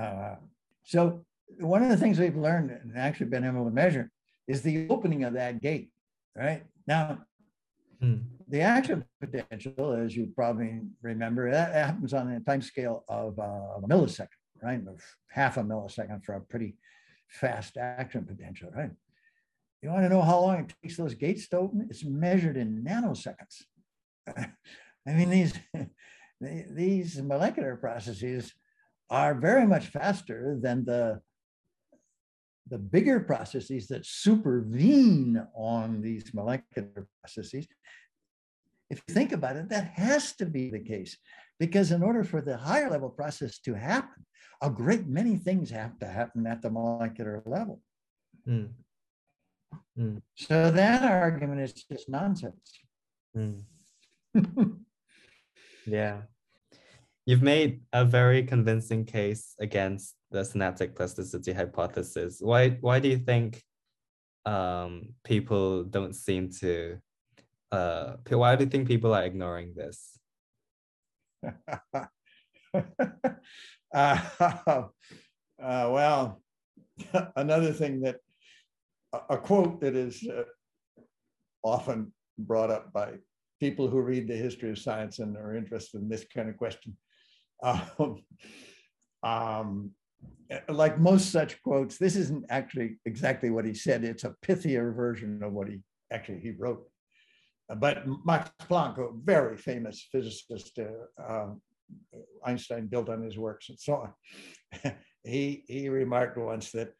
Uh, so one of the things we've learned and actually been able to measure is the opening of that gate, right? Now, hmm. The action potential, as you probably remember, that happens on a time scale of, uh, a millisecond, right? Of half a millisecond for a pretty fast action potential, right? You want to know how long it takes those gates to open? It's measured in nanoseconds. I mean, these, these molecular processes are very much faster than the, the bigger processes that supervene on these molecular processes. If you think about it, that has to be the case because in order for the higher level process to happen, a great many things have to happen at the molecular level. Mm. Mm. So that argument is just nonsense. Mm. yeah. You've made a very convincing case against the synaptic plasticity hypothesis. Why why do you think um, people don't seem to uh, why do you think people are ignoring this? uh, uh, well, another thing that a, quote that is uh, often brought up by people who read the history of science and are interested in this kind of question. Um, um, like most such quotes, this isn't actually exactly what he said. It's a pithier version of what he actually he wrote. But Max Planck, a very famous physicist, uh, uh, Einstein built on his works and so on. he he remarked once that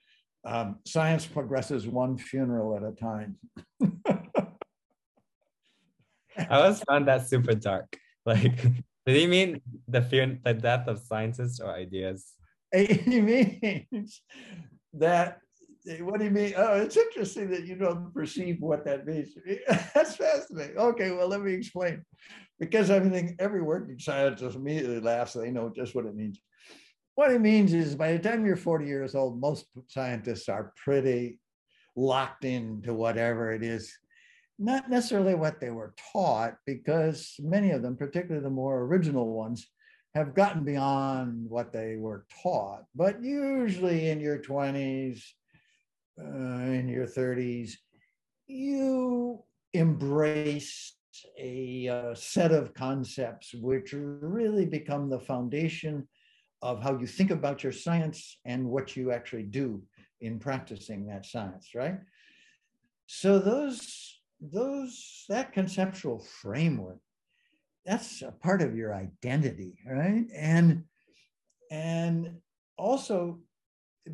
um, science progresses one funeral at a time. I always found that super dark. Like, did he mean the fear, the death of scientists or ideas? He means that. What do you mean? Oh, it's interesting that you don't perceive what that means. That's fascinating. Okay, well, let me explain. Because I think every working scientist immediately laughs. They know just what it means. What it means is by the time you're 40 years old, most scientists are pretty locked into whatever it is not necessarily what they were taught, because many of them, particularly the more original ones, have gotten beyond what they were taught. But usually in your 20s, uh, in your 30s, you embrace a uh, set of concepts which really become the foundation of how you think about your science and what you actually do in practicing that science, right? So those those that conceptual framework that's a part of your identity right and and also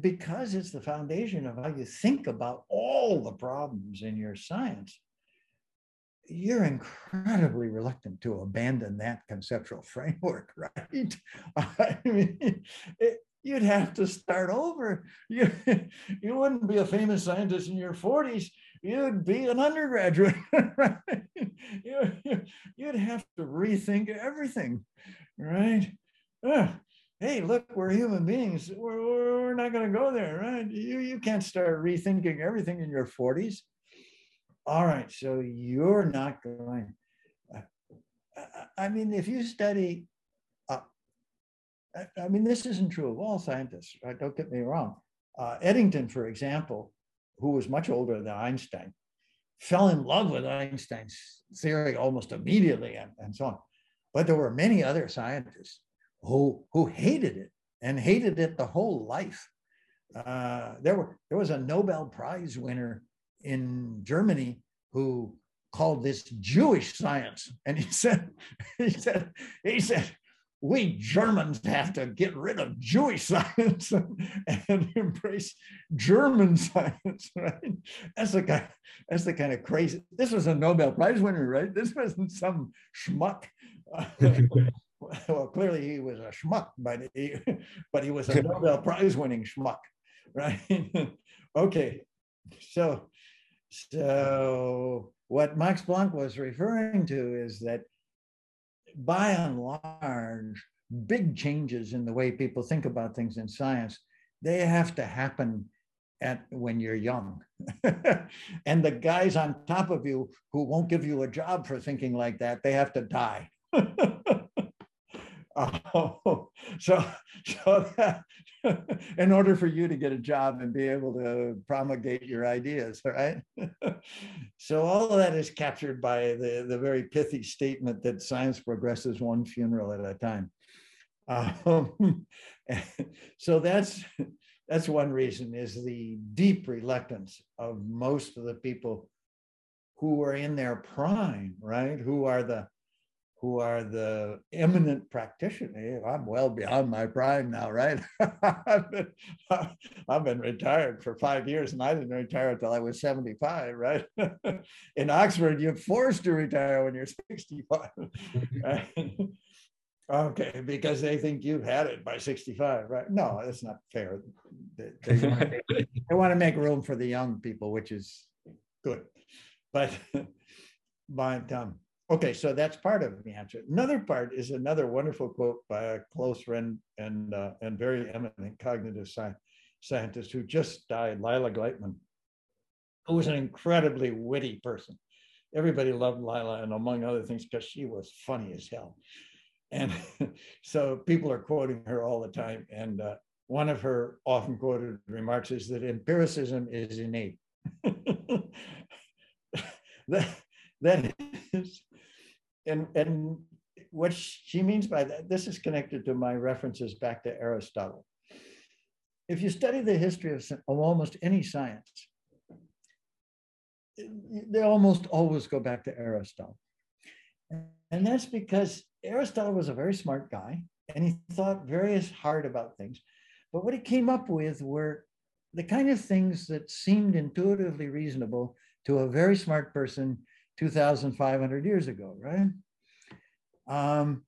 because it's the foundation of how you think about all the problems in your science you're incredibly reluctant to abandon that conceptual framework right i mean it, you'd have to start over you, you wouldn't be a famous scientist in your 40s you'd be an undergraduate. right? you, would have to rethink everything, right? Hey, look, we're human beings. We're, we're not going to go there, right? You, you can't start rethinking everything in your 40s. all right, so you're not going. Uh, I mean, if you study, uh, I mean, this isn't true of all scientists, right? Don't get me wrong. Uh, Eddington, for example, who was much older than Einstein, fell in love with Einstein's theory almost immediately and, and so on. But there were many other scientists who, who hated it and hated it the whole life. Uh, there were there was a Nobel Prize winner in Germany who called this Jewish science, and he said he said he said we Germans have to get rid of Jewish science and, embrace German science, right? That's the kind, that's the kind of crazy. This was a Nobel Prize winner, right? This wasn't some schmuck. well, clearly he was a schmuck, but he, but he was a Nobel Prize winning schmuck, right? okay, so so what Max Planck was referring to is that by and large, big changes in the way people think about things in science, they have to happen at when you're young. and the guys on top of you who won't give you a job for thinking like that, they have to die. So, so that, in order for you to get a job and be able to promulgate your ideas, right? so all of that is captured by the, the very pithy statement that science progresses one funeral at a time. Um, so that's that's one reason is the deep reluctance of most of the people who are in their prime, right? Who are the who are the eminent practitioners. I'm well beyond my prime now, right? I've, been, I've been retired for five years and I didn't retire until I was 75, right? In Oxford, you're forced to retire when you're 65. Right? okay, because they think you've had it by 65, right? No, that's not fair. They, they, want, they want to make room for the young people, which is good. But, but um, Okay, so that's part of the answer. Another part is another wonderful quote by a close friend and uh, and very eminent cognitive sci- scientist who just died, Lila Gleitman, who was an incredibly witty person. Everybody loved Lila, and among other things, because she was funny as hell. And so people are quoting her all the time. And uh, one of her often quoted remarks is that empiricism is innate. that, that is and and what she means by that, this is connected to my references back to Aristotle. If you study the history of, of almost any science, they almost always go back to Aristotle. And that's because Aristotle was a very smart guy and he thought very hard about things. But what he came up with were the kind of things that seemed intuitively reasonable to a very smart person 2,500 years ago, right? Um,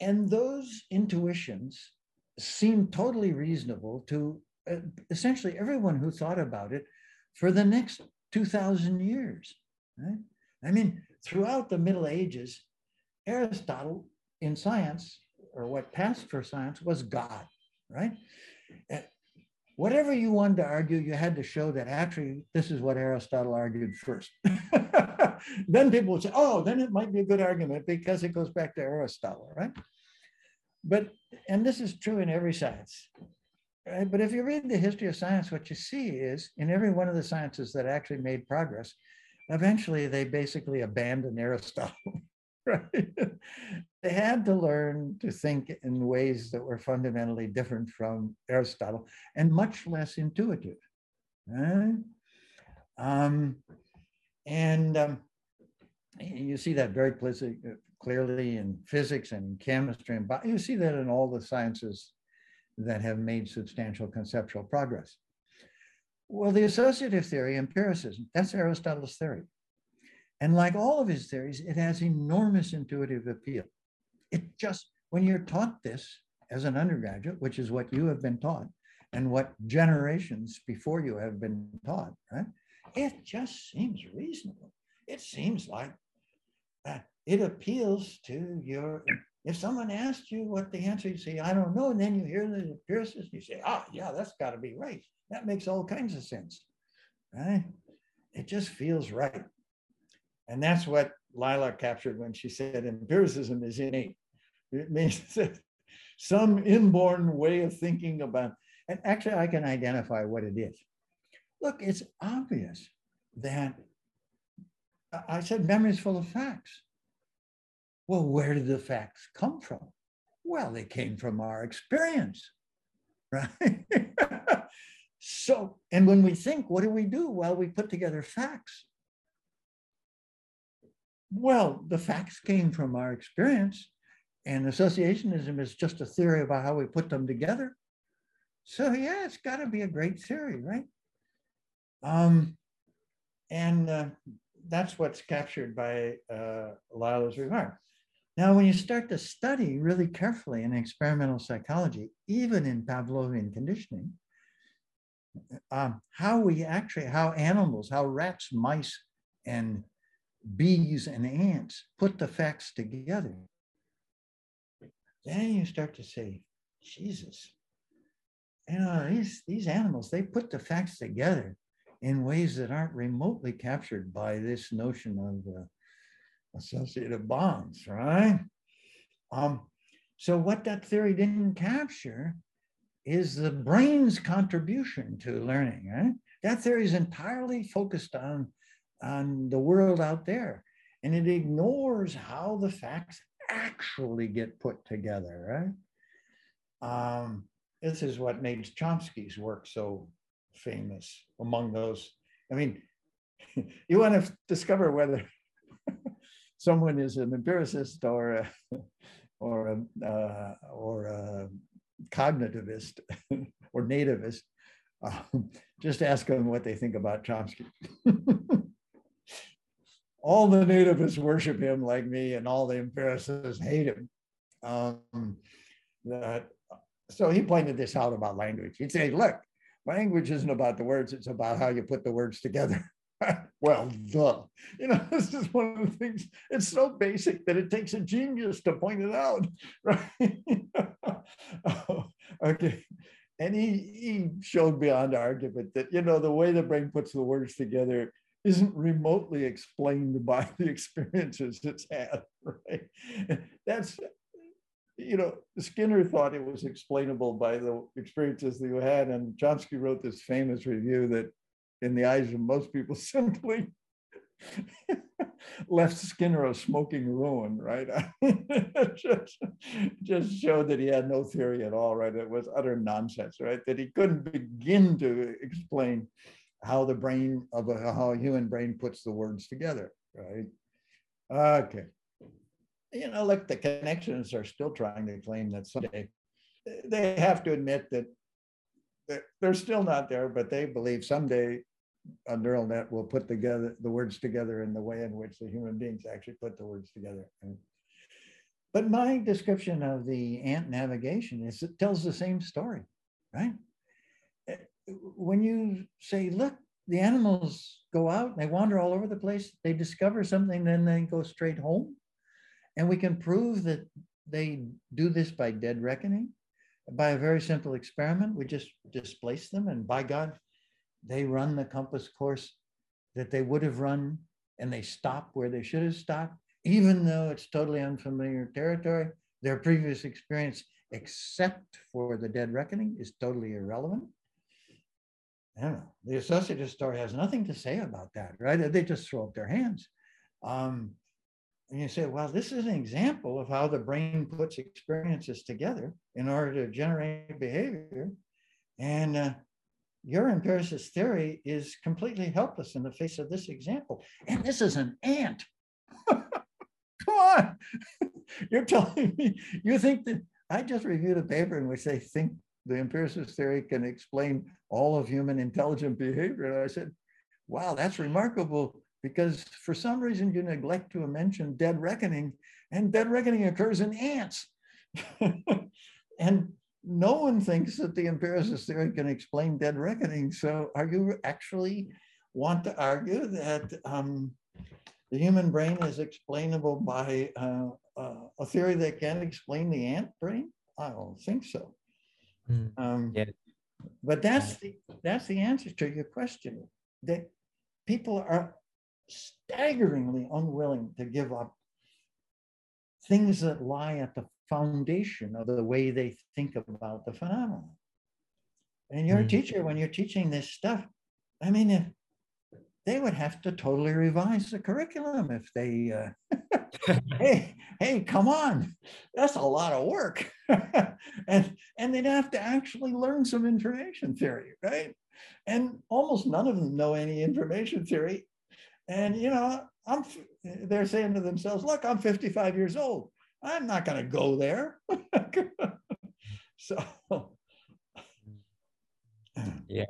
and those intuitions seem totally reasonable to uh, essentially everyone who thought about it for the next 2,000 years, right? I mean, throughout the Middle Ages, Aristotle in science, or what passed for science, was God, right? Whatever you wanted to argue, you had to show that actually this is what Aristotle argued first. then people would say, oh, then it might be a good argument because it goes back to Aristotle, right? But, and this is true in every science, right? But if you read the history of science, what you see is in every one of the sciences that actually made progress, eventually they basically abandoned Aristotle. right? they had to learn to think in ways that were fundamentally different from Aristotle and much less intuitive. Right? Um, and um, you see that very clearly in physics and chemistry and. You see that in all the sciences that have made substantial conceptual progress. Well, the associative theory, empiricism, that's Aristotle's theory. And like all of his theories, it has enormous intuitive appeal. It just, when you're taught this as an undergraduate, which is what you have been taught and what generations before you have been taught, right? It just seems reasonable. It seems like uh, it appeals to your, if someone asks you what the answer, you say, I don't know. And then you hear the empiricist, you say, ah, yeah, that's got to be right. That makes all kinds of sense, right? it just feels right. And that's what Lila captured when she said empiricism is innate. It means some inborn way of thinking about, and actually I can identify what it is. Look, it's obvious that I said memory is full of facts. Well, where did the facts come from? Well, they came from our experience, right? so, and when we think, what do we do? Well, we put together facts. Well, the facts came from our experience, and associationism is just a theory about how we put them together. So, yeah, it's got to be a great theory, right? Um, and uh, that's what's captured by uh, Lila's remark. Now, when you start to study really carefully in experimental psychology, even in Pavlovian conditioning, um, how we actually, how animals, how rats, mice, and bees and ants put the facts together, then you start to say, Jesus, you know, these, these animals, they put the facts together in ways that aren't remotely captured by this notion of uh, associative bonds, right? Um, so what that theory didn't capture is the brain's contribution to learning, right? That theory is entirely focused on, on the world out there, and it ignores how the facts actually get put together, right? Um, this is what made Chomsky's work so famous among those. I mean, you want to discover whether someone is an empiricist or a, or a, uh, or a cognitivist or nativist, um, just ask them what they think about Chomsky. All the nativists worship him like me, and all the empiricists hate him. Um, that, so he pointed this out about language. He'd say, look, language isn't about the words, it's about how you put the words together. well, duh. You know, this is one of the things, it's so basic that it takes a genius to point it out, right? oh, okay. And he, he showed beyond argument that, you know, the way the brain puts the words together isn't remotely explained by the experiences it's had, right? That's, you know, Skinner thought it was explainable by the experiences that you had. And Chomsky wrote this famous review that in the eyes of most people simply left Skinner a smoking ruin, right? just, just showed that he had no theory at all, right? It was utter nonsense, right? That he couldn't begin to explain how the brain of a how a human brain puts the words together, right? Okay. You know, look, the connections are still trying to claim that someday they have to admit that they're still not there, but they believe someday a neural net will put together the words together in the way in which the human beings actually put the words together. But my description of the ant navigation is it tells the same story, right? When you say, look, the animals go out, they wander all over the place, they discover something, then they go straight home. And we can prove that they do this by dead reckoning, by a very simple experiment. We just displace them, and by God, they run the compass course that they would have run and they stop where they should have stopped, even though it's totally unfamiliar territory. Their previous experience, except for the dead reckoning, is totally irrelevant. I don't know. The associative story has nothing to say about that, right? They just throw up their hands. Um, and you say, well, this is an example of how the brain puts experiences together in order to generate behavior. And uh, your empiricist theory is completely helpless in the face of this example. And this is an ant. Come on. You're telling me you think that I just reviewed a paper in which they think the empiricist theory can explain all of human intelligent behavior. And I said, wow, that's remarkable because for some reason you neglect to mention dead reckoning, and dead reckoning occurs in ants. and no one thinks that the empiricist theory can explain dead reckoning. So are you actually want to argue that um, the human brain is explainable by uh, uh, a theory that can explain the ant brain? I don't think so. Mm. Um, yeah. But that's the that's the answer to your question. That people are staggeringly unwilling to give up things that lie at the foundation of the way they think about the phenomenon. And your mm. teacher, when you're teaching this stuff, I mean, if they would have to totally revise the curriculum if they, uh, hey, hey, come on, that's a lot of work, and and they'd have to actually learn some information theory, right? And almost none of them know any information theory, and you know, I'm they're saying to themselves, look, I'm 55 years old. I'm not going to go there. so yeah.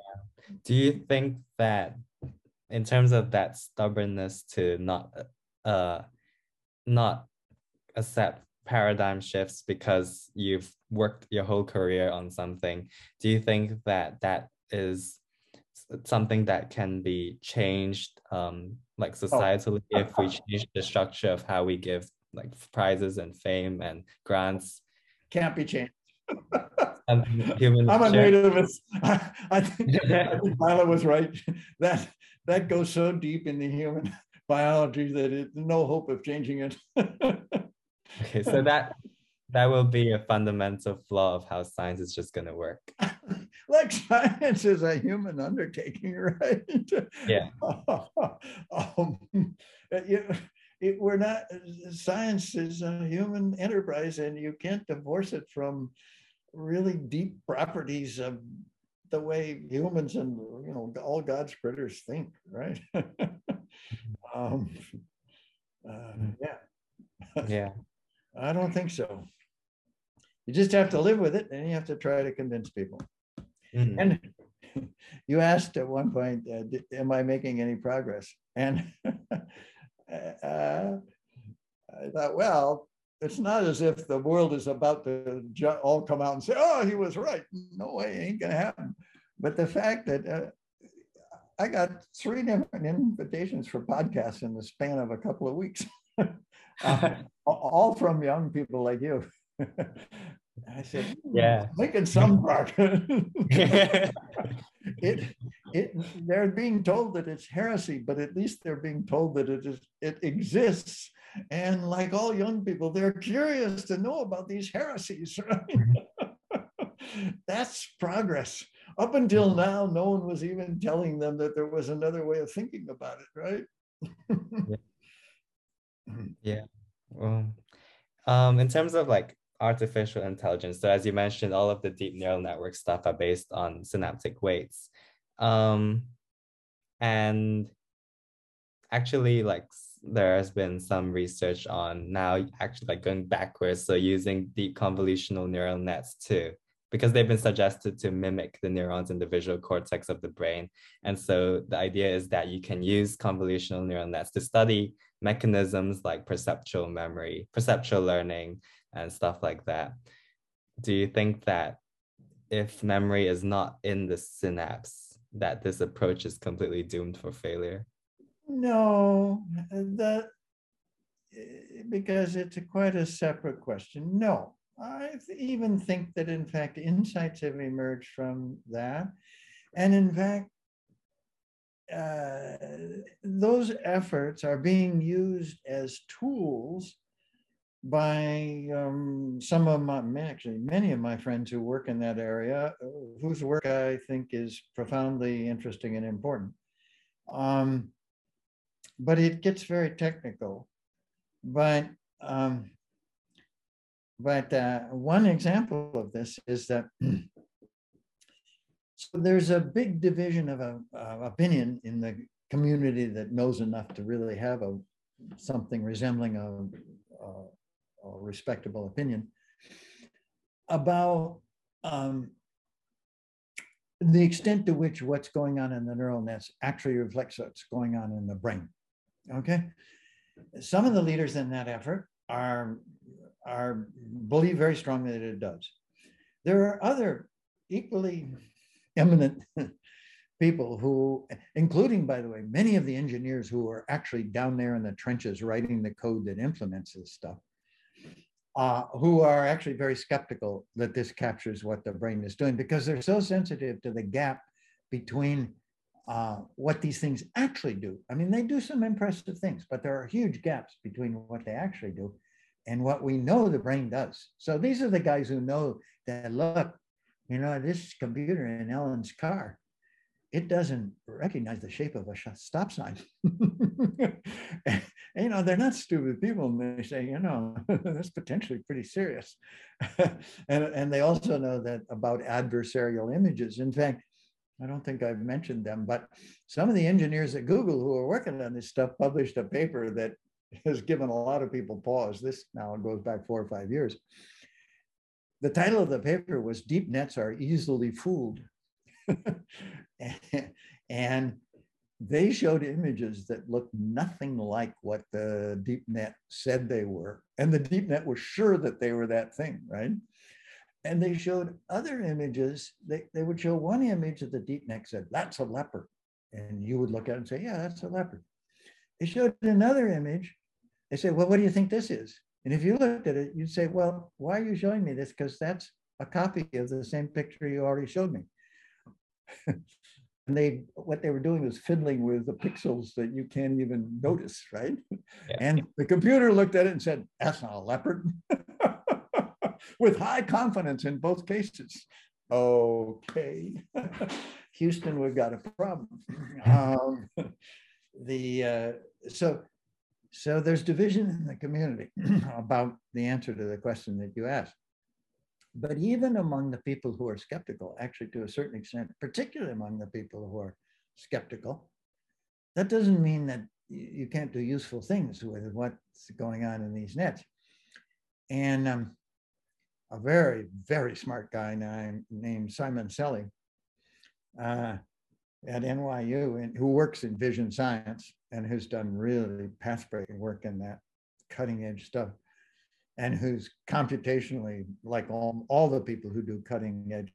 Do you think that in terms of that stubbornness to not uh not accept paradigm shifts because you've worked your whole career on something, do you think that that is something that can be changed um like oh. societally oh. if we change the structure of how we give like prizes and fame and grants can't be changed I'm a nativist. I, I think, I think Violet was right. That that goes so deep in the human biology that it no hope of changing it. okay, so that that will be a fundamental flaw of how science is just going to work. like science is a human undertaking, right? Yeah. um, you, it, we're not. Science is a human enterprise, and you can't divorce it from really deep properties of the way humans and you know all God's critters think, right? um, uh, yeah. Yeah. I don't think so. You just have to live with it, and you have to try to convince people. Mm-hmm. And you asked at one point, uh, "Am I making any progress?" And uh, I thought, well, it's not as if the world is about to all come out and say, "Oh, he was right." No way, it ain't gonna happen. But the fact that uh, I got three different invitations for podcasts in the span of a couple of weeks, uh, all from young people like you. I said, hmm, "Yeah, making some progress." it, it, they're being told that it's heresy, but at least they're being told that it is, it exists and like all young people, they're curious to know about these heresies, right? That's progress. Up until mm-hmm. now, no one was even telling them that there was another way of thinking about it, right? yeah. yeah. Well, um, in terms of like artificial intelligence, so as you mentioned, all of the deep neural network stuff are based on synaptic weights. Um, and actually, like there has been some research on now actually like going backwards, so using deep convolutional neural nets too, because they've been suggested to mimic the neurons in the visual cortex of the brain. And so the idea is that you can use convolutional neural nets to study mechanisms like perceptual memory, perceptual learning, and stuff like that. Do you think that if memory is not in the synapse, that this approach is completely doomed for failure? No, that because it's a quite a separate question. No, I even think that in fact insights have emerged from that, and in fact. Uh, those efforts are being used as tools by um, some of my actually many of my friends who work in that area whose work i think is profoundly interesting and important um, but it gets very technical. But um, but uh, one example of this is that so there's a big division of a, uh, opinion in the community that knows enough to really have a something resembling a, a, a respectable opinion about um, the extent to which what's going on in the neural nets actually reflects what's going on in the brain. Okay. Some of the leaders in that effort are, are believe very strongly that it does. There are other equally eminent people who, including, by the way, many of the engineers who are actually down there in the trenches writing the code that implements this stuff, uh, who are actually very skeptical that this captures what the brain is doing because they're so sensitive to the gap between uh, what these things actually do. I mean, they do some impressive things, but there are huge gaps between what they actually do and what we know the brain does. So these are the guys who know that look, you know, this computer in Elon's car, it doesn't recognize the shape of a stop sign. and, you know, they're not stupid people. And they say, you know, that's potentially pretty serious. and, and they also know that about adversarial images. In fact, I don't think I've mentioned them, but some of the engineers at Google who are working on this stuff published a paper that has given a lot of people pause. This now goes back four or five years. The title of the paper was Deep Nets Are Easily Fooled. and they showed images that looked nothing like what the deep net said they were. And the deep net was sure that they were that thing, right? And they showed other images. They, they would show one image that the deep net said, that's a leopard. And you would look at it and say, yeah, that's a leopard. They showed another image. They said, well, what do you think this is? And if you looked at it, you'd say, well, why are you showing me this? Because that's a copy of the same picture you already showed me. and they what they were doing was fiddling with the pixels that you can't even notice, right? Yeah. And the computer looked at it and said, "That's not a leopard," with high confidence in both cases. Okay, Houston, we've got a problem. Um, the uh, so so there's division in the community about the answer to the question that you asked. But even among the people who are skeptical, actually to a certain extent, particularly among the people who are skeptical, that doesn't mean that you can't do useful things with what's going on in these nets. And um, a very, very smart guy named Simoncelli uh, at NYU, and, who works in vision science and who's done really path-breaking work in that cutting edge stuff and who's computationally like all, all the people who do cutting edge.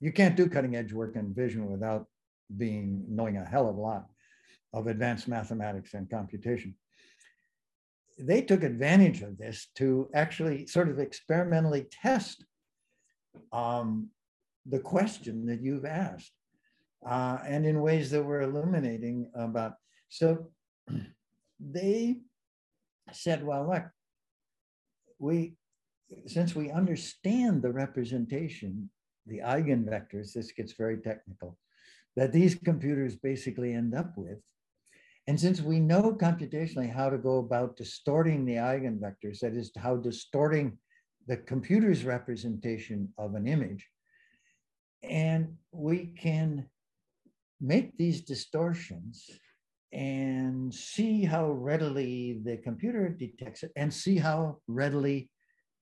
You can't do cutting edge work in vision without being knowing a hell of a lot of advanced mathematics and computation. They took advantage of this to actually sort of experimentally test um, the question that you've asked, uh, and in ways that were illuminating about. So they said, well, look, we, since we understand the representation, the eigenvectors, this gets very technical, that these computers basically end up with, and since we know computationally how to go about distorting the eigenvectors, that is how distorting the computer's representation of an image, and we can make these distortions and see how readily the computer detects it and see how readily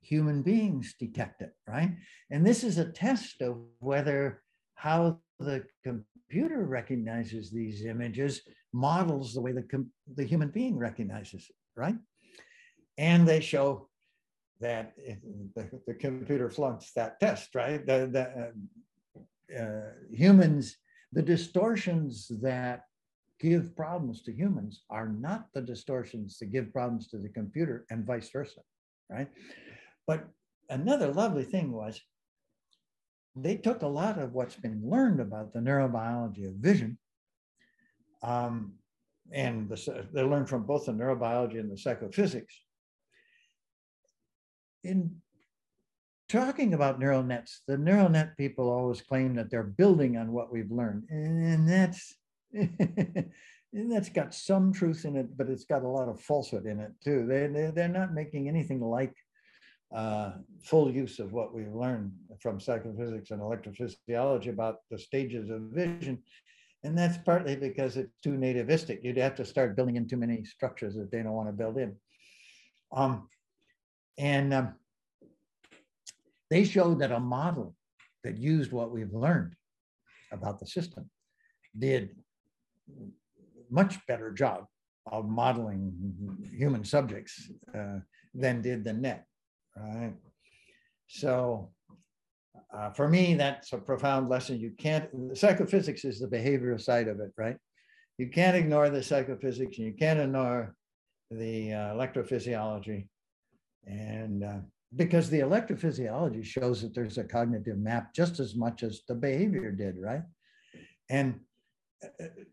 human beings detect it, right? And this is a test of whether how the computer recognizes these images models the way the, the human being recognizes it, right? And they show that the, the computer flunks that test, right? The, the uh, uh, humans, the distortions that give problems to humans are not the distortions that give problems to the computer and vice versa, right? But another lovely thing was they took a lot of what's been learned about the neurobiology of vision um, and the, they learned from both the neurobiology and the psychophysics. In talking about neural nets, the neural net people always claim that they're building on what we've learned, and that's and that's got some truth in it, but it's got a lot of falsehood in it too. They, they, they're not making anything like uh, full use of what we've learned from psychophysics and electrophysiology about the stages of vision. And that's partly because it's too nativistic. You'd have to start building in too many structures that they don't want to build in. Um, and um, they showed that a model that used what we've learned about the system did much better job of modeling human subjects uh, than did the net, right? So uh, for me, that's a profound lesson. You can't, psychophysics is the behavioral side of it, right? You can't ignore the psychophysics and you can't ignore the uh, electrophysiology. And uh, because the electrophysiology shows that there's a cognitive map just as much as the behavior did, right? And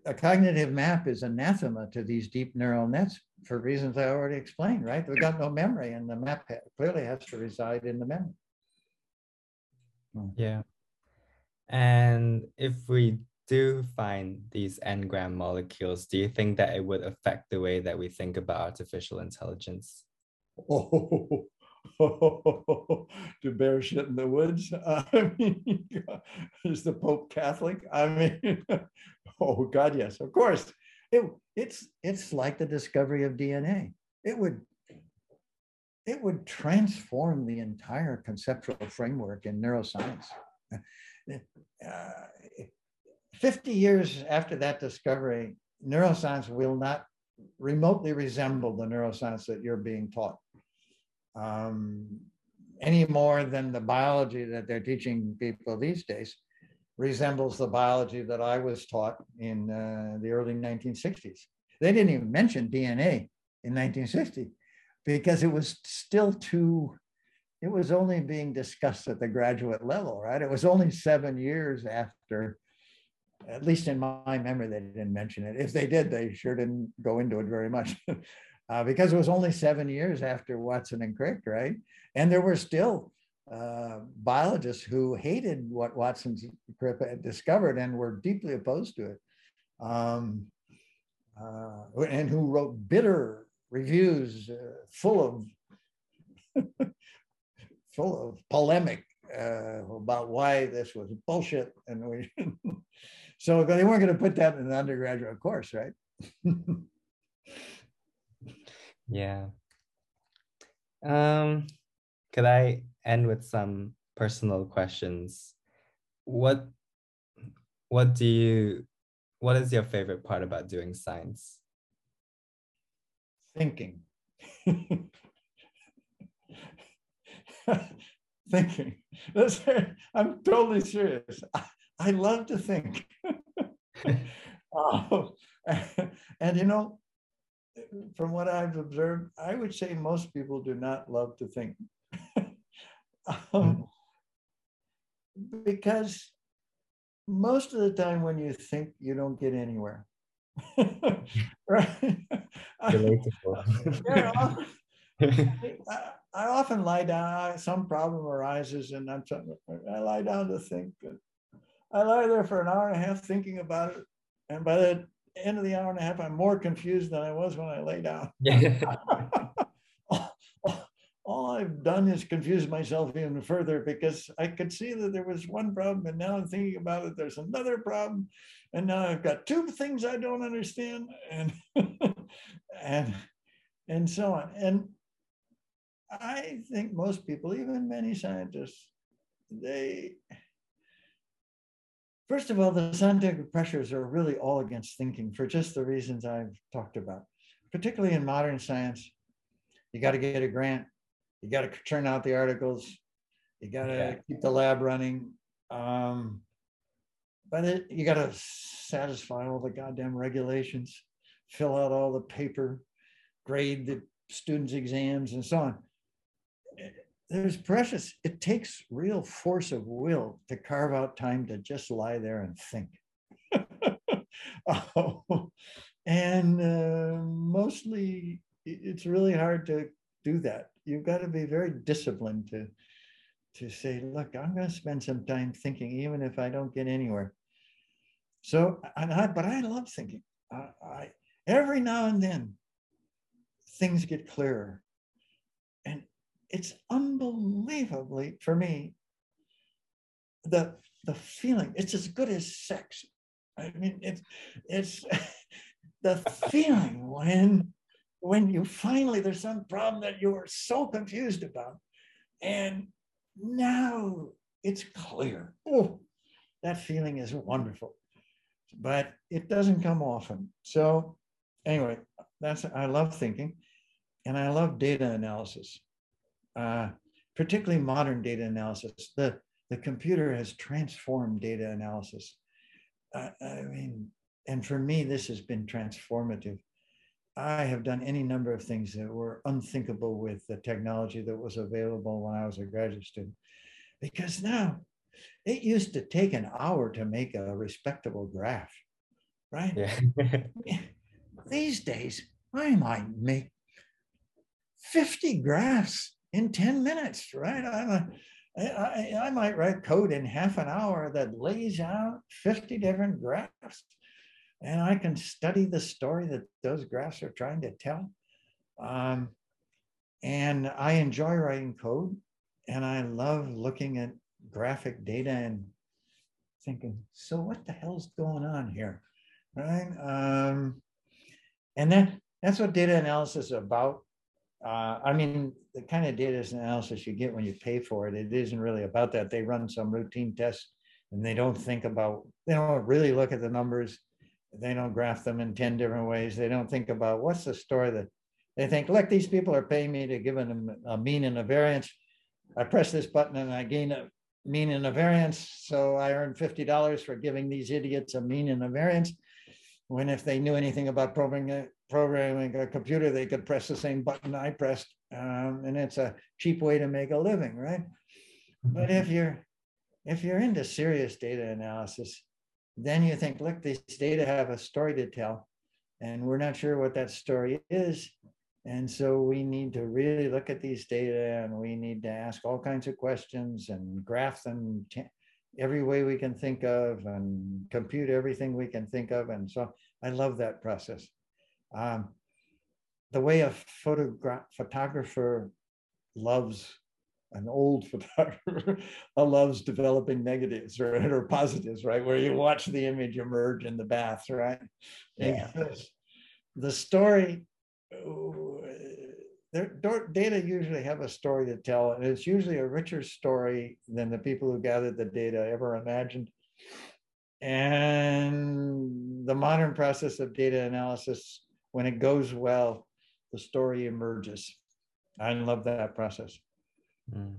a cognitive map is anathema to these deep neural nets for reasons I already explained, right? We've got no memory, and the map clearly has to reside in the memory. Hmm. Yeah. And if we do find these engram molecules, do you think that it would affect the way that we think about artificial intelligence? Oh, to bear shit in the woods. I mean, is the Pope Catholic? I mean, oh God, yes, of course. It, it's it's like the discovery of DNA. It would it would transform the entire conceptual framework in neuroscience. Uh, 50 years after that discovery, neuroscience will not remotely resemble the neuroscience that you're being taught um, any more than the biology that they're teaching people these days resembles the biology that I was taught in uh, the early 1960s. They didn't even mention DNA in 1960 because it was still too, it was only being discussed at the graduate level, right? It was only seven years after, at least in my memory, they didn't mention it. If they did, they sure didn't go into it very much. uh, because it was only seven years after Watson and Crick, right? And there were still uh, biologists who hated what Watson and Crick had discovered and were deeply opposed to it, um, uh, and who wrote bitter reviews uh, full of full of polemic uh, about why this was bullshit, and we. so they weren't going to put that in an undergraduate course, right? Yeah. Um, could I end with some personal questions? What what do you what is your favorite part about doing science? Thinking. Thinking. I'm totally serious. I, I love to think. oh, and you know, from what I've observed, I would say most people do not love to think. um, because most of the time when you think, you don't get anywhere. right? yeah, I, I, often lie down, some problem arises, and I'm I lie down to think. I lie there for an hour and a half thinking about it. And by the end of the hour and a half, I'm more confused than I was when I lay down. Yeah. all, I've done is confuse myself even further because I could see that there was one problem, and now I'm thinking about it. There's another problem, and now I've got two things I don't understand, and and and so on. And I think most people, even many scientists, they First of all, the scientific pressures are really all against thinking for just the reasons I've talked about, particularly in modern science. You got to get a grant, you got to turn out the articles, you got to yeah. keep the lab running. Um, but it, you got to satisfy all the goddamn regulations, fill out all the paper, grade the students' exams, and so on there's precious, it takes real force of will to carve out time to just lie there and think. oh, and uh, mostly it's really hard to do that. You've got to be very disciplined to to say, look, I'm going to spend some time thinking, even if I don't get anywhere. So, and I, but I love thinking. I, I every now and then, things get clearer, and it's unbelievably for me the the feeling it's as good as sex. I mean it's it's the feeling when when you finally there's some problem that you were so confused about and now it's clear. Oh that feeling is wonderful but it doesn't come often so anyway that's i love thinking and i love data analysis uh, particularly modern data analysis. The, the computer has transformed data analysis. Uh, I mean, and for me, this has been transformative. I have done any number of things that were unthinkable with the technology that was available when I was a graduate student. Because now it used to take an hour to make a respectable graph. right? Yeah. These days, I might make 50 graphs in 10 minutes, right? I'm a, I, I, I might write code in half an hour that lays out 50 different graphs. And I can study the story that those graphs are trying to tell. Um, and I enjoy writing code and I love looking at graphic data and thinking, so what the hell's going on here? Right. Um, and then that's what data analysis is about. Uh, I mean, the kind of data analysis you get when you pay for it, it isn't really about that. They run some routine tests and they don't think about, they don't really look at the numbers. They don't graph them in 10 different ways. They don't think about what's the story that they think, look, these people are paying me to give them a mean and a variance. I press this button and I gain a mean and a variance. So I earn $50 for giving these idiots a mean and a variance. When if they knew anything about programming, programming a computer, they could press the same button I pressed. Um, and it's a cheap way to make a living, right? But if you're if you're into serious data analysis, then you think, look, these data have a story to tell, and we're not sure what that story is. And so we need to really look at these data and we need to ask all kinds of questions and graph them every way we can think of and compute everything we can think of. And so I love that process. Um, the way a photograph photographer loves an old photographer loves developing negatives or, or positives, right? Where you watch the image emerge in the bath, right? Yeah. The story data usually have a story to tell, and it's usually a richer story than the people who gathered the data ever imagined. And the modern process of data analysis, when it goes well, the story emerges. I love that process. Mm.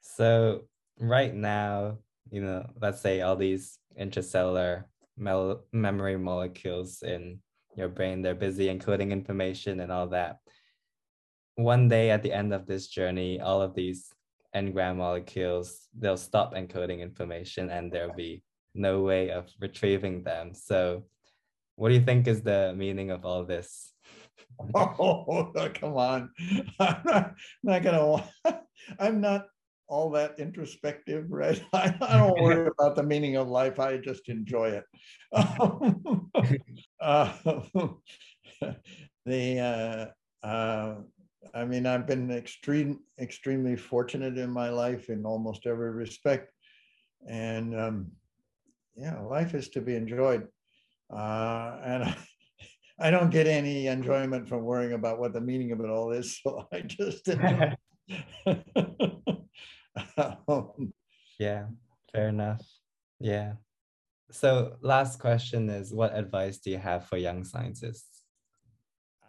So right now, you know, let's say all these intracellular memory molecules in your brain. They're busy encoding information and all that. One day at the end of this journey, all of these engram molecules, they'll stop encoding information and there'll be no way of retrieving them. So what do you think is the meaning of all this? Oh, come on. I'm not, not gonna I'm not all that introspective, right? I, I don't worry about the meaning of life. I just enjoy it. uh, the uh, uh, I mean, I've been extreme, extremely fortunate in my life in almost every respect, and um, yeah, life is to be enjoyed. Uh, and I, I don't get any enjoyment from worrying about what the meaning of it all is. So I just yeah, fair enough. Yeah. So last question is what advice do you have for young scientists?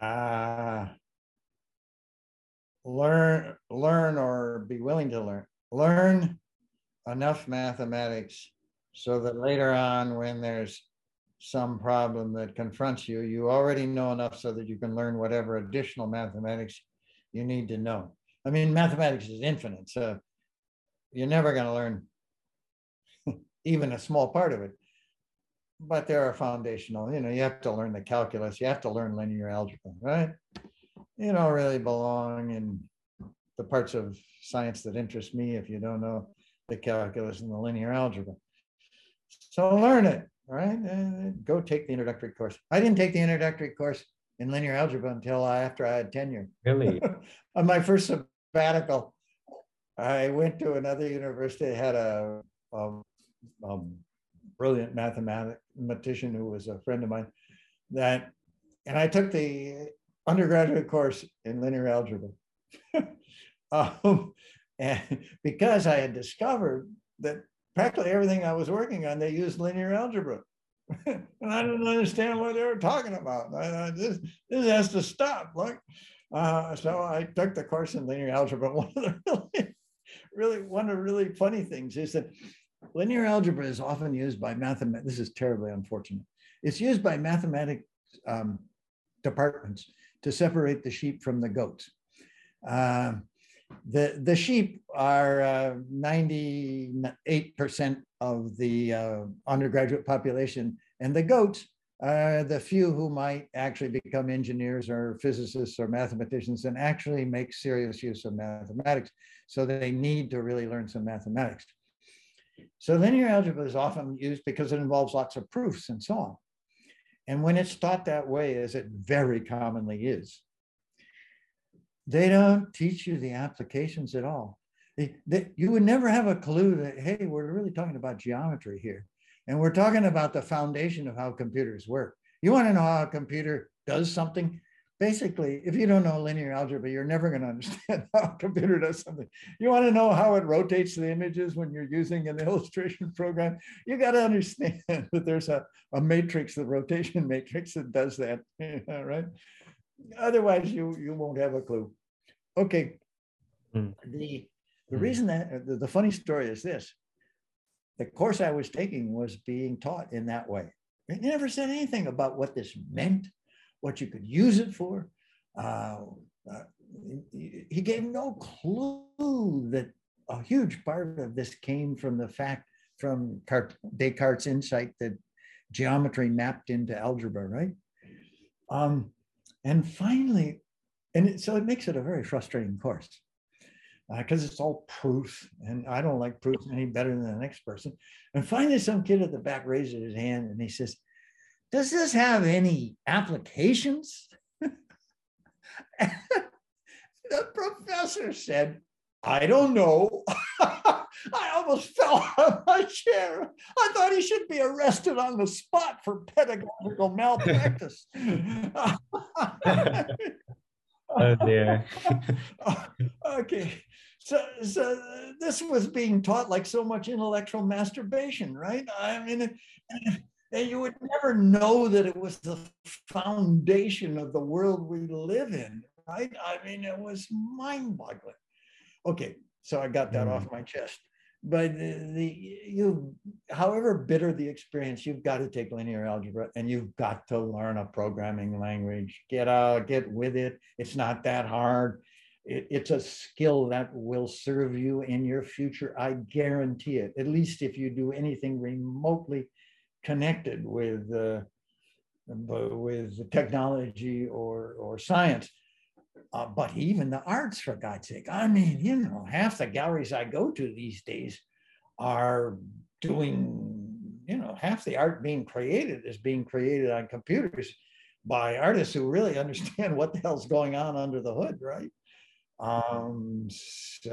Uh, learn learn or be willing to learn. Learn enough mathematics so that later on when there's some problem that confronts you, you already know enough so that you can learn whatever additional mathematics you need to know. I mean, mathematics is infinite. So you're never going to learn even a small part of it. But there are foundational, you know, you have to learn the calculus, you have to learn linear algebra, right? You don't really belong in the parts of science that interest me if you don't know the calculus and the linear algebra. So learn it, right? And go take the introductory course. I didn't take the introductory course in linear algebra until after I had tenure. Really? On my first sabbatical, I went to another university, had a, a, a brilliant mathematician who was a friend of mine that, and I took the undergraduate course in linear algebra. um, and because I had discovered that practically everything I was working on, they used linear algebra. and I didn't understand what they were talking about. I, I, this, this has to stop. Like, uh, so I took the course in linear algebra. One of the really really one of the really funny things is that linear algebra is often used by mathematics. This is terribly unfortunate. It's used by mathematics um, departments to separate the sheep from the goats. Uh, the the sheep are uh, 98% of the uh, undergraduate population, and the goats are the few who might actually become engineers or physicists or mathematicians and actually make serious use of mathematics. So they need to really learn some mathematics. So linear algebra is often used because it involves lots of proofs and so on. And when it's taught that way, as it very commonly is, they don't teach you the applications at all. They, they, you would never have a clue that, hey, we're really talking about geometry here. And we're talking about the foundation of how computers work. You want to know how a computer does something? Basically, if you don't know linear algebra, you're never going to understand how a computer does something. You want to know how it rotates the images when you're using an illustration program? You got to understand that there's a, a matrix, the rotation matrix that does that, right? Otherwise, you, you won't have a clue. Okay. Mm. The, the mm. reason that the, the funny story is this the course I was taking was being taught in that way. It never said anything about what this meant, what you could use it for. Uh, uh, he gave no clue that a huge part of this came from the fact from Descartes' insight that geometry mapped into algebra, right? Um, and finally, and it, so it makes it a very frustrating course because uh, it's all proof, and I don't like proof any better than the next person. And finally, some kid at the back raises his hand and he says, "Does this have any applications?" the professor said, "I don't know." I almost fell out of my chair. I thought he should be arrested on the spot for pedagogical malpractice. oh dear. okay. So, so this was being taught like so much intellectual masturbation, right? I mean, and you would never know that it was the foundation of the world we live in, right? I mean, it was mind-boggling. Okay, so I got that mm. off my chest but the, you however bitter the experience you've got to take linear algebra and you've got to learn a programming language get out get with it it's not that hard it, it's a skill that will serve you in your future i guarantee it at least if you do anything remotely connected with uh, with technology or or science uh, but even the arts, for God's sake. I mean, you know, half the galleries I go to these days are doing, you know, half the art being created is being created on computers by artists who really understand what the hell's going on under the hood, right? Um, so,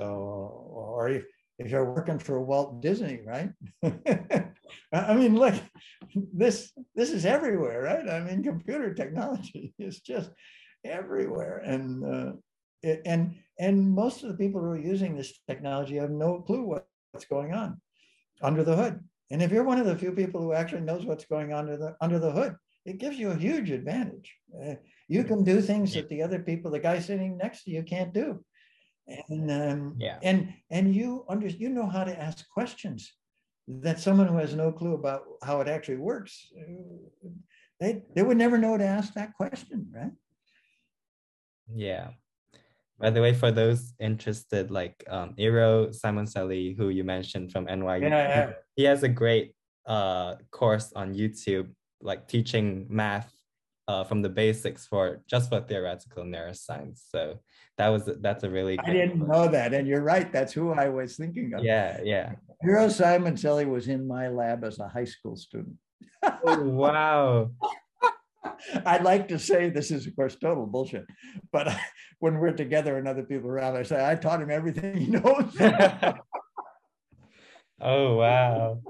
or if, if you're working for Walt Disney, right? I mean, look, this this is everywhere, right? I mean, computer technology is just everywhere. And uh, it, and and most of the people who are using this technology have no clue what, what's going on under the hood. And if you're one of the few people who actually knows what's going on under the under the hood, it gives you a huge advantage. Uh, you can do things that the other people, the guy sitting next to you, can't do. And um, yeah, and and you under you know how to ask questions that someone who has no clue about how it actually works, uh, they they would never know to ask that question, right? Yeah. By the way, for those interested, like um, Eero Simoncelli, who you mentioned from NYU, yeah, yeah. he has a great uh, course on YouTube, like teaching math uh, from the basics for just for theoretical neuroscience. So that was that's a really. I didn't know that, and you're right. That's who I was thinking of. Yeah, yeah. Eero Simoncelli was in my lab as a high school student. oh, wow. I'd like to say this is, of course, total bullshit. But when we're together and other people around, I say, I taught him everything he knows. oh, wow.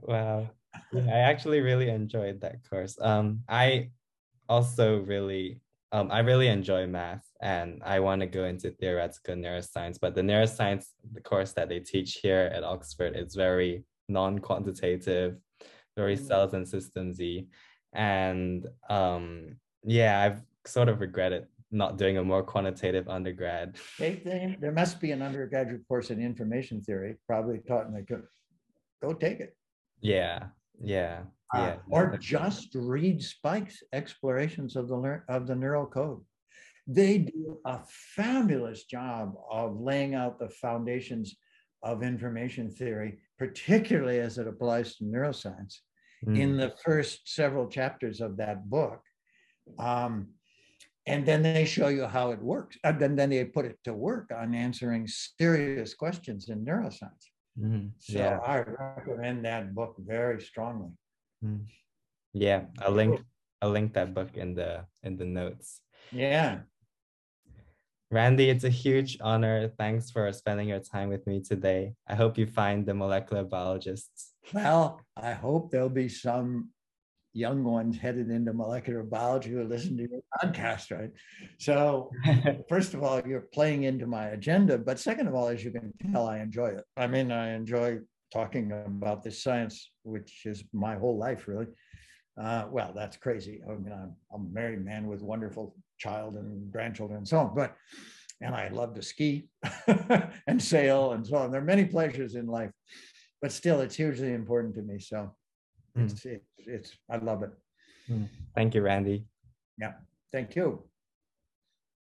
wow. Yeah, I actually really enjoyed that course. Um, I also really, um, I really enjoy math and I want to go into theoretical neuroscience, but the neuroscience the course that they teach here at Oxford is very non-quantitative, very mm. cells and systemsy and um, yeah, I've sort of regretted not doing a more quantitative undergrad. there must be an undergraduate course in information theory, probably taught in the go take it. Yeah, yeah, uh, yeah. or just read Spikes explorations of the of the neural code. They do a fabulous job of laying out the foundations of information theory, particularly as it applies to neuroscience, mm. in the first several chapters of that book. Um, and then they show you how it works. And then, then they put it to work on answering serious questions in neuroscience. Mm-hmm. So yeah. I recommend that book very strongly. Mm. Yeah, I'll link I'll link that book in the in the notes. Yeah. Randy, it's a huge honor. Thanks for spending your time with me today. I hope you find the molecular biologists. Well, I hope there'll be some young ones headed into molecular biology who listen to your podcast, right? So, first of all, you're playing into my agenda. But second of all, as you can tell, I enjoy it. I mean, I enjoy talking about this science, which is my whole life, really. Uh, well, that's crazy. I mean, I'm, I'm, a married man with wonderful child and grandchildren and so on, but, and I love to ski and sail and so on. There are many pleasures in life, but still, it's hugely important to me. So mm. it's, it's, it's, I love it. Mm. Thank you, Randy. Yeah. Thank you.